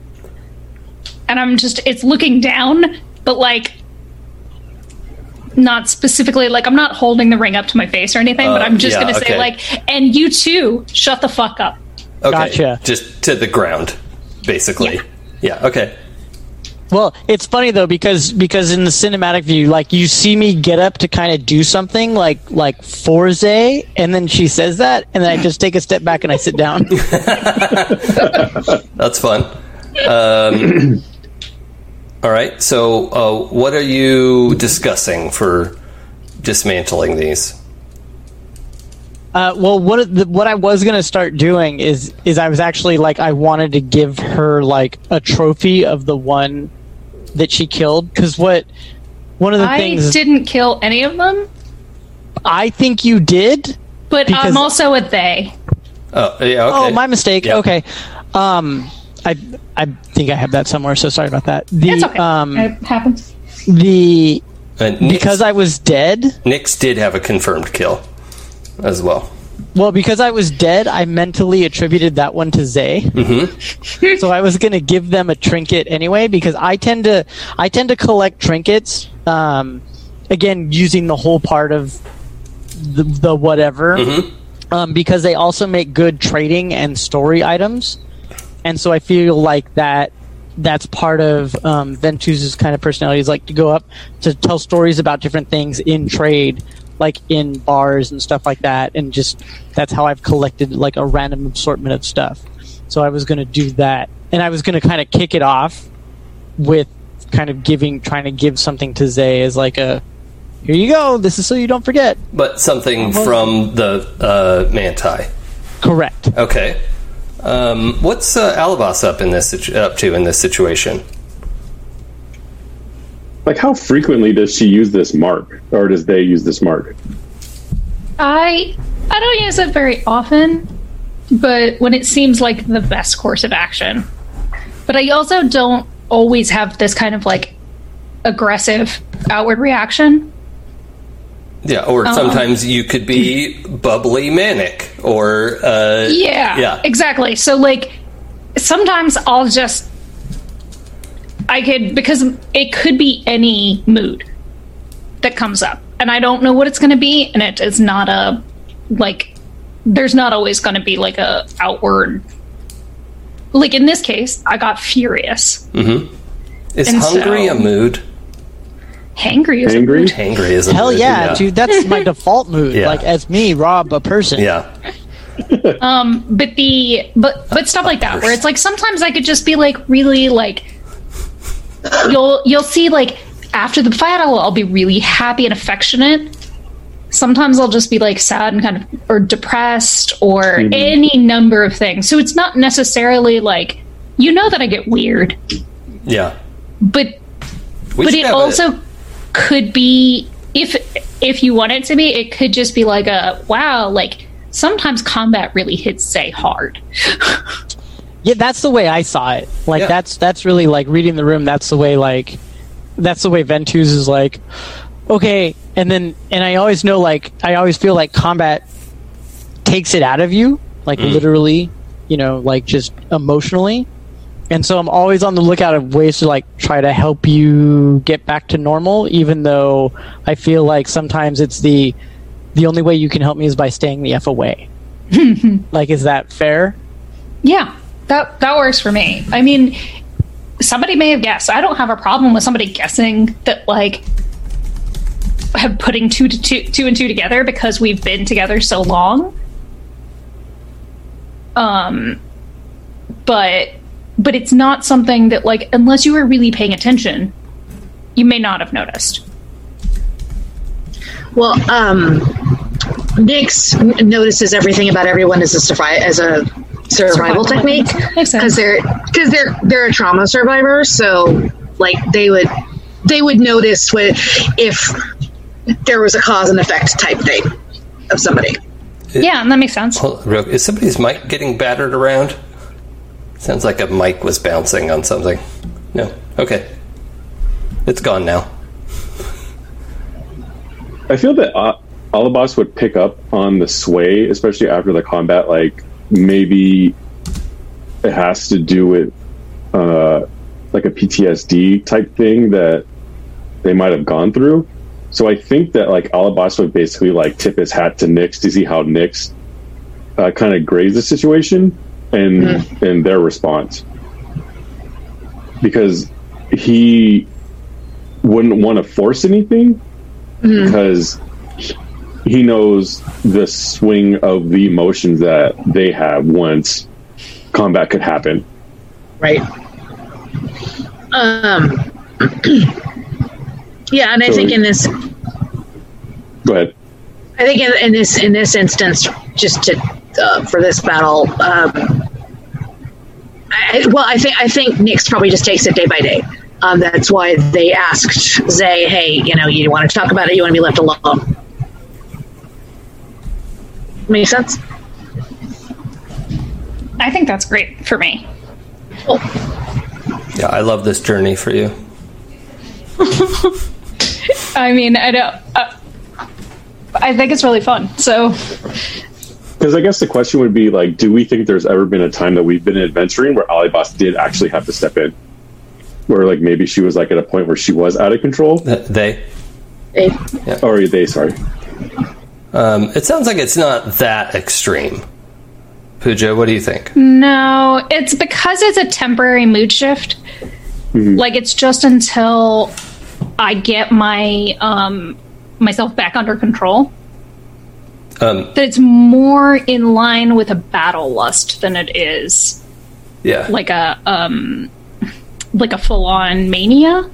And I'm just, it's looking down, but like, not specifically, like, I'm not holding the ring up to my face or anything, but Uh, I'm just yeah, going to okay. say, like, and you too, shut the fuck up. Okay, Gotcha. Just to the ground, basically. Yeah. Yeah. Okay. Well, it's funny though because because in the cinematic view, like you see me get up to kind of do something like like for Zay, and then she says that, and then I just take a step back and I sit down. That's fun. Um, all right. So, uh, what are you discussing for dismantling these? Uh, well, what the, what I was gonna start doing is is I was actually like I wanted to give her like a trophy of the one that she killed because what one of the I things didn't kill any of them, I think you did. but I'm also a they. Oh, yeah. Okay. Oh, my mistake. Yeah. Okay. Um, I I think I have that somewhere. So sorry about that. The It's okay. um it happens. the And Nyx, because I was dead. Nyx did have a confirmed kill as well. Well, because I was dead, I mentally attributed that one to Zay. Mm-hmm. so I was going to give them a trinket anyway because I tend to I tend to collect trinkets. Um, again, using the whole part of the, the whatever, um, because they also make good trading and story items, and so I feel like that that's part of um, Ventus's kind of personality is like to go up to tell stories about different things in trade, like in bars and stuff like that, and just that's how I've collected like a random assortment of stuff. So I was going to do that, and I was going to kind of kick it off with kind of giving, trying to give something to Zay as like a here you go, this is so you don't forget. But something from the uh, Manti. Correct. Okay. Um, what's uh, Alabas up in this situ- up to in this situation? Like, how frequently does she use this mark, or does they use this mark? I I don't use it very often, but when it seems like the best course of action. But I also don't always have this kind of like aggressive outward reaction. Yeah, or sometimes you could be bubbly manic, or uh, Yeah. yeah, Exactly. So like sometimes I'll just I could because it could be any mood that comes up. And I don't know what it's gonna be, and it is not a like there's not always gonna be like a outward like in this case, I got furious. Is And hungry so- a mood? Hangry is a Hangry? mood. Angry is a Hell mood, yeah, dude. That's my default mood. Yeah. Like as me, Rob, a person. Yeah. Um, but the but but stuff like that, where it's like sometimes I could just be like really like you'll you'll see like after the fight I'll I'll be really happy and affectionate. Sometimes I'll just be like sad and kind of or depressed or any number of things. So it's not necessarily like you know that I get weird, Yeah. but We but it have a- also could be if if you want it to be it could just be like a wow like sometimes combat really hits Zay hard Yeah, that's the way I saw it. Like Yeah. that's that's really like reading the room. That's the way like that's the way Ventus is like. Okay, and then and I always know like I always feel like combat takes it out of you, like mm. literally, you know, like just emotionally. And so I'm always on the lookout of ways to like try to help you get back to normal, even though I feel like sometimes it's the the only way you can help me is by staying the f away. like, is that fair? yeah that that works for me i mean somebody may have guessed i don't have a problem with somebody guessing that like have putting two to two, two and two together because we've been together so long um but but it's not something that like unless you were really paying attention you may not have noticed Well, um, Nyx n- notices everything about everyone as a survi- as a survival Survival technique technique. Makes sense. because they're because they're they're a trauma survivor. So like they would they would notice what if there was a cause and effect type thing of somebody. yeah and that makes sense Hold- real- Is somebody's mic getting battered around? Sounds like a mic was bouncing on something. No. Okay. It's gone now. I feel that uh, Alabas would pick up on the sway, especially after the combat. Like maybe it has to do with uh, like a PTSD type thing that they might have gone through. So I think that like Alabas would basically like tip his hat to Nyx to see how Nyx uh, kind of grades the situation and and their response because he wouldn't want to force anything because he knows the swing of the emotions that they have once combat could happen. Right. Um. yeah, and I think in this Go ahead. I think in, in this in this instance, just to uh, for this battle, um, I, well, I think I think Nyx probably just takes it day by day. Um, that's why they asked Zay, "Hey, you know, you want to talk about it? You want to be left alone?" Make sense? i think that's great for me Yeah, I love this journey for you. I mean, I don't. Uh, I think it's really fun. So Because I guess the question would be like, do we think there's ever been a time that we've been adventuring where Alabas did actually have to step in? Where like maybe she was like at a point where she was out of control, They. They- or they sorry. Um, it sounds like it's not that extreme. Pooja, what do you think? no, it's because it's a temporary mood shift. Like it's just until I get my um myself back under control. Um, That it's more in line with a battle lust than it is yeah. like a um like a full on mania.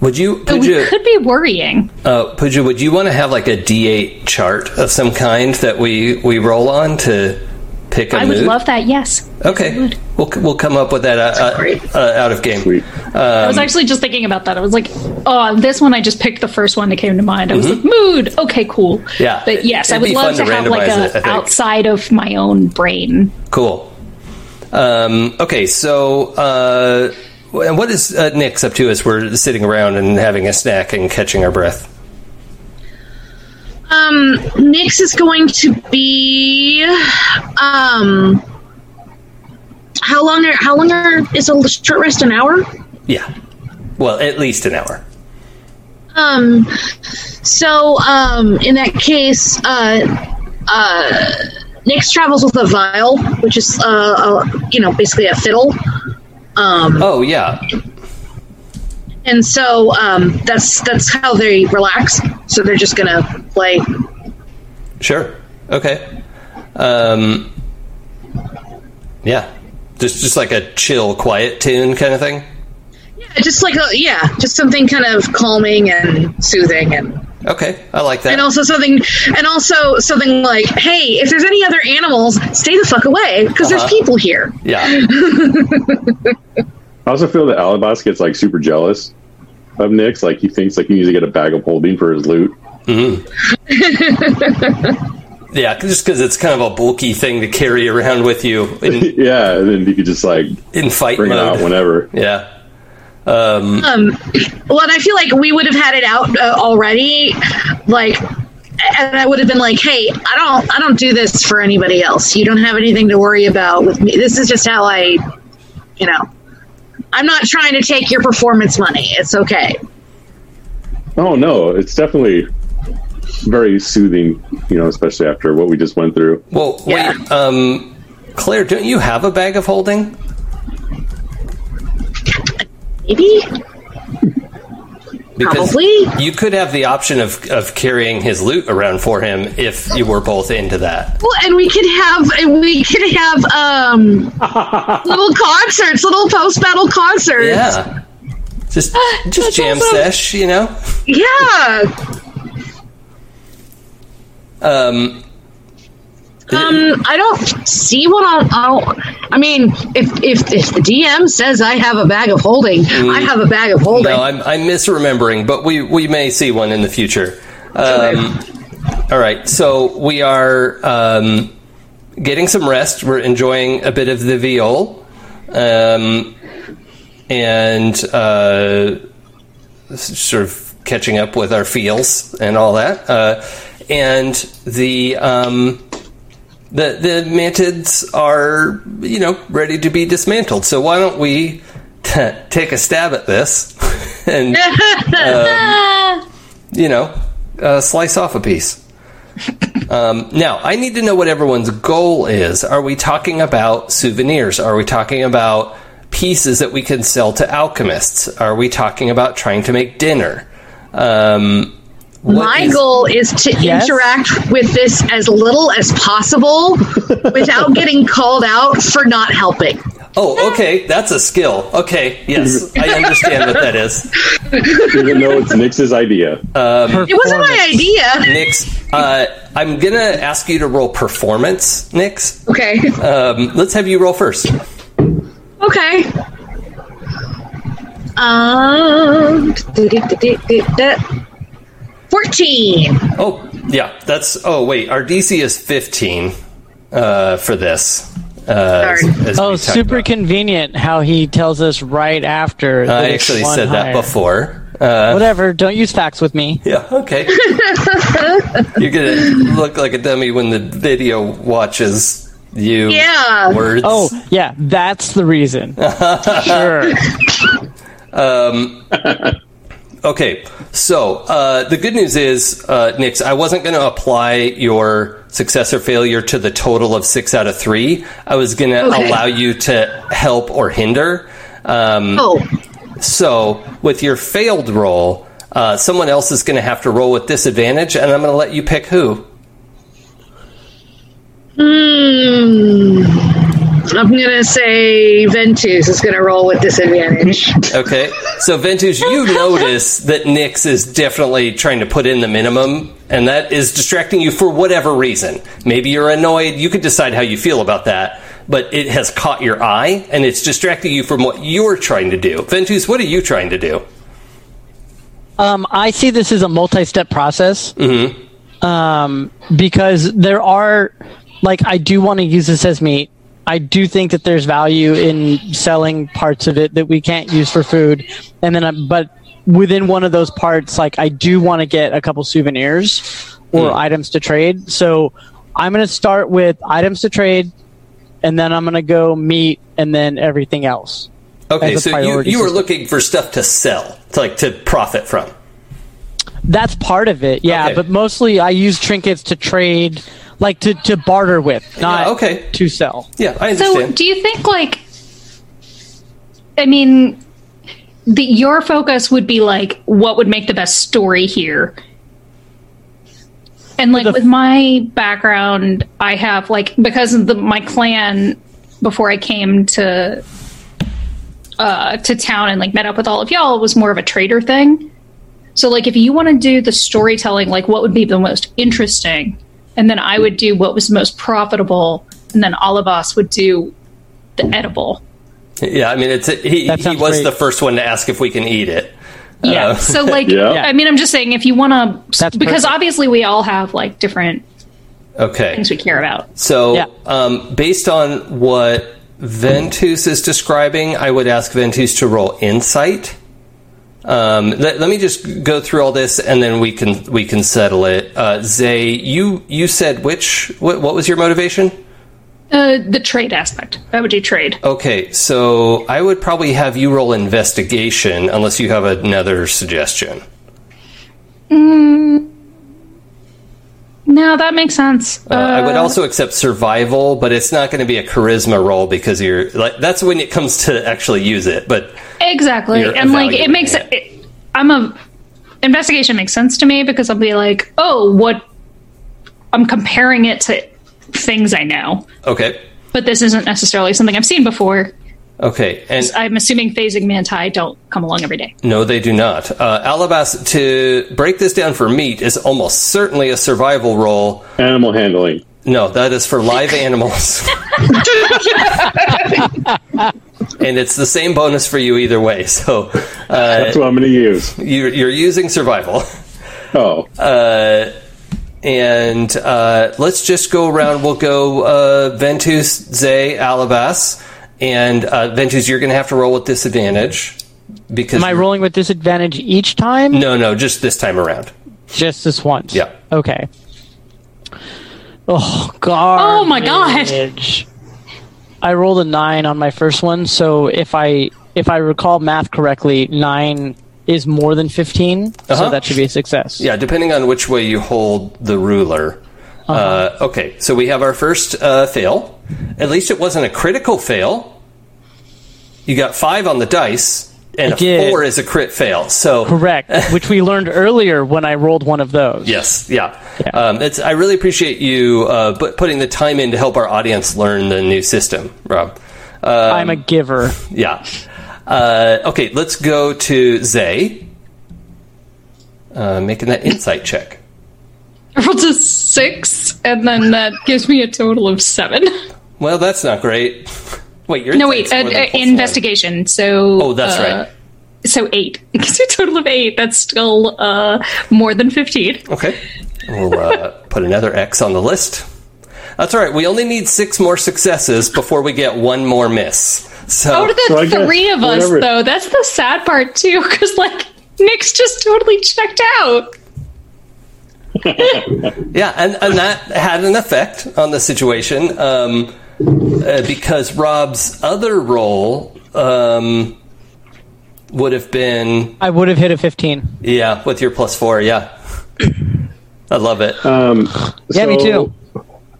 Would you, we Pooja, could be worrying. uh, Pooja, would you want to have like a D8 chart of some kind that we, we roll on to pick a I mood? I would love that. Yes. Okay, we'll we'll come up with that uh, uh, uh, out of game. Sweet. I was actually just thinking about that. I was like, oh, this one I just picked the first one that came to mind. I was like, mood. Okay, cool. Mm-hmm. Yeah, But yes, I it'd would love to to have like randomize a it, outside of my own brain. Cool. Um, okay, so uh, and what is uh, Nyx up to as we're sitting around and having a snack and catching our breath? Um, Nyx is going to be. Um, how long? Are, how long are, is a short rest? An hour? Yeah, well, at least an hour. Um, so um, in that case, uh, uh, Nyx travels with a viol, which is uh, a, you know basically a fiddle. Um, Oh yeah, and so um, that's that's how they relax. So they're just gonna play. Sure. Okay. Um, yeah. Just just like a chill, quiet tune kind of thing. Yeah, just like a, yeah, just something kind of calming and soothing and Okay, I like that. and also something and also something like hey if there's any other animals stay the fuck away because Uh-huh. there's people here yeah. I also feel that Alabas gets like super jealous of Nyx. Like he thinks like he needs to get a bag of holding for his loot. Yeah, just because it's kind of a bulky thing to carry around with you in, yeah, and then he could just like in fight bring it out mode. whenever. Yeah. Um, um well and i feel like we would have had it out uh, already like and i would have been like hey i don't i don't do this for anybody else you don't have anything to worry about with me this is just how i you know i'm not trying to take your performance money it's okay Oh no, it's definitely very soothing. You know, especially after what we just went through. well, Yeah. wait, um, Claire, don't you have a bag of holding? maybe Because Probably. you could have the option of, of carrying his loot around for him if you were both into that. Well, and we could have and we could have um little concerts, little post battle concerts. Yeah. Just just jam awesome. sesh, you know? Yeah. Um, Um, I don't see what I'll. I'll I mean, if, if if the DM says I have a bag of holding, I have a bag of holding. no, I'm, I'm misremembering, but we, we may see one in the future. Um, all right, so we are um, getting some rest. We're enjoying a bit of the viol. Um, and uh, sort of catching up with our feels and all that. Uh, and the um, the the mantids are you know ready to be dismantled. So why don't we t- take a stab at this and um, you know uh, slice off a piece. Um, now, I need to know what everyone's goal is. Are we talking about souvenirs? Are we talking about pieces that we can sell to alchemists? Are we talking about trying to make dinner? Um, what My is- goal is to Yes? interact with this as little as possible without getting called out for not helping. Oh, okay, that's a skill. Okay, yes, I understand what that is. Even though it's Nyx's idea. It wasn't my idea. Nyx, uh, I'm gonna ask you to roll performance, Nyx. Okay. Um, let's have you roll first. Okay. Um, 14. Oh, yeah, that's. Oh, wait, our DC is 15 uh, for this. Uh, as- as Oh, super about. convenient how he tells us right after. that I actually one said that before. Uh, Whatever, don't use facts with me. yeah, okay. You're gonna look like a dummy when the video watches you. Yeah. Words. Oh, yeah, that's the reason. sure. Okay, so uh, the good news is, uh, Nyx, I wasn't going to apply your success or failure to the total of six out of three. I was going to Okay. allow you to help or hinder. Um, Oh, So, with your failed roll, uh, someone else is going to have to roll with disadvantage, and I'm going to let you pick who. hmm. I'm going to say Ventus is going to roll with disadvantage. Okay, so Ventus, you notice that Nyx is definitely trying to put in the minimum, and that is distracting you for whatever reason. Maybe you're annoyed. You could decide how you feel about that, but it has caught your eye, and it's distracting you from what you're trying to do. Ventus, what are you trying to do? Um, I see this as a multi-step process. Mm-hmm. Um, because there are, like, I do want to use this as meat. I do think that there's value in selling parts of it that we can't use for food, and then, I, but within one of those parts, like, I do want to get a couple souvenirs or Hmm. items to trade. So I'm going to start with items to trade, and then I'm going to go meat, and then everything else. Okay, so you, you were looking for stuff to sell, to, like to profit from. That's part of it, yeah. Okay. But mostly, I use trinkets to trade, like to, to barter with, not Yeah, okay. to sell. Yeah, I understand. So, do you think, like, I mean, the, your focus would be like what would make the best story here. And like The- with my background, I have like because of the my clan before I came to uh to town and like met up with all of y'all was more of a trader thing. So like if you want to do the storytelling, like what would be the most interesting, and then I would do what was most profitable, and then all of us would do the edible. Yeah, I mean, it's he, he was great. the first one to ask if we can eat it. Yeah. Uh, so like, Yeah. I mean, I'm just saying if you want to, because perfect. obviously we all have like different okay. things we care about. So, Yeah. um, based on what Ventus is describing, I would ask Ventus to roll insight. Um, let, let me just go through all this, and then we can we can settle it. Uh, Zay, you you said which what, what was your motivation? Uh, the trade aspect. That would do trade. Okay, so I would probably have you roll investigation, unless you have another suggestion. No, that makes sense. Uh, I would also accept survival, but it's not going to be a charisma roll because you're like that's when it comes to actually use it. But exactly, and like it makes it. it. I'm a investigation makes sense to me because I'll be like, oh, what? I'm comparing it to things I know, okay, but this isn't necessarily something I've seen before. Okay, and I'm assuming phasing manti don't come along every day. No, they do not. Uh, Alabas, to break this down for meat, is almost certainly a survival role. Animal handling. No, that is for live animals. and it's the same bonus for you either way. So uh, That's what I'm going to use. you're, you're using survival. Oh, And uh, let's just go around. We'll go uh, Ventus, Zay, Alabas. And uh, Ventus, you're going to have to roll with disadvantage. Because Am I rolling with disadvantage each time? No, no, just this time around. Just this once. Yeah. Okay. Oh god. Oh my God. I rolled a nine on my first one, so if I if I recall math correctly, nine is more than 15 Uh-huh. so that should be a success. Yeah, depending on which way you hold the ruler. Uh Uh-huh. okay, so we have our first uh, fail. At least it wasn't a critical fail. You got five on the dice, and I a did. four is a crit fail. So Correct, which we learned earlier when I rolled one of those. Yes, yeah. Yeah. Um, it's, I really appreciate you uh, put, putting the time in to help our audience learn the new system, Rob. I'm a giver. Yeah. Uh, okay, let's go to Zay. Uh, making that insight check. I rolled a six, and then that gives me a total of seven. Well, that's not great. Wait, your No, wait, uh, insight's more than uh, plus one. investigation. So, Oh, that's uh, right. So eight. It gives you a total of eight. That's still uh, more than fifteen. Okay. We'll uh, put another X on the list. That's all right. We only need six more successes before we get one more miss. So, Out of the So three of us, whatever- though, that's the sad part too, because like Nyx just totally checked out. yeah, and, and that had an effect on the situation um, uh, because Rob's other role um, would have been, I would have hit a 15. yeah, with your plus four. Yeah. I love it. um, Yeah, me too.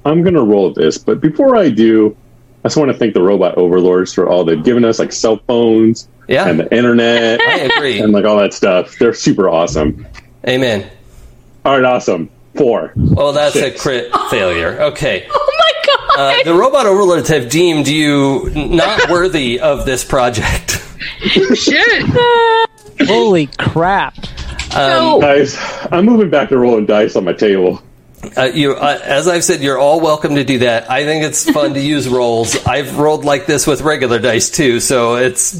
I'm going to roll this, but before I do, I just want to thank the robot overlords for all they've given us, like cell phones Yeah. and the internet I agree. and like all that stuff. They're super awesome. Amen. All right, awesome. Four. Well, that's Six. a crit failure. Okay. Oh my god! Uh, the robot overlords have deemed you not worthy of this project. Shit. Holy crap. so, Guys, I'm moving back to rolling dice on my table. Uh, you, uh, as I've said, you're all welcome to do that. I think it's fun to use rolls. I've rolled like this with regular dice too, so it's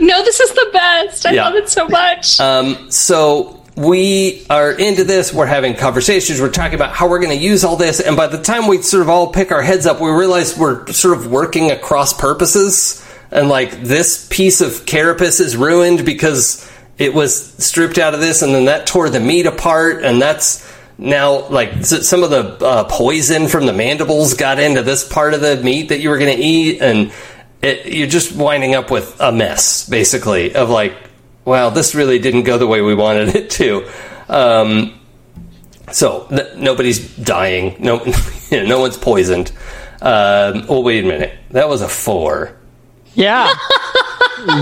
no, this is the best. I Yeah. love it so much. um, so we are into this. We're having conversations. We're talking about how we're going to use all this, and by the time we sort of all pick our heads up, we realize we're sort of working across purposes, and like this piece of carapace is ruined because it was stripped out of this, and then that tore the meat apart, and that's now like some of the uh, poison from the mandibles got into this part of the meat that you were going to eat, and it, you're just winding up with a mess, basically, of like, wow, this really didn't go the way we wanted it to. Um, so th- nobody's dying. No, you know, no one's poisoned. Um, oh, wait a minute. That was a four. Yeah.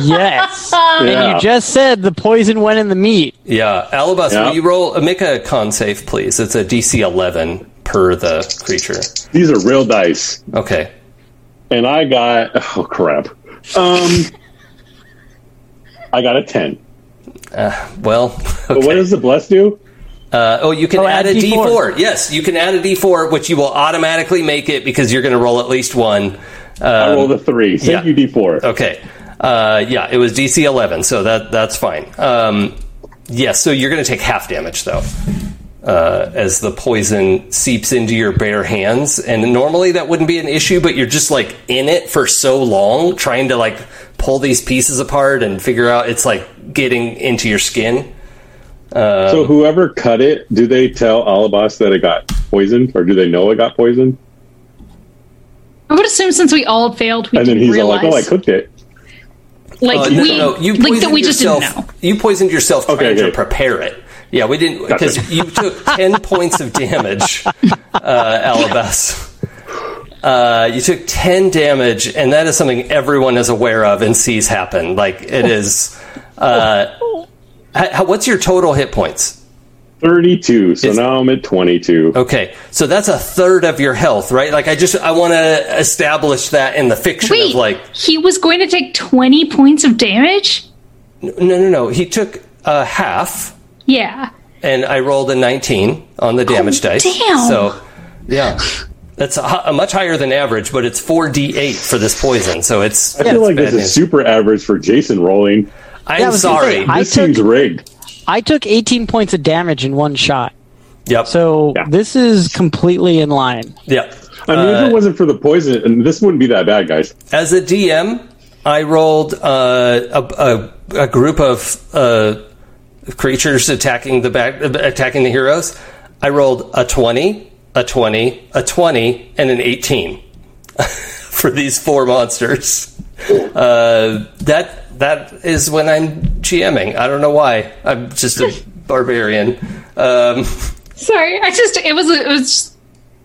Yes. And you just said the poison went in the meat. Yeah, Alabas, Yeah. will you roll? uh, Make a con save, please. It's a DC 11 per the creature. These are real dice. Okay. And I got oh crap. Um I got a ten. Well, But what does the bless do? Uh, oh, you can Oh, add, add a D4. D4. Yes, you can add a D4, which you will automatically make it because you're going to roll at least one. I rolled a three. Thank Um, yeah. you, D four. Okay. Uh, yeah, it was DC 11, so that that's fine. Um, yes, so you're going to take half damage though, uh, as the poison seeps into your bare hands. And normally that wouldn't be an issue, but you're just like in it for so long, trying to like pull these pieces apart and figure out it's like getting into your skin. so whoever cut it, do they tell Alabas that it got poisoned, or do they know it got poisoned? I would assume since we all failed, we And then didn't he's all like, "Oh, I cooked it." like Uh, no, we, no, no, you like that poisoned we just yourself. didn't know. You poisoned yourself trying Okay, to prepare it. Yeah, we didn't Gotcha. because you took ten points of damage, uh, Alabas. Uh, you took ten damage, and that is something everyone is aware of and sees happen. Like it is. Uh, how, what's your total hit points? Thirty-two. So It's- now I'm at twenty-two. Okay, so that's a third of your health, right? Like I just I want to establish that in the fiction Wait, of like he was going to take twenty points of damage. no no no he took uh, half Yeah, and I rolled a 19 on the damage dice. damn. So, yeah. That's a, a much higher than average, but it's 4d8 for this poison, so it's. I feel like this is super average for Jason rolling. I'm Yeah, I was gonna sorry. say, I This took- seems rigged. I took 18 points of damage in one shot. yep. So Yeah. this is completely in line. yep. I mean, if Uh, it wasn't for the poison, and this wouldn't be that bad, guys. As a DM, I rolled uh, a, a, a group of uh, creatures attacking the back, attacking the heroes. I rolled a 20, a 20, a 20, and an 18 for these four monsters. Uh, that that is when I'm GMing. I don't know why. I'm just a barbarian. Um, sorry. I just it was it was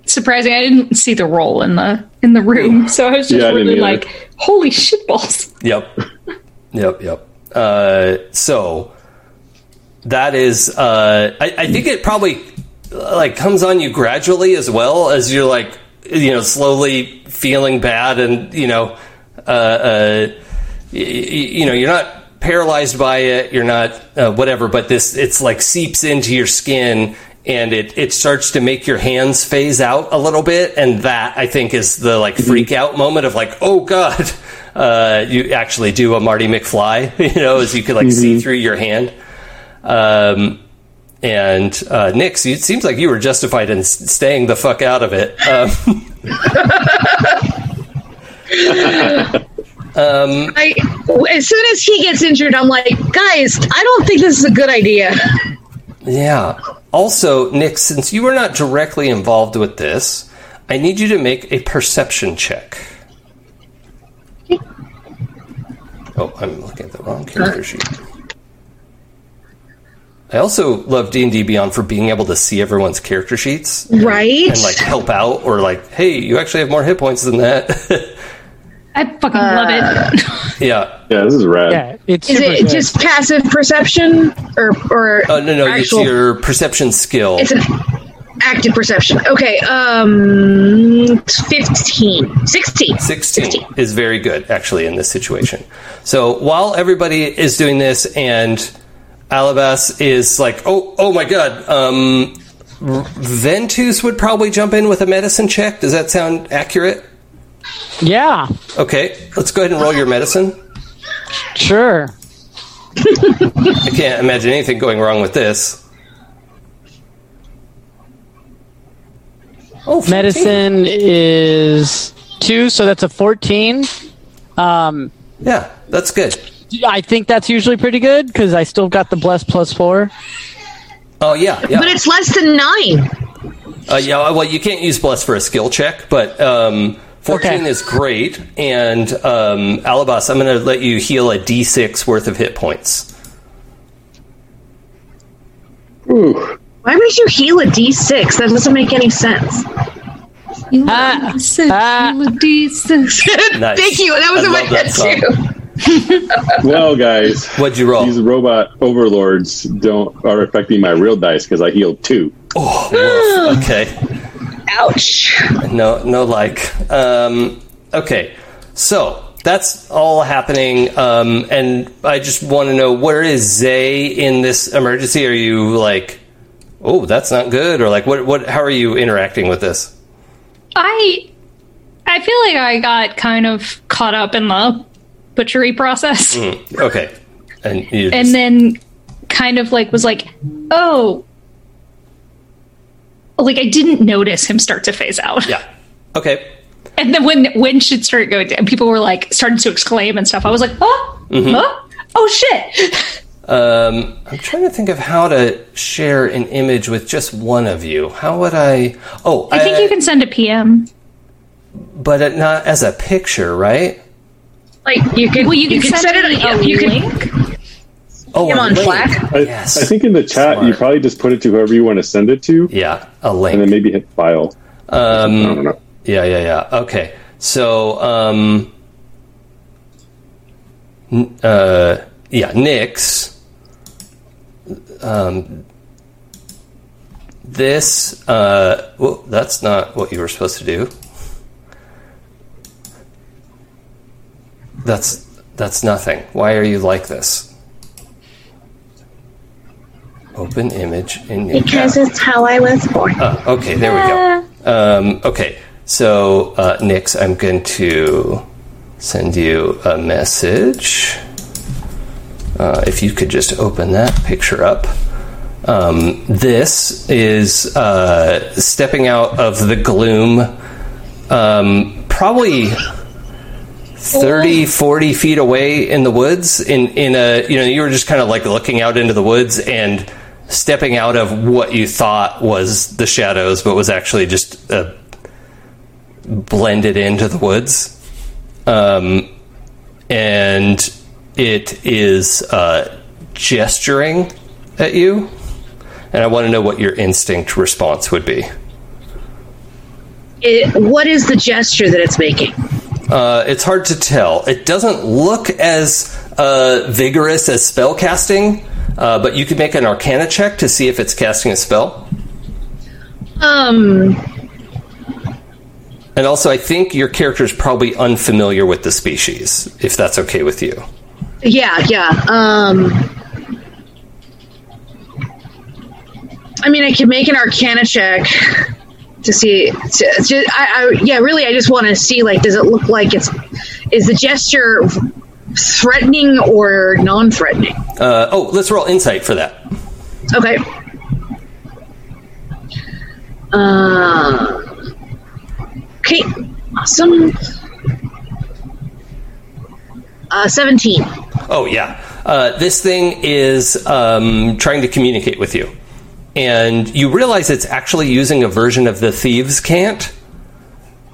surprising. I didn't see the roll in the in the room, so I was just Yeah, really like, "Holy shitballs!" Yep. Yep, yep. Uh, so that is uh, I, I think it probably like comes on you gradually as well as you're like you know slowly feeling bad and you know uh, uh, y- y- you know you're not paralyzed by it you're not uh, whatever but this it's like seeps into your skin and it, it starts to make your hands phase out a little bit and that i think is the like freak out moment of like oh god uh, you actually do a marty mcfly you know as you could like see through your hand um, and uh, Nyx, it seems like you were justified in staying the fuck out of it. Um, I, as soon as he gets injured, I'm like, guys, I don't think this is a good idea. yeah. Also, Nyx, since you were not directly involved with this, I need you to make a perception check. Oh, I'm looking at the wrong character sheet. I also love D and D Beyond for being able to see everyone's character sheets Right? and like help out, or like, hey, you actually have more hit points than that. I fucking love it. yeah. Yeah, this is rad. Yeah, it's Is it good. just passive perception or or Oh no, no, actual? it's your perception skill. It's an active perception. Okay, um, 15, 16. 16 is very good actually in this situation. So while everybody is doing this and Alabas is like, "Oh, oh my god, um Ventus would probably jump in with a medicine check. Does that sound accurate? yeah, Okay, let's go ahead and roll your medicine. sure. I can't imagine anything going wrong with this. Oh, 14. Medicine is two, so that's a 14. Um, Yeah, that's good. I think that's usually pretty good because I still got the bless plus four. Oh yeah, yeah. But it's less than nine. Uh, yeah, well, you can't use bless for a skill check, but um, fourteen Okay. is great. And um, Alabas, I'm going to let you heal a D6 worth of hit points. Ooh. Why would you heal a d6? That doesn't make any sense. You Ah, said ah. you were decent. Nice. Thank you. That was I in my love head too. Well, guys, What'd you roll? these robot overlords don't are affecting my real dice because I healed two. Oh, woof. okay. Ouch. No, no like. Um, okay, so that's all happening, um, and I just want to know where is Zay in this emergency? Are you like, oh, that's not good, or like, what? What? How are you interacting with this? I I feel like I got kind of caught up in the butchery process. Mm, okay, and you and then kind of like was like, oh, like I didn't notice him start to phase out. yeah, okay, And then when when shit started going down, people were like starting to exclaim and stuff. I was like, oh, huh? oh shit. Um, I'm trying to think of how to share an image with just one of you. How would I? Oh, I think you can send a PM. but uh, not as a picture, right? Like you could, Well, you can, set send it. me a you could link. Oh, him a on link. Slack. I, Yes. I think in the chat you probably just put it to whoever you want to send it to, Yeah, a link, and then maybe hit file. Um, I don't know. Yeah, yeah, yeah. Okay. So, um, uh, yeah, Nyx. Um, this, uh, well, that's not what you were supposed to do. That's that's nothing. Why are you like this? Open image in new Because it's how I was born. Oh, okay, there we go. Um, okay, so uh, Nyx, I'm going to send you a message. Uh, if you could just open that picture up. Um, this is uh, stepping out of the gloom, um, probably 30, 40 feet away in the woods. In, in a, you know, you were just kind of like looking out into the woods and stepping out of what you thought was the shadows, but was actually just uh, blended into the woods. Um, and it is uh, gesturing at you. And I want to know what your instinct response would be. It, what is the gesture that it's making? Uh, it's hard to tell. It doesn't look as uh, vigorous as spell casting, uh, but you could make an Arcana check to see if it's casting a spell. Um, And also, I think your character is probably unfamiliar with the species, if that's okay with you. yeah, yeah. Um, I mean, I could make an Arcana check to see. To, I, I, yeah, really, I just want to see. Like, does it look like it's is the gesture threatening or non-threatening? Uh, oh, let's roll insight for that. Okay. Uh, okay. Awesome. Uh, 17. Oh, yeah. Uh, this thing is um, trying to communicate with you. And you realize it's actually using a version of the thieves' cant.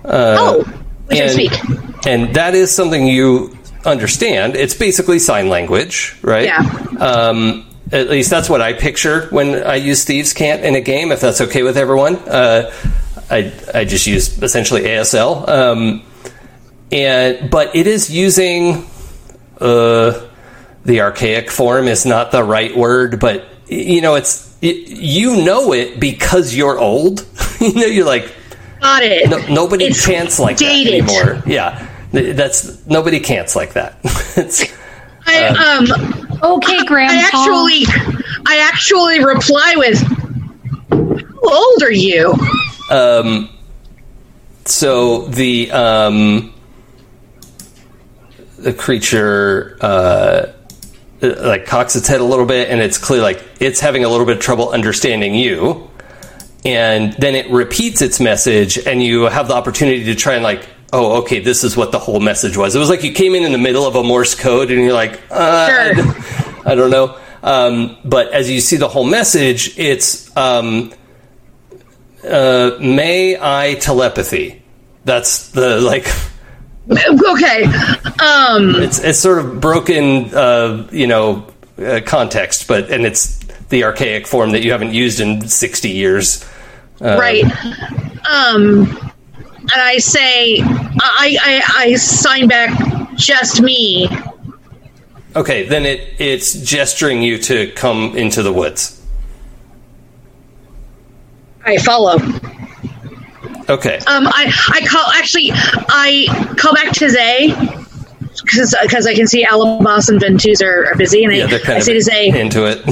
oh, which and, speak. and that is something you understand. It's basically sign language, right? Yeah. Um, at least that's what I picture when I use thieves' cant in a game. If that's okay with everyone, uh, I I just use essentially ASL. Um, and but it is using uh, the archaic form is not the right word, but you know it's it, you know it because you're old. you know you're like Got it. no, nobody It's chants like dated. that anymore. Yeah, that's nobody cants like that. it's, I, um, Okay, Grandpa. I actually, I actually reply with, "How old are you?" um, so the um, the creature uh, like cocks its head a little bit, and it's clear like it's having a little bit of trouble understanding you. And then it repeats its message, and you have the opportunity to try and like, oh, okay, this is what the whole message was. It was like you came in in the middle of a Morse code, and you're like, uh, I don't- I don't know. Um, but as you see the whole message, it's um, uh, may I telepathy. That's the like. Okay. Um, It's it's sort of broken, uh, you know, uh, context, but and it's the archaic form that you haven't used in sixty years. Uh, right. Um, and I say, I, I, I sign back, just me. Okay, then it it's gesturing you to come into the woods. I follow. Okay. Um, I, I call actually I call back to Zay because I can see Alabas and Ventus are, are busy, and yeah, I, kind I of say to Zay, into it.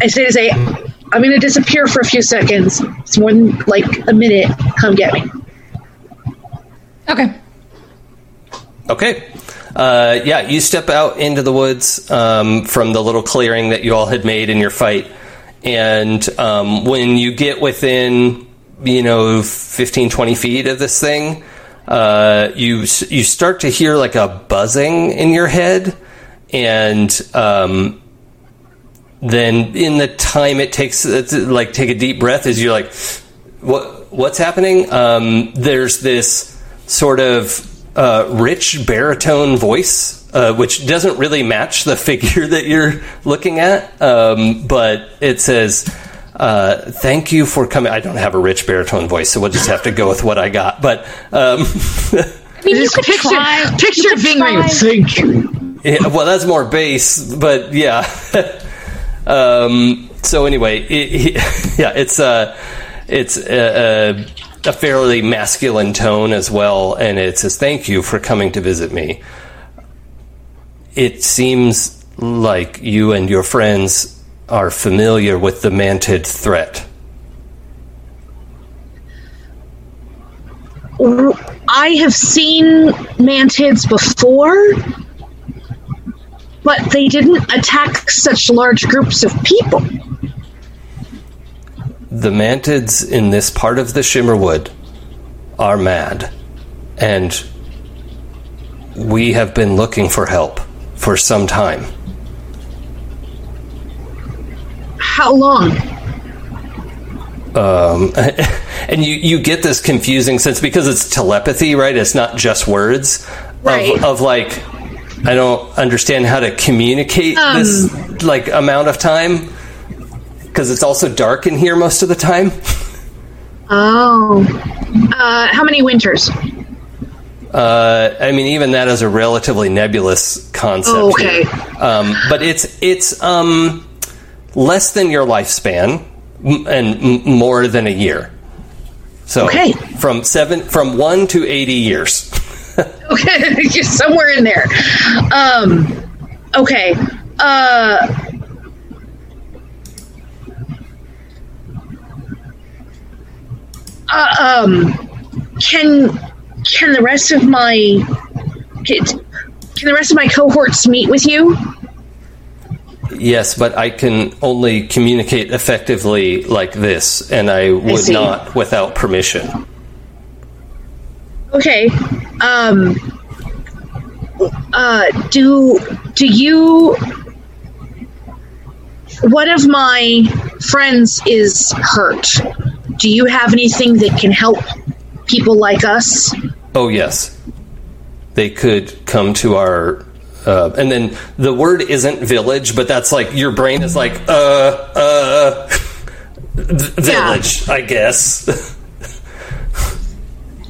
I say to Zay, I'm going to disappear for a few seconds. It's more than like a minute. Come get me. Okay. Okay. Uh, yeah, you step out into the woods um, from the little clearing that you all had made in your fight. And um, when you get within, you know, 15, 20 feet of this thing, uh, you you start to hear like a buzzing in your head, and um, then in the time it takes, it's like take a deep breath as you're like, what what's happening? Um, there's this sort of uh, rich baritone voice, uh, which doesn't really match the figure that you're looking at, um, but it says. Uh, thank you for coming. I don't have a rich baritone voice, so we'll just have to go with what I got. But um, I mean, you Just could picture try. picture you could try- Thank you. Yeah, well, that's more bass, but yeah. um, so anyway, it, it- yeah, it's a it's a, a, a fairly masculine tone as well, and it says, "Thank you for coming to visit me." It seems like you and your friends are familiar with the mantid threat. I have seen mantids before, but they didn't attack such large groups of people. The mantids in this part of the Shimmerwood are mad, and we have been looking for help for some time. How long? Um, and you, you get this confusing sense because it's telepathy, right? It's not just words Right. of, of like, I don't understand how to communicate Um. this like amount of time because it's also dark in here most of the time. Oh. Uh, how many winters? Uh, I mean, even that is a relatively nebulous concept. Oh, okay. Um, but it's it's um, less than your lifespan and more than a year. So Okay. from seven from one to eighty years. Okay, just somewhere in there. Um, okay. Uh, uh, um, can can the rest of my can, can the rest of my cohorts meet with you? Yes, but I can only communicate effectively like this, and I would see. not without permission. Okay. Um. Uh. Do Do you? One of my friends is hurt. Do you have anything that can help people like us? Oh yes, they could come to our. Uh, and then the word isn't village, but that's like your brain is like uh uh village, I guess.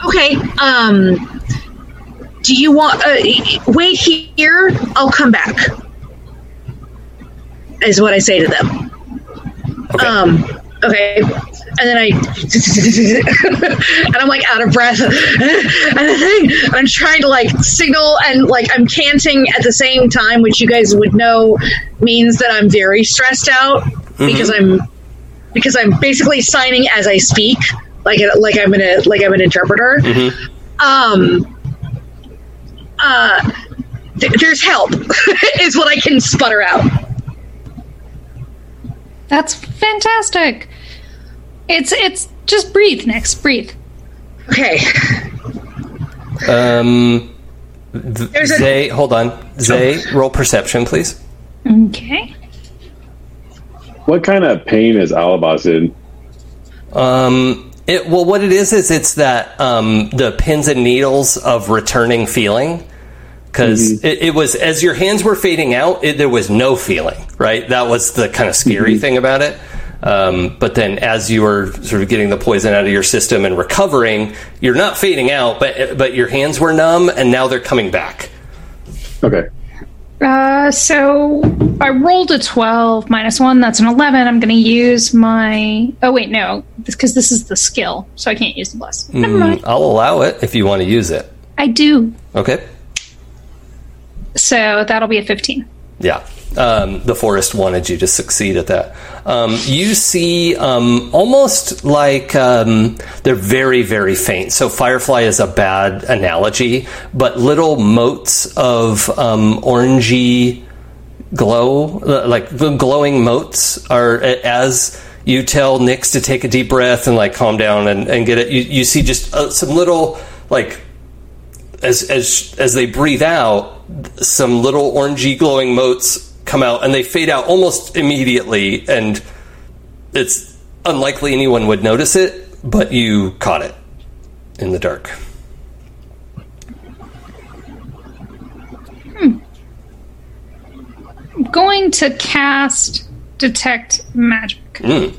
Okay. Um. Do you want? Uh, wait here. I'll come back. Is what I say to them. Okay. Um, okay. And then I, and I'm like out of breath. and the thing, I'm trying to like signal and like I'm canting at the same time, which you guys would know means that I'm very stressed out because I'm, because I'm basically signing as I speak, like like I'm an like I'm an interpreter. Um. Uh. th- there's help, is what I can sputter out. That's fantastic. It's it's just breathe next. Breathe. Okay. um, v- There's a- Zay, hold on. Zay, roll perception, please. Okay. What kind of pain is Alabas in? Um, it, well, what it is is it's that um, the pins and needles of returning feeling. Because it, it was as your hands were fading out, it, there was no feeling. Right, that was the kind of scary thing about it. Um, but then, as you were sort of getting the poison out of your system and recovering, you're not fading out, but but your hands were numb, and now they're coming back. Okay. Uh, so I rolled a 12 minus 1. That's an 11. I'm going to use my. Oh, wait, no. Because this is the skill. So I can't use the bless. Never mind. I'll allow it if you want to use it. I do. Okay. So that'll be a 15. Yeah. Um, the forest wanted you to succeed at that. Um, you see um, almost like um, they're very, very faint. So, firefly is a bad analogy, but little motes of um, orangey glow, uh, like glowing motes, are as you tell Nyx to take a deep breath and like calm down and, and get it. You, you see just uh, some little like as as as they breathe out, some little orangey glowing motes come out and they fade out almost immediately and it's unlikely anyone would notice it, but you caught it in the dark. I'm going to cast Detect Magic Mm.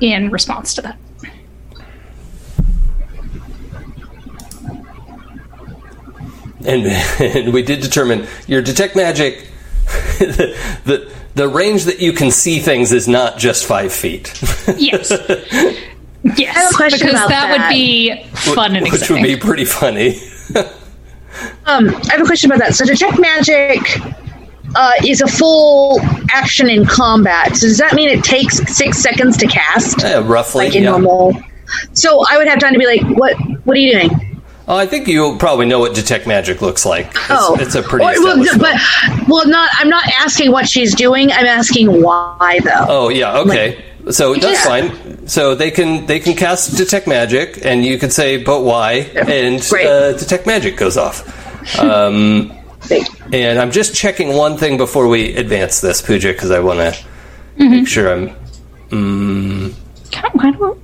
in response to that. And, and we did determine your detect magic the, the the range that you can see things is not just five feet, Yes. yes. I have a question because about that, that. would be fun and which would be pretty funny. Um, I have a question about that. So detect magic uh, is a full action in combat. So does that mean it takes six seconds to cast, Uh, roughly, like in yeah. normal? So I would have time to be like, "What? What are you doing?" Oh, I think you probably know what detect magic looks like. It's, oh, it's a pretty. Or- well, but well, not. I'm not asking what she's doing. I'm asking why, though. Oh yeah, okay. So that's Yeah. fine. So they can they can cast detect magic, and you can say, "But why?" And Great. uh, detect magic goes off. Um, and I'm just checking one thing before we advance this, Pooja, because I want to Mm-hmm. make sure I'm. Mm, Can I- why do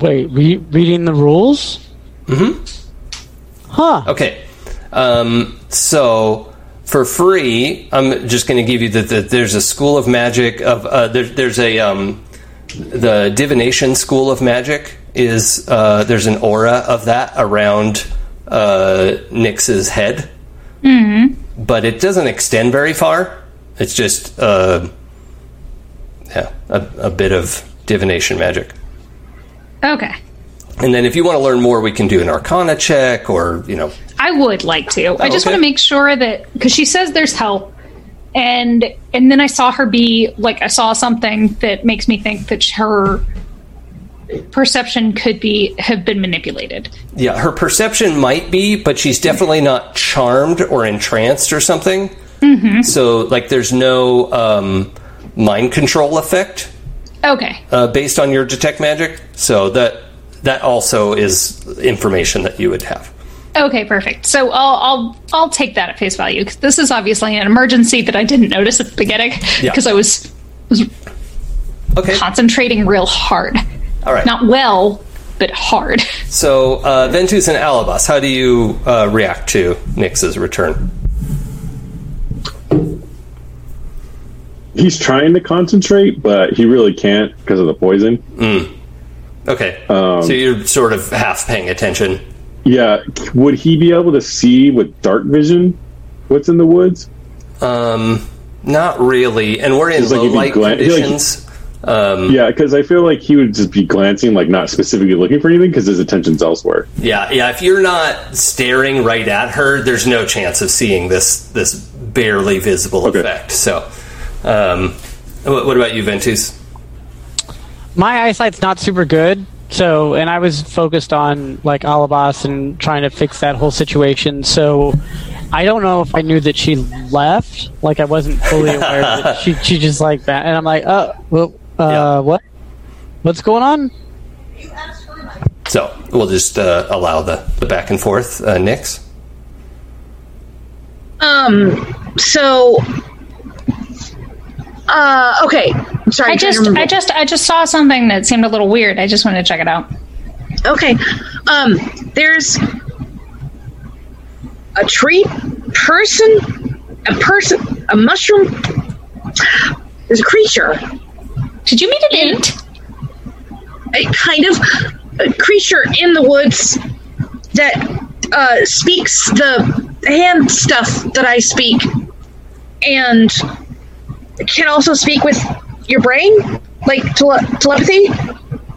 Wait, re- reading the rules? Mm-hmm. Huh. Okay. Um, so for free, I'm just going to give you that the, there's a school of magic of uh, there, there's a um, the divination school of magic is uh, there's an aura of that around uh, Nyx's head, mm-hmm. but it doesn't extend very far. It's just uh, yeah a, a bit of divination magic. Okay. And then if you want to learn more, we can do an Arcana check, or you know, I would like to. I just okay. want to make sure that because she says there's help, and and then I saw her be like I saw something that makes me think that her perception could be have been manipulated. Yeah, her perception might be, but she's definitely not charmed or entranced or something. Mm-hmm. So, like, there's no um, mind control effect Okay. uh, based on your detect magic. So that that also is information that you would have. Okay, perfect. So I'll I'll I'll take that at face value 'cause this is obviously an emergency that I didn't notice at the beginning Yeah. because I was was Okay. concentrating real hard. All right. Not well, but hard. So, uh, Ventus and Alabas, how do you uh, react to Nyx's return? He's trying to concentrate, but he really can't because of the poison. Okay. Um, so you're sort of half paying attention. Yeah, would he be able to see with dark vision what's in the woods? Um, not really. And we're in like low light glan- he like- conditions. um, Yeah, because I feel like he would just be glancing, like not specifically looking for anything, because his attention's elsewhere. Yeah, yeah. If you're not staring right at her, there's no chance of seeing this this barely visible Okay. effect. So, um, what, what about you, Ventus? My eyesight's not super good so and i was focused on like alabas and trying to fix that whole situation so i don't know if i knew that she left like i wasn't fully aware that she, she just like that and i'm like oh well uh Yeah. what what's going on So we'll just uh, allow the, the back and forth. Uh, Nyx? Um. So. Uh. Okay. I'm sorry. I I'm trying to just. I just I just saw something that seemed a little weird. I just wanted to check it out. Okay. Um, there's a tree person, a person, a mushroom. There's a creature, Did you mean an ent? a kind of a creature in the woods that uh, speaks the hand stuff that I speak, and can also speak with your brain, like tele- telepathy.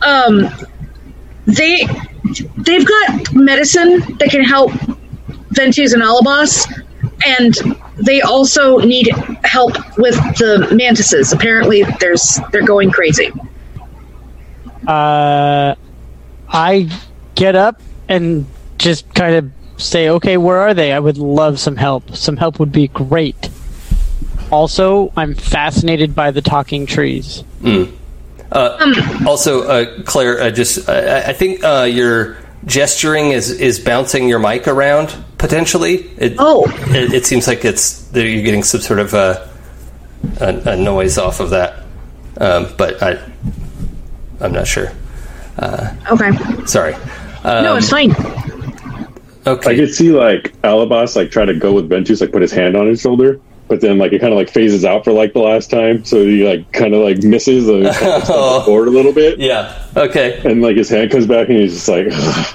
Um, they they've got medicine that can help Ventus and Alabas, and they also need help with the mantises. Apparently, there's they're going crazy. Uh, I get up and just kind of say, "Okay, where are they? I would love some help. Some help would be great." Also, I'm fascinated by the talking trees. Also, uh, Claire, uh, just uh, I think uh, your gesturing is is bouncing your mic around potentially. It, Oh. it, it seems like it's that you're getting some sort of uh, a, a noise off of that, um, but I I'm not sure. Okay, Sorry. Um, no, it's fine. Okay. I could see like Alabas like try to go with Ventus, like put his hand on his shoulder, but then like it kind of like phases out for like the last time, so he like kind of like misses the, kind of forward a little bit, yeah. Okay. and like his hand comes back and he's just like,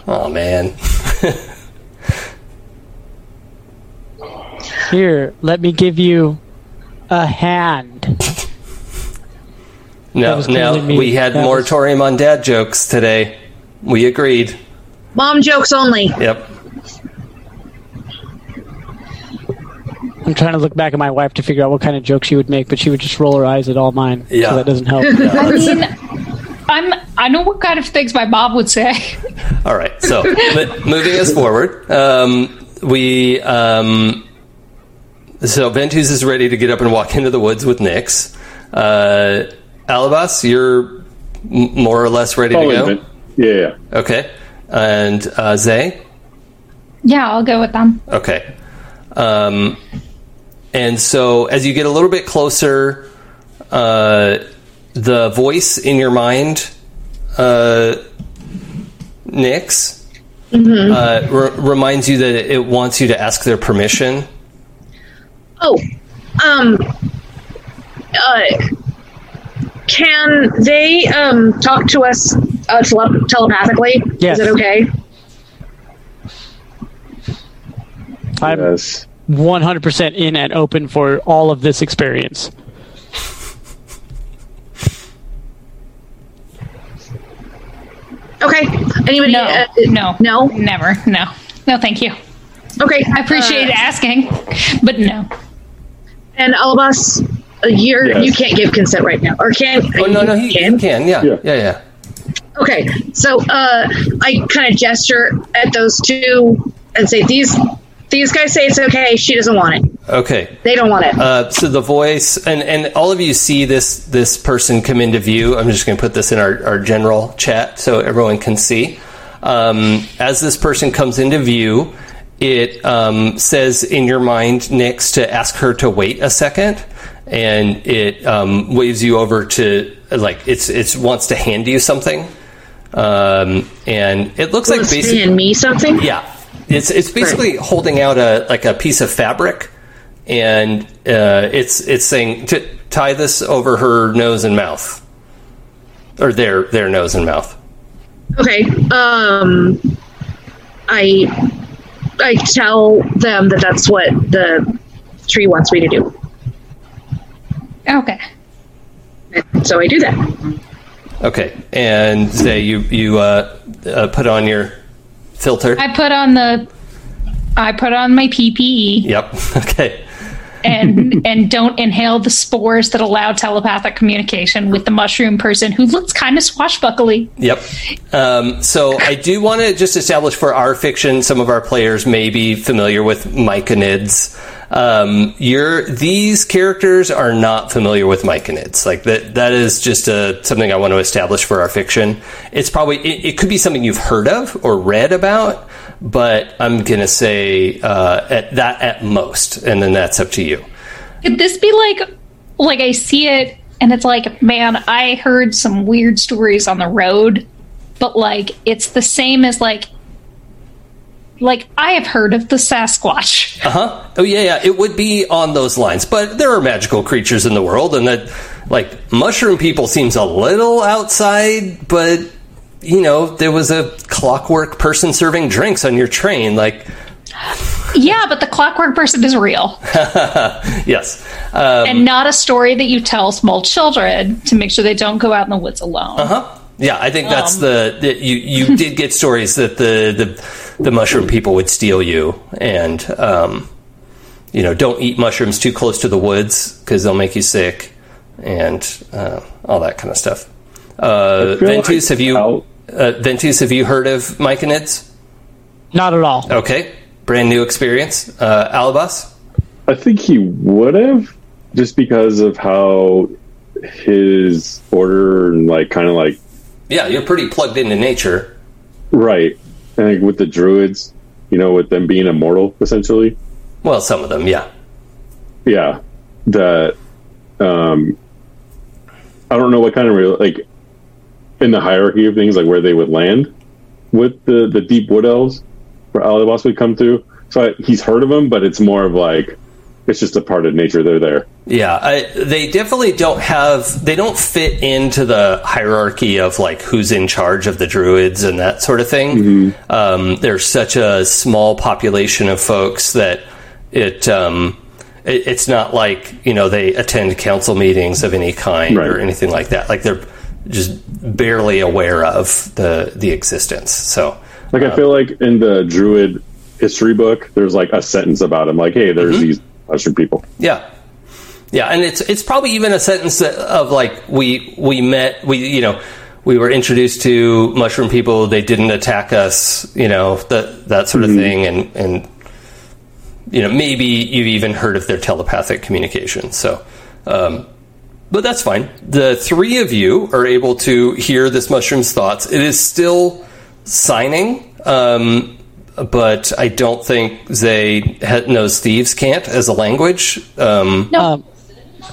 Oh man. Here, let me give you a hand. No, no. me. We had That was- moratorium on dad jokes today. We agreed. Mom jokes only. Yep. I'm trying to look back at my wife to figure out what kind of joke she would make, but she would just roll her eyes at all mine. Yeah. So that doesn't help. I mean, I'm. I know what kind of things my mom would say. All right. So mo- moving us forward, um, we um, so Ventus is ready to get up and walk into the woods with Nyx. Uh, Alabas, you're m- more or less ready to oh, go. wait a minute. yeah, yeah. Okay. And uh, Zay. Yeah, I'll go with them. Okay. Um, and so as you get a little bit closer, uh, the voice in your mind, uh, Nyx, uh, re- reminds you that it wants you to ask their permission. Oh, um, uh, can they um talk to us uh, tele- telepathically? Yes. Is it okay? I'm Yes. 100% in and open for all of this experience. Okay. Anybody? No, uh, no, no. never, no, no. Thank you. Okay. I appreciate uh, asking, but no. And Alabas, uh, you're Yes. you can't give consent right now, or can? Oh no, no, he he can. can. Yeah, Yeah. yeah, yeah. Okay, so uh, I kind of gesture at those two and say, "These these guys say it's okay. She doesn't want it. Okay. They don't want it." Uh, so the voice and, and all of you see this this person come into view. I'm just going to put this in our, our general chat so everyone can see. Um, as this person comes into view, it um, says in your mind, Nyx, to ask her to wait a second, and it um, waves you over to like it's it's wants to hand you something, um, and it looks like basically hand me something. yeah, it's it's basically holding out a like a piece of fabric, and uh, it's it's saying to tie this over her nose and mouth, or their their nose and mouth. Okay. Um, I I tell them that that's what the tree wants me to do, Okay. and so I do that. Okay, and say you you uh, uh, put on your filter. I put on the. I put on my PPE Yep. Okay. And and don't inhale the spores that allow telepathic communication with the mushroom person who looks kind of swashbuckly. Yep. Um, so I do want to just establish for our fiction, some of our players may be familiar with myconids. Um, you're, these characters are not familiar with myconids. Like that, that is just a, something I want to establish for our fiction. It's probably, it, it could be something you've heard of or read about, but I'm going to say, uh, at that at most, and then that's up to you. Could this be like like I see it and it's like, man, I heard some weird stories on the road, but like it's the same as like like I have heard of the Sasquatch. Uh huh. Oh yeah, yeah. It would be on those lines, but there are magical creatures in the world, and that like mushroom people seems a little outside, but you know there was a clockwork person serving drinks on your train. Like Yeah, but the clockwork person is real yes. Um, and not a story that you tell small children to make sure they don't go out in the woods alone. Uh-huh. Yeah, I think that's Um. the, the you you did get stories that the the the mushroom people would steal you and um, you know don't eat mushrooms too close to the woods because they'll make you sick and uh, all that kind of stuff. Uh, Ventus, like have you how- uh, Ventus, have you heard of Myconids? Not at all. Okay, brand new experience. Uh, Alabas. I think he would have, just because of how his order and like kind of like Yeah, you're pretty plugged into nature. right. And think with the druids, you know, with them being immortal essentially. Well, some of them, yeah. Yeah, that um, I don't know what kind of real like in the hierarchy of things, like where they would land with the the deep wood elves, where Alabas would come through. So I, he's heard of them, but it's more of like it's just a part of nature. They're there. Yeah, I, they definitely don't have. They don't fit into the hierarchy of like who's in charge of the druids and that sort of thing. Um, there's such a small population of folks that it, um, it. It's not like you know they attend council meetings of any kind or anything like that. Like they're just barely aware of the the existence. So Like I feel like in the druid history book, there's like a sentence about him, like, "Hey, there's these mushroom people." Yeah. Yeah, and it's it's probably even a sentence of like we we met we you know we were introduced to mushroom people they didn't attack us you know that that sort of thing and and you know maybe you've even heard of their telepathic communication so um, but that's fine the three of you are able to hear this mushroom's thoughts it is still signing um, but I don't think Zay ha- knows thieves' cant as a language. Um, Um,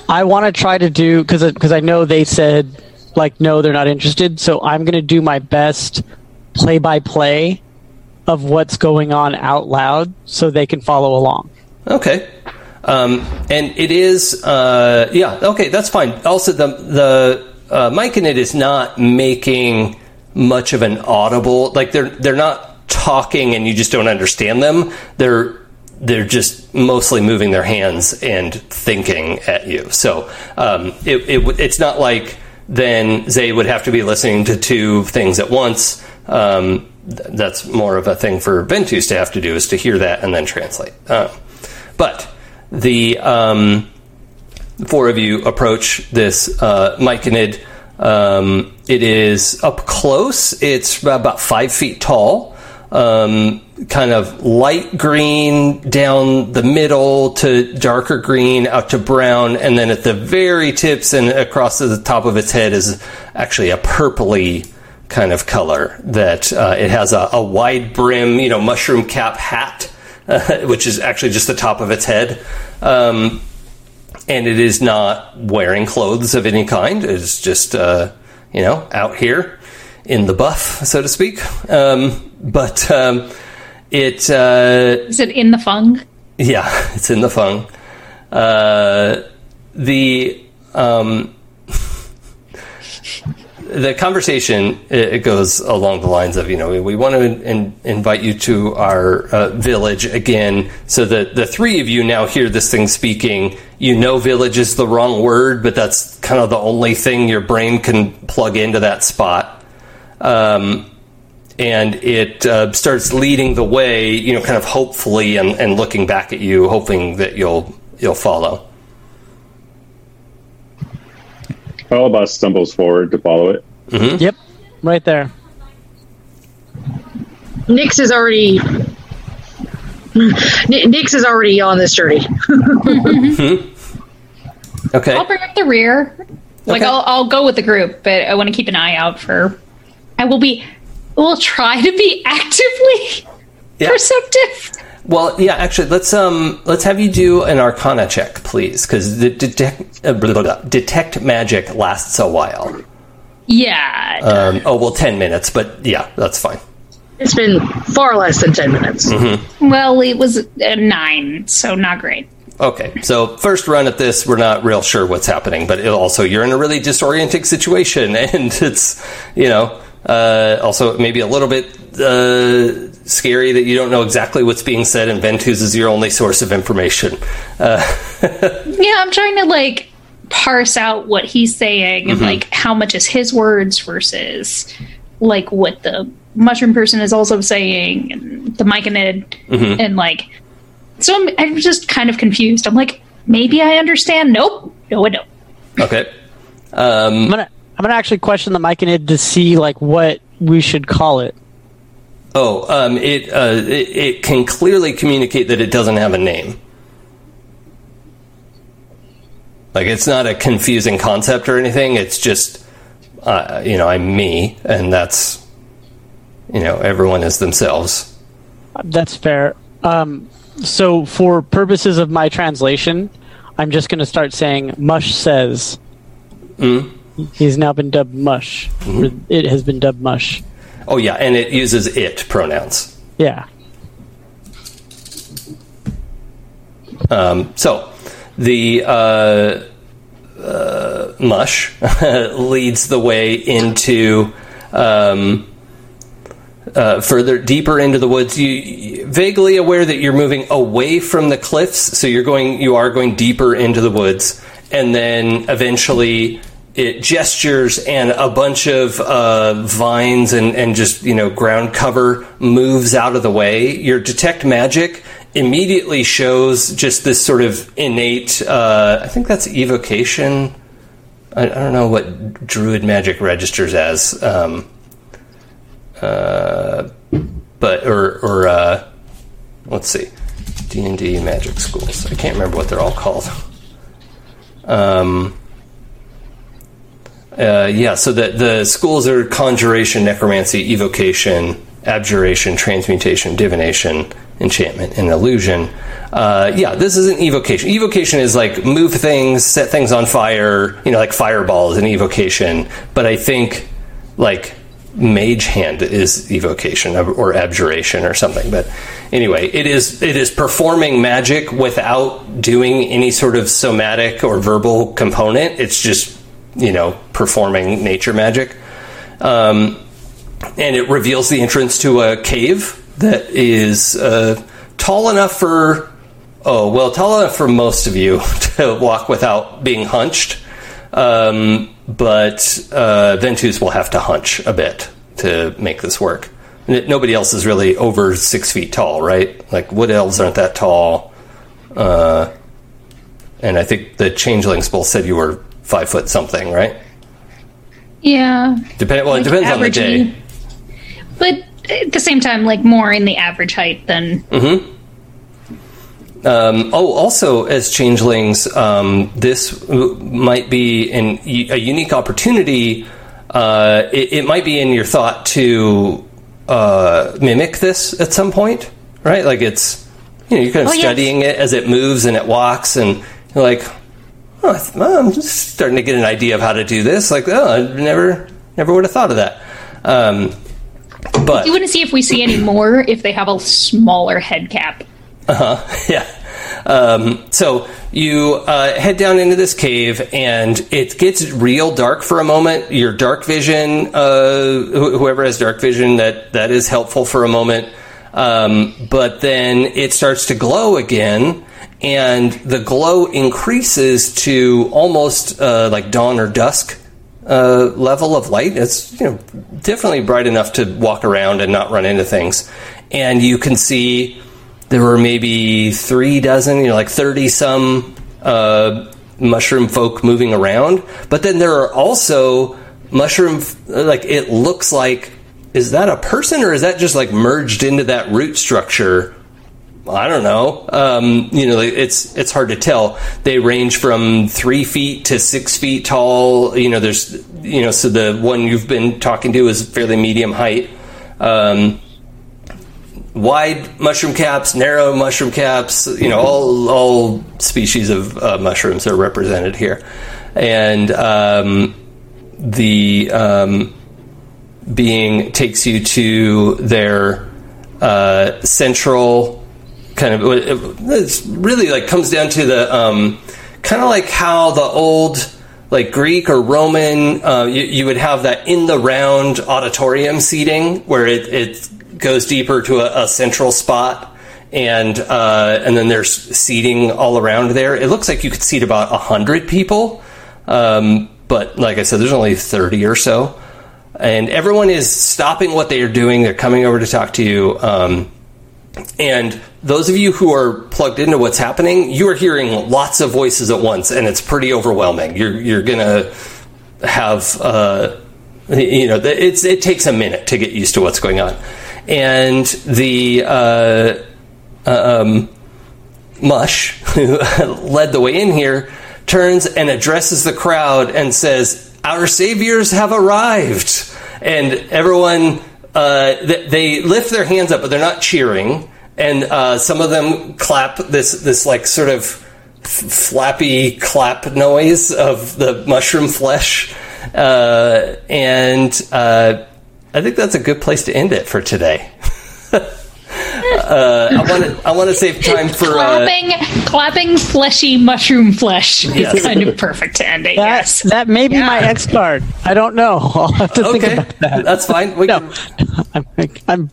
I want to try to do because because I know they said like no, they're not interested. So I'm going to do my best play by play of what's going on out loud so they can follow along. Okay. Um, and it is, uh, yeah, okay, that's fine. Also, the the uh, myconid is not making much of an audible. Like they're they're not talking, and you just don't understand them. They're they're just mostly moving their hands and thinking at you. So um, it, it it's not like then Zay would have to be listening to two things at once. Um, th- that's more of a thing for Ventus to have to do is to hear that and then translate. Uh, but the um, four of you approach this uh, myconid. Um, it is up close. It's about five feet tall. Um, kind of light green down the middle to darker green out to brown, and then at the very tips and across the top of its head is actually a purpley kind of color. That uh, it has a, a wide brim, you know, mushroom cap hat, uh, which is actually just the top of its head. Um, and it is not wearing clothes of any kind. It's just, uh, you know, out here in the buff, so to speak. Um, but um, it, uh, Is it in the fung? yeah, it's in the fung. Uh, the um, the conversation it, it goes along the lines of you know we, we want to in, invite you to our uh, village again so that the three of you now hear this thing speaking. You know village is the wrong word but that's kind of the only thing your brain can plug into that spot. Um, and it uh, starts leading the way you know kind of hopefully and, and looking back at you hoping that you'll you'll follow Alabas stumbles forward to follow it. Mm-hmm. Yep, right there. Nyx is already. Nyx is already on this journey. Mm-hmm. Hmm. okay I'll bring up the rear. Like Okay. I'll I'll go with the group, but I want to keep an eye out for. I will be. We'll try to be actively Yeah. perceptive. Well, yeah, actually, let's um, let's have you do an Arcana check, please, because the detect uh, blah, blah, blah, detect magic lasts a while. Yeah. Um, oh well, ten minutes, but yeah, that's fine. It's been far less than 10 minutes. well, it was a nine, so not great. Okay, so first run at this, we're not real sure what's happening, but it also you're in a really disorienting situation, and it's you know uh, also maybe a little bit uh, scary that you don't know exactly what's being said, and Ventus is your only source of information. Uh, Yeah, I'm trying to like parse out what he's saying and like how much is his words versus like what the mushroom person is also saying and the myconid and like so I'm, I'm just kind of confused. I'm like, maybe I understand. Nope. No, I don't. okay. I'm gonna I'm gonna actually question the Myconid to see like what we should call it. Oh, um, it, uh, it it can clearly communicate that it doesn't have a name. Like it's not a confusing concept or anything. It's just, uh, you know, I'm me, and that's, you know, everyone is themselves. That's fair. Um, so for purposes of my translation, I'm just gonna start saying Mush says. He's now been dubbed Mush. Or It has been dubbed Mush. Oh yeah, and it uses it pronouns. Yeah. Um, so the uh, uh, mush leads the way into um, uh, further deeper into the woods. You you- vaguely aware that you're moving away from the cliffs, so you're going. You are going deeper into the woods, and then eventually. It gestures and a bunch of uh, vines and, and just you know ground cover moves out of the way. Your detect magic immediately shows just this sort of innate. Uh, I think that's evocation. I, I don't know what druid magic registers as, um, uh, but or or uh, let's see, D and D magic schools. I can't remember what they're all called. Um, uh, yeah, so the the schools are conjuration, necromancy, evocation, abjuration, transmutation, divination, enchantment, and illusion. Uh, yeah, this is an evocation. Evocation is like move things, set things on fire. You know, like fireball is an evocation. But I think like mage hand is evocation or abjuration or something. But anyway, it is it is performing magic without doing any sort of somatic or verbal component. It's just you know performing nature magic. Um, and it reveals the entrance to a cave that is uh, tall enough for oh well tall enough for most of you to walk without being hunched. Um, but uh, ventus will have to hunch a bit to make this work. Nobody else is really over six feet tall right? Like wood elves aren't that tall. Uh, and i think the changelings both said you were five foot something right Yeah. Depend, well it Like depends on the day. But at the same time, like more in the average height than Um, oh, also as changelings, um, this w- might be an, a unique opportunity. Uh, it, it might be in your thought to uh, mimic this at some point, right? Like it's you know you're kind of Oh, yes. studying it as it moves and it walks, and you're like, oh, I th- well, I'm just starting to get an idea of how to do this. Like, oh, I never never would have thought of that. Um, but you want to see if we see any more if they have a smaller head cap. Uh huh. Yeah. Um, so you uh, head down into this cave, and it gets real dark for a moment. Your dark vision, uh, wh- whoever has dark vision, that that is helpful for a moment. Um, but then it starts to glow again, and the glow increases to almost uh, like dawn or dusk uh, level of light. It's you know definitely bright enough to walk around and not run into things, and you can see there were maybe three dozen, you know, like thirty some uh, mushroom folk moving around. But then there are also mushroom, like it looks like. Is that a person or is that just like merged into that root structure? I don't know. Um, you know, it's it's hard to tell. They range from three feet to six feet tall. You know, there's you know, so the one you've been talking to is fairly medium height. Um, wide mushroom caps, narrow mushroom caps. You know, all all species of uh, mushrooms are represented here, and um, the um, being takes you to their uh, central kind of. It's really like comes down to the um, kind of like how the old. Like Greek or Roman, uh, you, you would have that in the round auditorium seating where it, it goes deeper to a, a central spot, and uh, and then there's seating all around there. It looks like you could seat about hundred people, um, but like I said, there's only thirty or so, and everyone is stopping what they are doing. They're coming over to talk to you. Um, and those of you who are plugged into what's happening, you are hearing lots of voices at once, and it's pretty overwhelming. You're you're gonna have uh, you know it's it takes a minute to get used to what's going on, and the uh, um, Mush who led the way in here turns and addresses the crowd and says, "Our saviors have arrived," and everyone uh, th- they lift their hands up, but they're not cheering. And uh, some of them clap this this like sort of f- flappy clap noise of the mushroom flesh. Uh, and uh, I think that's a good place to end it for today. Uh, I want to I want to save time for uh, clapping, clapping fleshy mushroom flesh Yes. is kind of perfect to end it. That, yes. that may be my Yeah. X card. I don't know. I'll have to think Okay, about that. that's fine. We No, can, I'm, I'm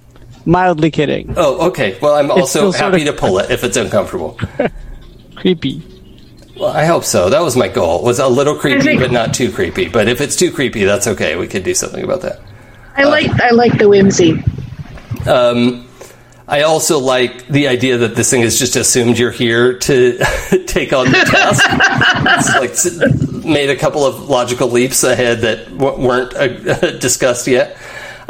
mildly kidding. oh, okay. Well, I'm also still sort happy of- to pull it if it's uncomfortable. Creepy. Well, I hope so. That was my goal. It Was a little creepy, think- but not too creepy. But if it's too creepy, that's okay. We could do something about that. I like I like the whimsy. Um, I also like the idea that this thing has just assumed you're here to take on the task. it's like made a couple of logical leaps ahead that weren't uh, discussed yet.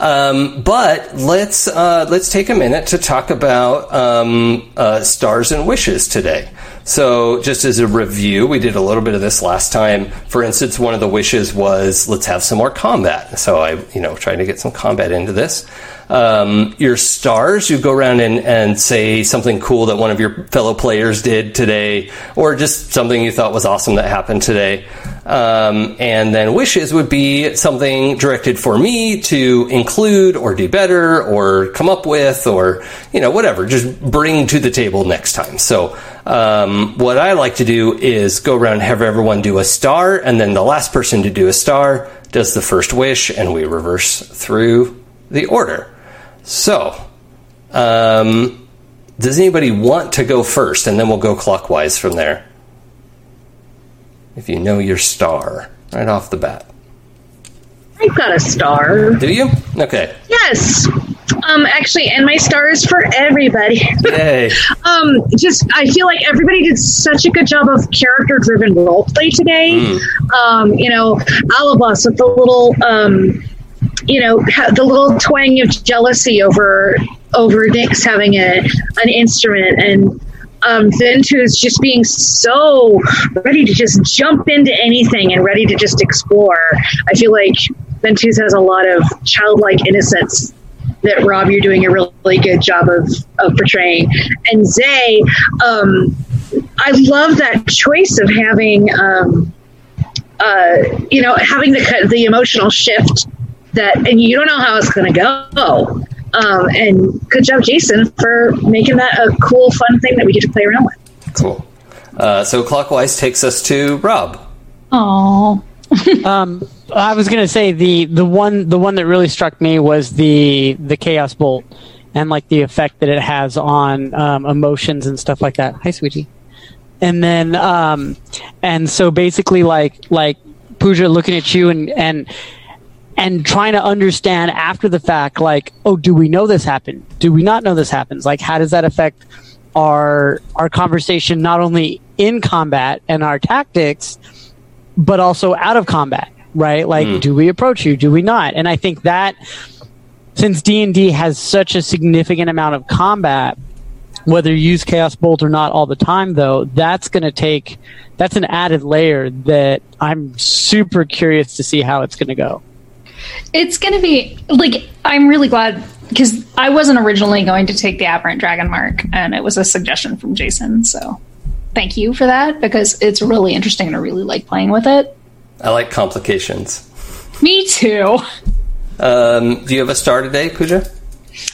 Um, but let's uh, let's take a minute to talk about um, uh, stars and wishes today. So, just as a review, we did a little bit of this last time. For instance, one of the wishes was let's have some more combat. So, I you know trying to get some combat into this. Um, your stars, you go around and, and say something cool that one of your fellow players did today, or just something you thought was awesome that happened today. Um, and then wishes would be something directed for me to include or do better or come up with or, you know, whatever. Just bring to the table next time. So, um, what I like to do is go around and have everyone do a star, and then the last person to do a star does the first wish, and we reverse through the order. So, um, does anybody want to go first? And then we'll go clockwise from there. If you know your star right off the bat. I've got a star. Do you? Okay. Yes. Um, actually, and my star is for everybody. Yay. um, just I feel like everybody did such a good job of character-driven roleplay today. Um, you know, all of us with the little, um, you know, the little twang of jealousy over over Nyx having a an instrument and. Um, Ventus just being so ready to just jump into anything and ready to just explore. I feel like Ventus has a lot of childlike innocence that Rob, you're doing a really good job of, of portraying. And Zay, um, I love that choice of having, um, uh, you know, having the the emotional shift that, and you don't know how it's going to go. Um, and good job, Jason, for making that a cool, fun thing that we get to play around with. Cool. Uh, so clockwise takes us to Rob. Oh, Um, I was gonna say the the one the one that really struck me was the the chaos bolt and like the effect that it has on um, emotions and stuff like that. Hi, sweetie. And then um, and so basically like like Pooja looking at you and and and trying to understand after the fact like oh do we know this happened? Do we not know this happens? Like how does that affect our our conversation not only in combat and our tactics but also out of combat right? Like mm. do we approach you? Do we not? And i think that since d&d has such a significant amount of combat whether you use chaos bolt or not all the time though that's going to take that's an added layer that i'm super curious to see how it's going to go it's going to be like I'm really glad because I wasn't originally going to take the aberrant dragon mark, and it was a suggestion from Jason. So thank you for that because it's really interesting and I really like playing with it. I like complications. Me too. Um, do you have a star today, Pooja?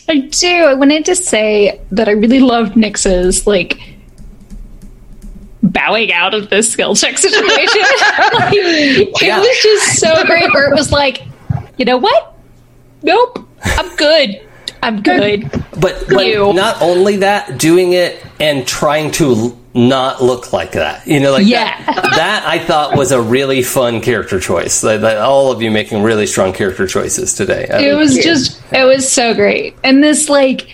I do. I wanted to say that I really loved Nyx's like bowing out of this skill check situation. like, it was just so great. Where it was like, you know what? Nope, I'm good. I'm good. But, but not only that, doing it and trying to not look like that. You know, like Yeah. that, that I thought was a really fun character choice. That, that all of you making really strong character choices today. I It mean, was just, it was so great. And this, like,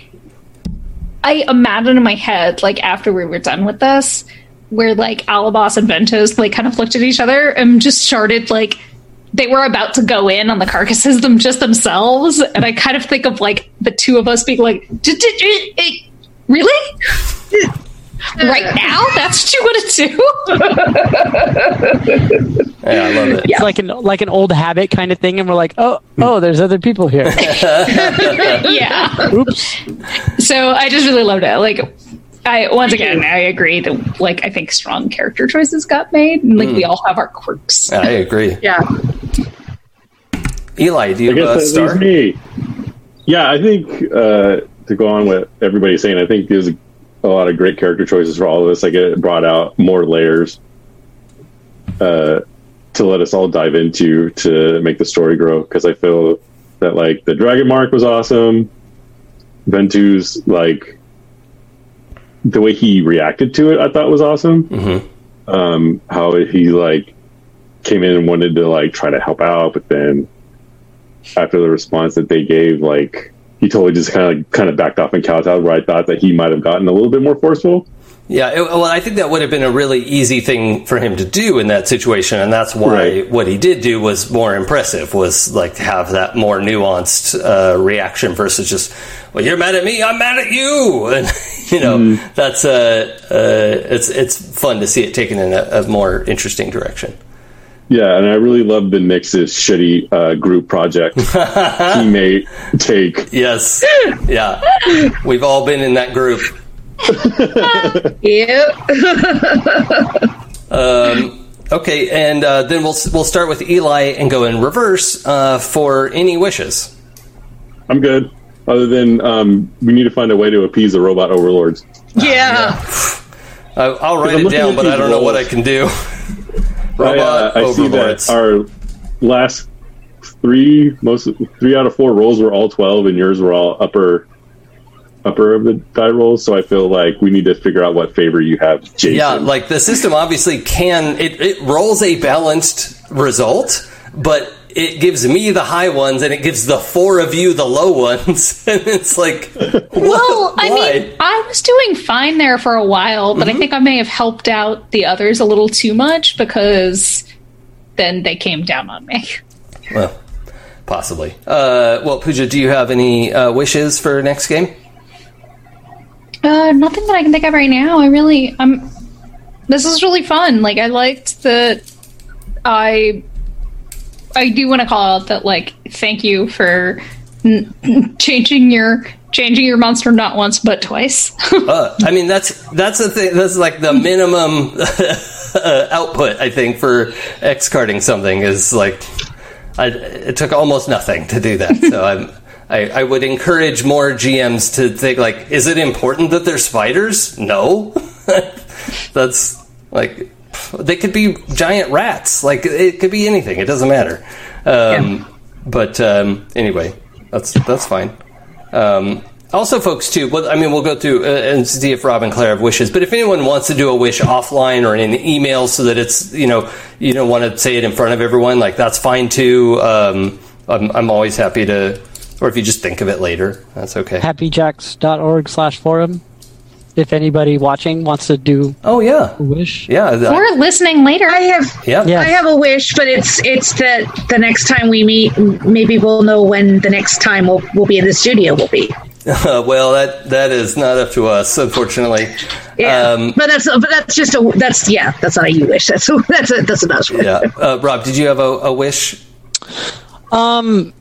I imagine in my head, like, after we were done with this, where, like, Alabas and Ventus, like, kind of looked at each other and just started, like, they were about to go in on the carcasses them just themselves. And I kind of think of, like, the two of us being like, "D- d- d- eh, really? right now? That's what you want to do? yeah, I love it. It's like an like an old habit kind of thing, and we're like, oh, oh, there's other people here. yeah. Oops. So I just really loved it. Like, I once again, I agree that like I think strong character choices got made, and like we all have our quirks. I agree. Yeah. Eli, do you I you guess have a star? me. Yeah, I think uh, to go on what everybody's saying, I think there's a lot of great character choices for all of us. Like it brought out more layers uh, to let us all dive into to make the story grow. Because I feel that like the Dragon Mark was awesome. Ventus like the way he reacted to it, I thought was awesome. Mhm. Um, how he like came in and wanted to like try to help out, but then after the response that they gave, like he totally just kind of kind of backed off and kowtowed. Where I thought that he might have gotten a little bit more forceful. Yeah, it, well, I think that would have been a really easy thing for him to do in that situation, and that's why Right. what he did do was more impressive. Was like to have that more nuanced uh, reaction versus just, "Well, you're mad at me, I'm mad at you," and you know that's uh, uh, it's it's fun to see it taken in a, a more interesting direction. Yeah, and I really love the Nyx's shitty uh, group project teammate take. Yes, yeah, we've all been in that group. Yep. Okay, and uh, then we'll we'll start with Eli and go in reverse uh, for any wishes. I'm good. Other than um, we need to find a way to appease the robot overlords. Yeah. I, I'll write I'm it down, but I don't know what I can do. I, uh, Robot I see that overlords. our last three, most three out of four rolls were all twelve, and yours were all upper upper of the die rolls. So I feel like we need to figure out what favor you have, Jason. Yeah, like the system obviously can it, it rolls a balanced result, but it gives me the high ones and it gives the four of you the low ones, and it's like, Well, I why? mean, I was doing fine there for a while, but I think I may have helped out the others a little too much because then they came down on me. well, possibly. Uh, well, Pooja, do you have any uh, wishes for next game? Uh, nothing that I can think of right now. I really, I'm. This is really fun. Like, I liked that. I, I do want to call out that like, thank you for n- changing your changing your monster not once but twice. Uh, I mean, that's that's the thing. That's like the minimum output. I think for X carding something is like, I, it took almost nothing to do that. So I'm. I, I would encourage more GMs to think like, is it important that they're spiders? No, that's like they could be giant rats. Like it could be anything. It doesn't matter. Um, But um, anyway, that's that's fine. Um, also, folks, too. Well, I mean, we'll go through uh, and see if Rob and Claire have wishes. But if anyone wants to do a wish offline or in an email, so that it's you know you don't want to say it in front of everyone, like that's fine too. Um, I'm I'm always happy to, or if you just think of it later, that's okay. happyjacks.org slash forum. If anybody watching wants to do Oh yeah, a wish. yeah, that- or listening later. I have yeah. Yeah. I have a wish, but it's it's that the next time we meet, m- maybe we'll know when the next time we'll, we'll be in the studio will be. well, that that is not up to us, unfortunately. Yeah, Um, but that's but that's just a that's yeah that's not a you wish that's that's a that's a us wish. yeah. Uh, Rob, did you have a, a wish? Um,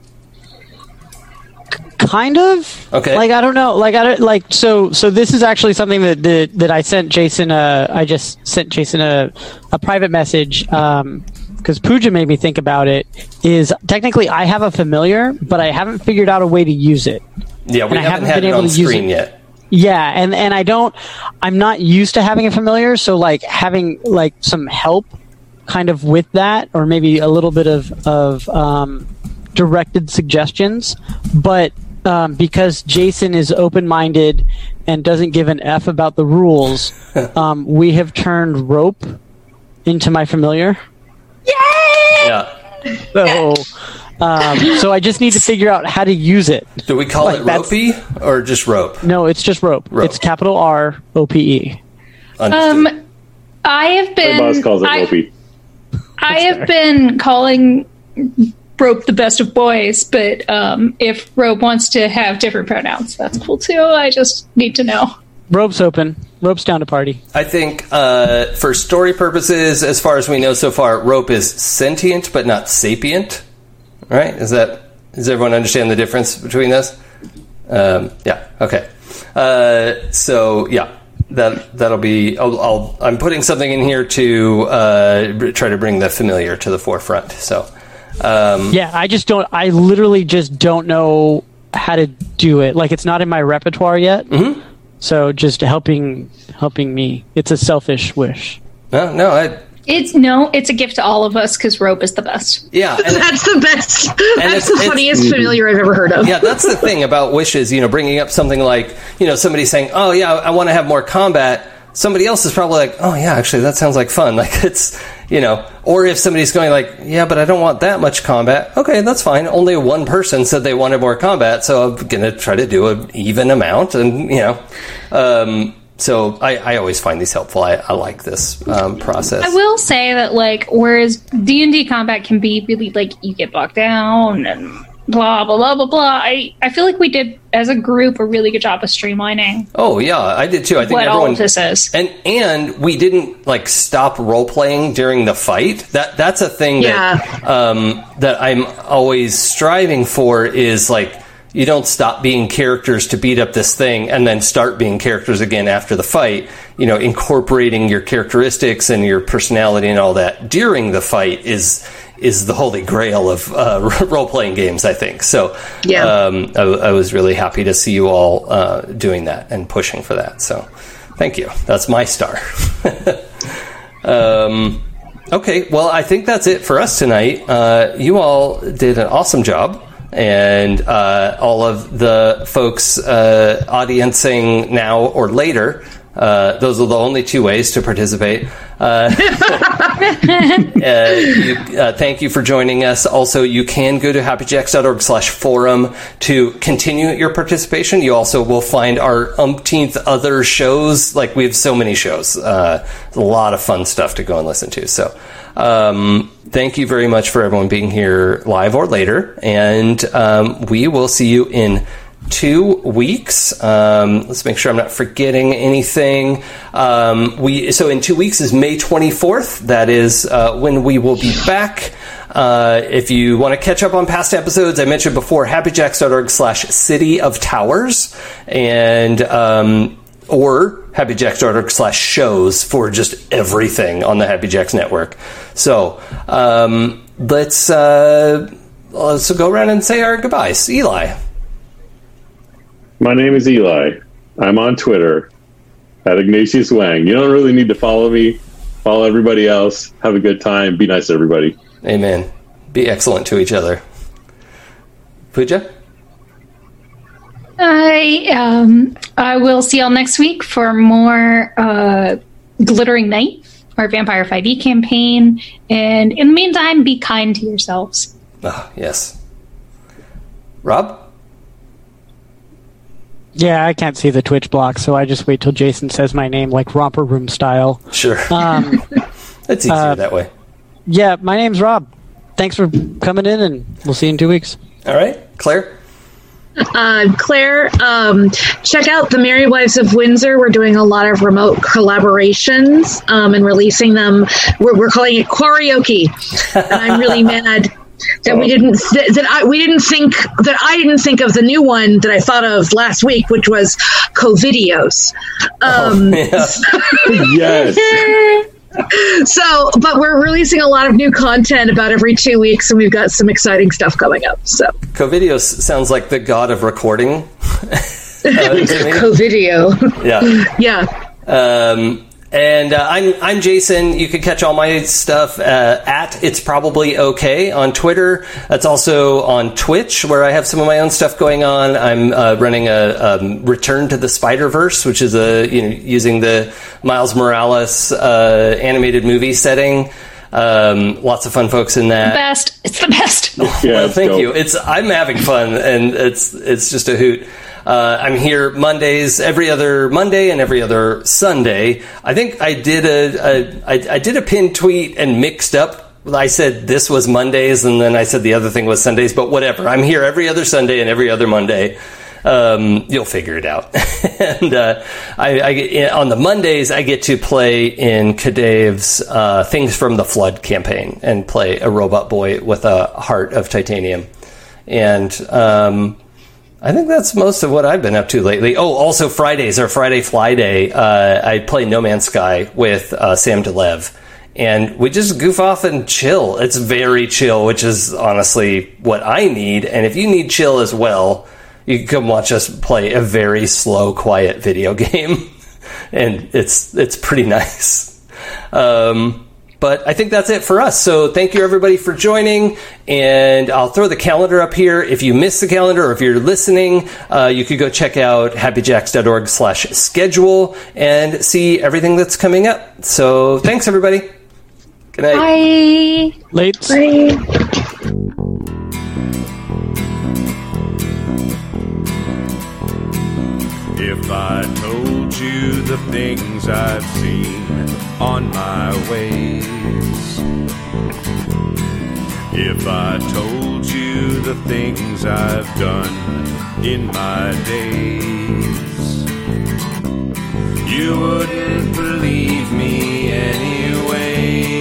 kind of. Okay. Like I don't know. Like I don't like. So so this is actually something that that, that I sent Jason. Uh, I just sent Jason a a private message. Um. Because Pooja made me think about it. Is technically I have a familiar, but I haven't figured out a way to use it. Yeah, we And I haven't haven't had been it able on to use screen it. yet. Yeah, and and I don't. I'm not used to having a familiar, so like having like some help, kind of with that, or maybe a little bit of of um, directed suggestions. But um, because Jason is open minded and doesn't give an F about the rules, um, we have turned rope into my familiar. Yeah. So, um, so I just need to figure out how to use it. Do we call Like, it that's- ropey or just rope? No, it's just rope. Rope. It's capital R O P E. Um, I have My been. boss calls it I, ropey. I have been calling Rope the best of boys, but um, if Rope wants to have different pronouns, that's cool too. I just need to know. Rope's open. Rope's down to party. I think uh, for story purposes, as far as we know so far, rope is sentient but not sapient. Right? Is that does everyone understand the difference between those? Um, yeah. Okay. Uh, so yeah, that that'll be. I'll, I'll, I'm putting something in here to uh, try to bring the familiar to the forefront. So um, Yeah, I just don't. I literally just don't know how to do it. Like it's not in my repertoire yet. Mm-hmm. So just helping helping me. It's a selfish wish. no, no, I, It's no, it's a gift to all of us because Rope is the best. yeah. and- That's the best. it's- That's the it's- funniest familiar I've ever heard of. yeah, that's the thing about wishes. You know, bringing up something like you know somebody saying, "Oh yeah, I want to have more combat." Somebody else is probably like, "Oh yeah, actually that sounds like fun." Like it's you know, or if somebody's going like, "Yeah, but I don't want that much combat." Okay, that's fine. Only one person said they wanted more combat, so I'm gonna try to do an even amount, and you know. Um, so I, I always find these helpful. I, I like this um, process. I will say that like whereas D and D combat can be really like you get bogged down and blah blah blah blah blah. I, I feel like we did as a group a really good job of streamlining Oh yeah, I did too. I think what all everyone of this is. and and we didn't like stop role playing during the fight. That that's a thing that um, that I'm always striving for is like you don't stop being characters to beat up this thing and then start being characters again after the fight. You know, incorporating your characteristics and your personality and all that during the fight is is the holy grail of uh, role playing games. I think so. Yeah. Um, I, I was really happy to see you all uh, doing that and pushing for that. So, thank you. That's my star. um, okay, well, I think that's it for us tonight. Uh, you all did an awesome job. And uh, all of the folks uh, audiencing now or later, uh, those are the only two ways to participate. Uh, uh, you, uh, thank you for joining us. Also, you can go to happyjacks.org slash forum to continue your participation. You also will find our umpteenth other shows. Like, we have so many shows. Uh, a lot of fun stuff to go and listen to. So, um, thank you very much for everyone being here live or later. And um, we will see you in two weeks. Um, let's make sure I'm not forgetting anything. Um, we so in two weeks is May 24th. That is uh, when we will be back. Uh, if you want to catch up on past episodes, I mentioned before, happyjacks.org slash city of towers and, um, or happyjacks.org slash shows for just everything on the Happy Jacks network. So, um, let's, uh, let's go around and say our goodbyes. Eli. My name is Eli. I'm on Twitter at Ignatius Wang. You don't really need to follow me. Follow everybody else. Have a good time. Be nice to everybody. Amen. Be excellent to each other. Pooja? I um I will see y'all next week for more uh, Glittering Night, our Vampire 5e campaign. And in the meantime, be kind to yourselves. Ah, yes. Rob? Yeah, I can't see the Twitch block, so I just wait till Jason says my name like romper room style. Sure. Um, it's easier uh, that way. yeah, my name's Rob. Thanks for coming in, and we'll see you in two weeks. All right. Claire? Uh, Claire, um, check out the Merry Wives of Windsor. We're doing a lot of remote collaborations um, and releasing them. We're, we're calling it karaoke, and I'm really mad that we didn't that, that I we didn't think that I didn't think of the new one that I thought of last week, which was Covidios. Um, Yes. So, but we're releasing a lot of new content about every two weeks, and we've got some exciting stuff coming up. So, Covidios sounds like the god of recording. Uh, to. Covidio, yeah. yeah. Um, And uh, I'm I'm Jason. You can catch all my stuff uh, at It's Probably Okay on Twitter. That's also on Twitch, where I have some of my own stuff going on. I'm uh, running a um, Return to the Spider Verse, which is a you know using the Miles Morales uh, animated movie setting. Um, lots of fun folks in that. Best. It's the best. Yeah, well, thank dope. you. It's I'm having fun, and it's it's just a hoot. Uh, I'm here Mondays, every other Monday, and every other Sunday. I think I did a, a I, I did a pin tweet and mixed up. I said this was Mondays, and then I said the other thing was Sundays. But whatever. I'm here every other Sunday and every other Monday. Um, you'll figure it out. and uh, I, I on the Mondays, I get to play in Kadave's uh, Things from the Flood campaign and play a robot boy with a heart of titanium. And um, I think that's most of what I've been up to lately. Oh, also Fridays are Friday Fly Day. Uh, I play No Man's Sky with uh, Sam DeLev. And we just goof off and chill. It's very chill, which is honestly what I need. And if you need chill as well, you can come watch us play a very slow, quiet video game. and it's it's pretty nice. Um, but I think that's it for us. So thank you everybody for joining, and I'll throw the calendar up here. If you missed the calendar or if you're listening, uh, you could go check out happyjacks.org slash schedule and see everything that's coming up. So thanks everybody. Good night. Bye. Late. Bye. If I told you the things I've seen on my ways, if I told you the things I've done in my days, you wouldn't believe me anyway.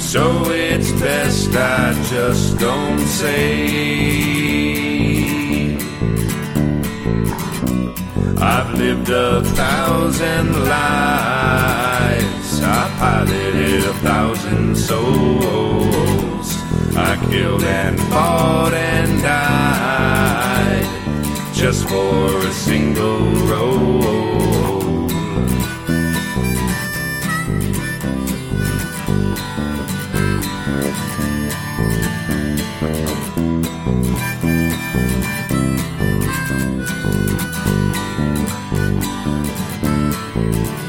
So it's best I just don't say. I've lived a thousand lives. I piloted a thousand souls. I killed and fought and died just for a single role you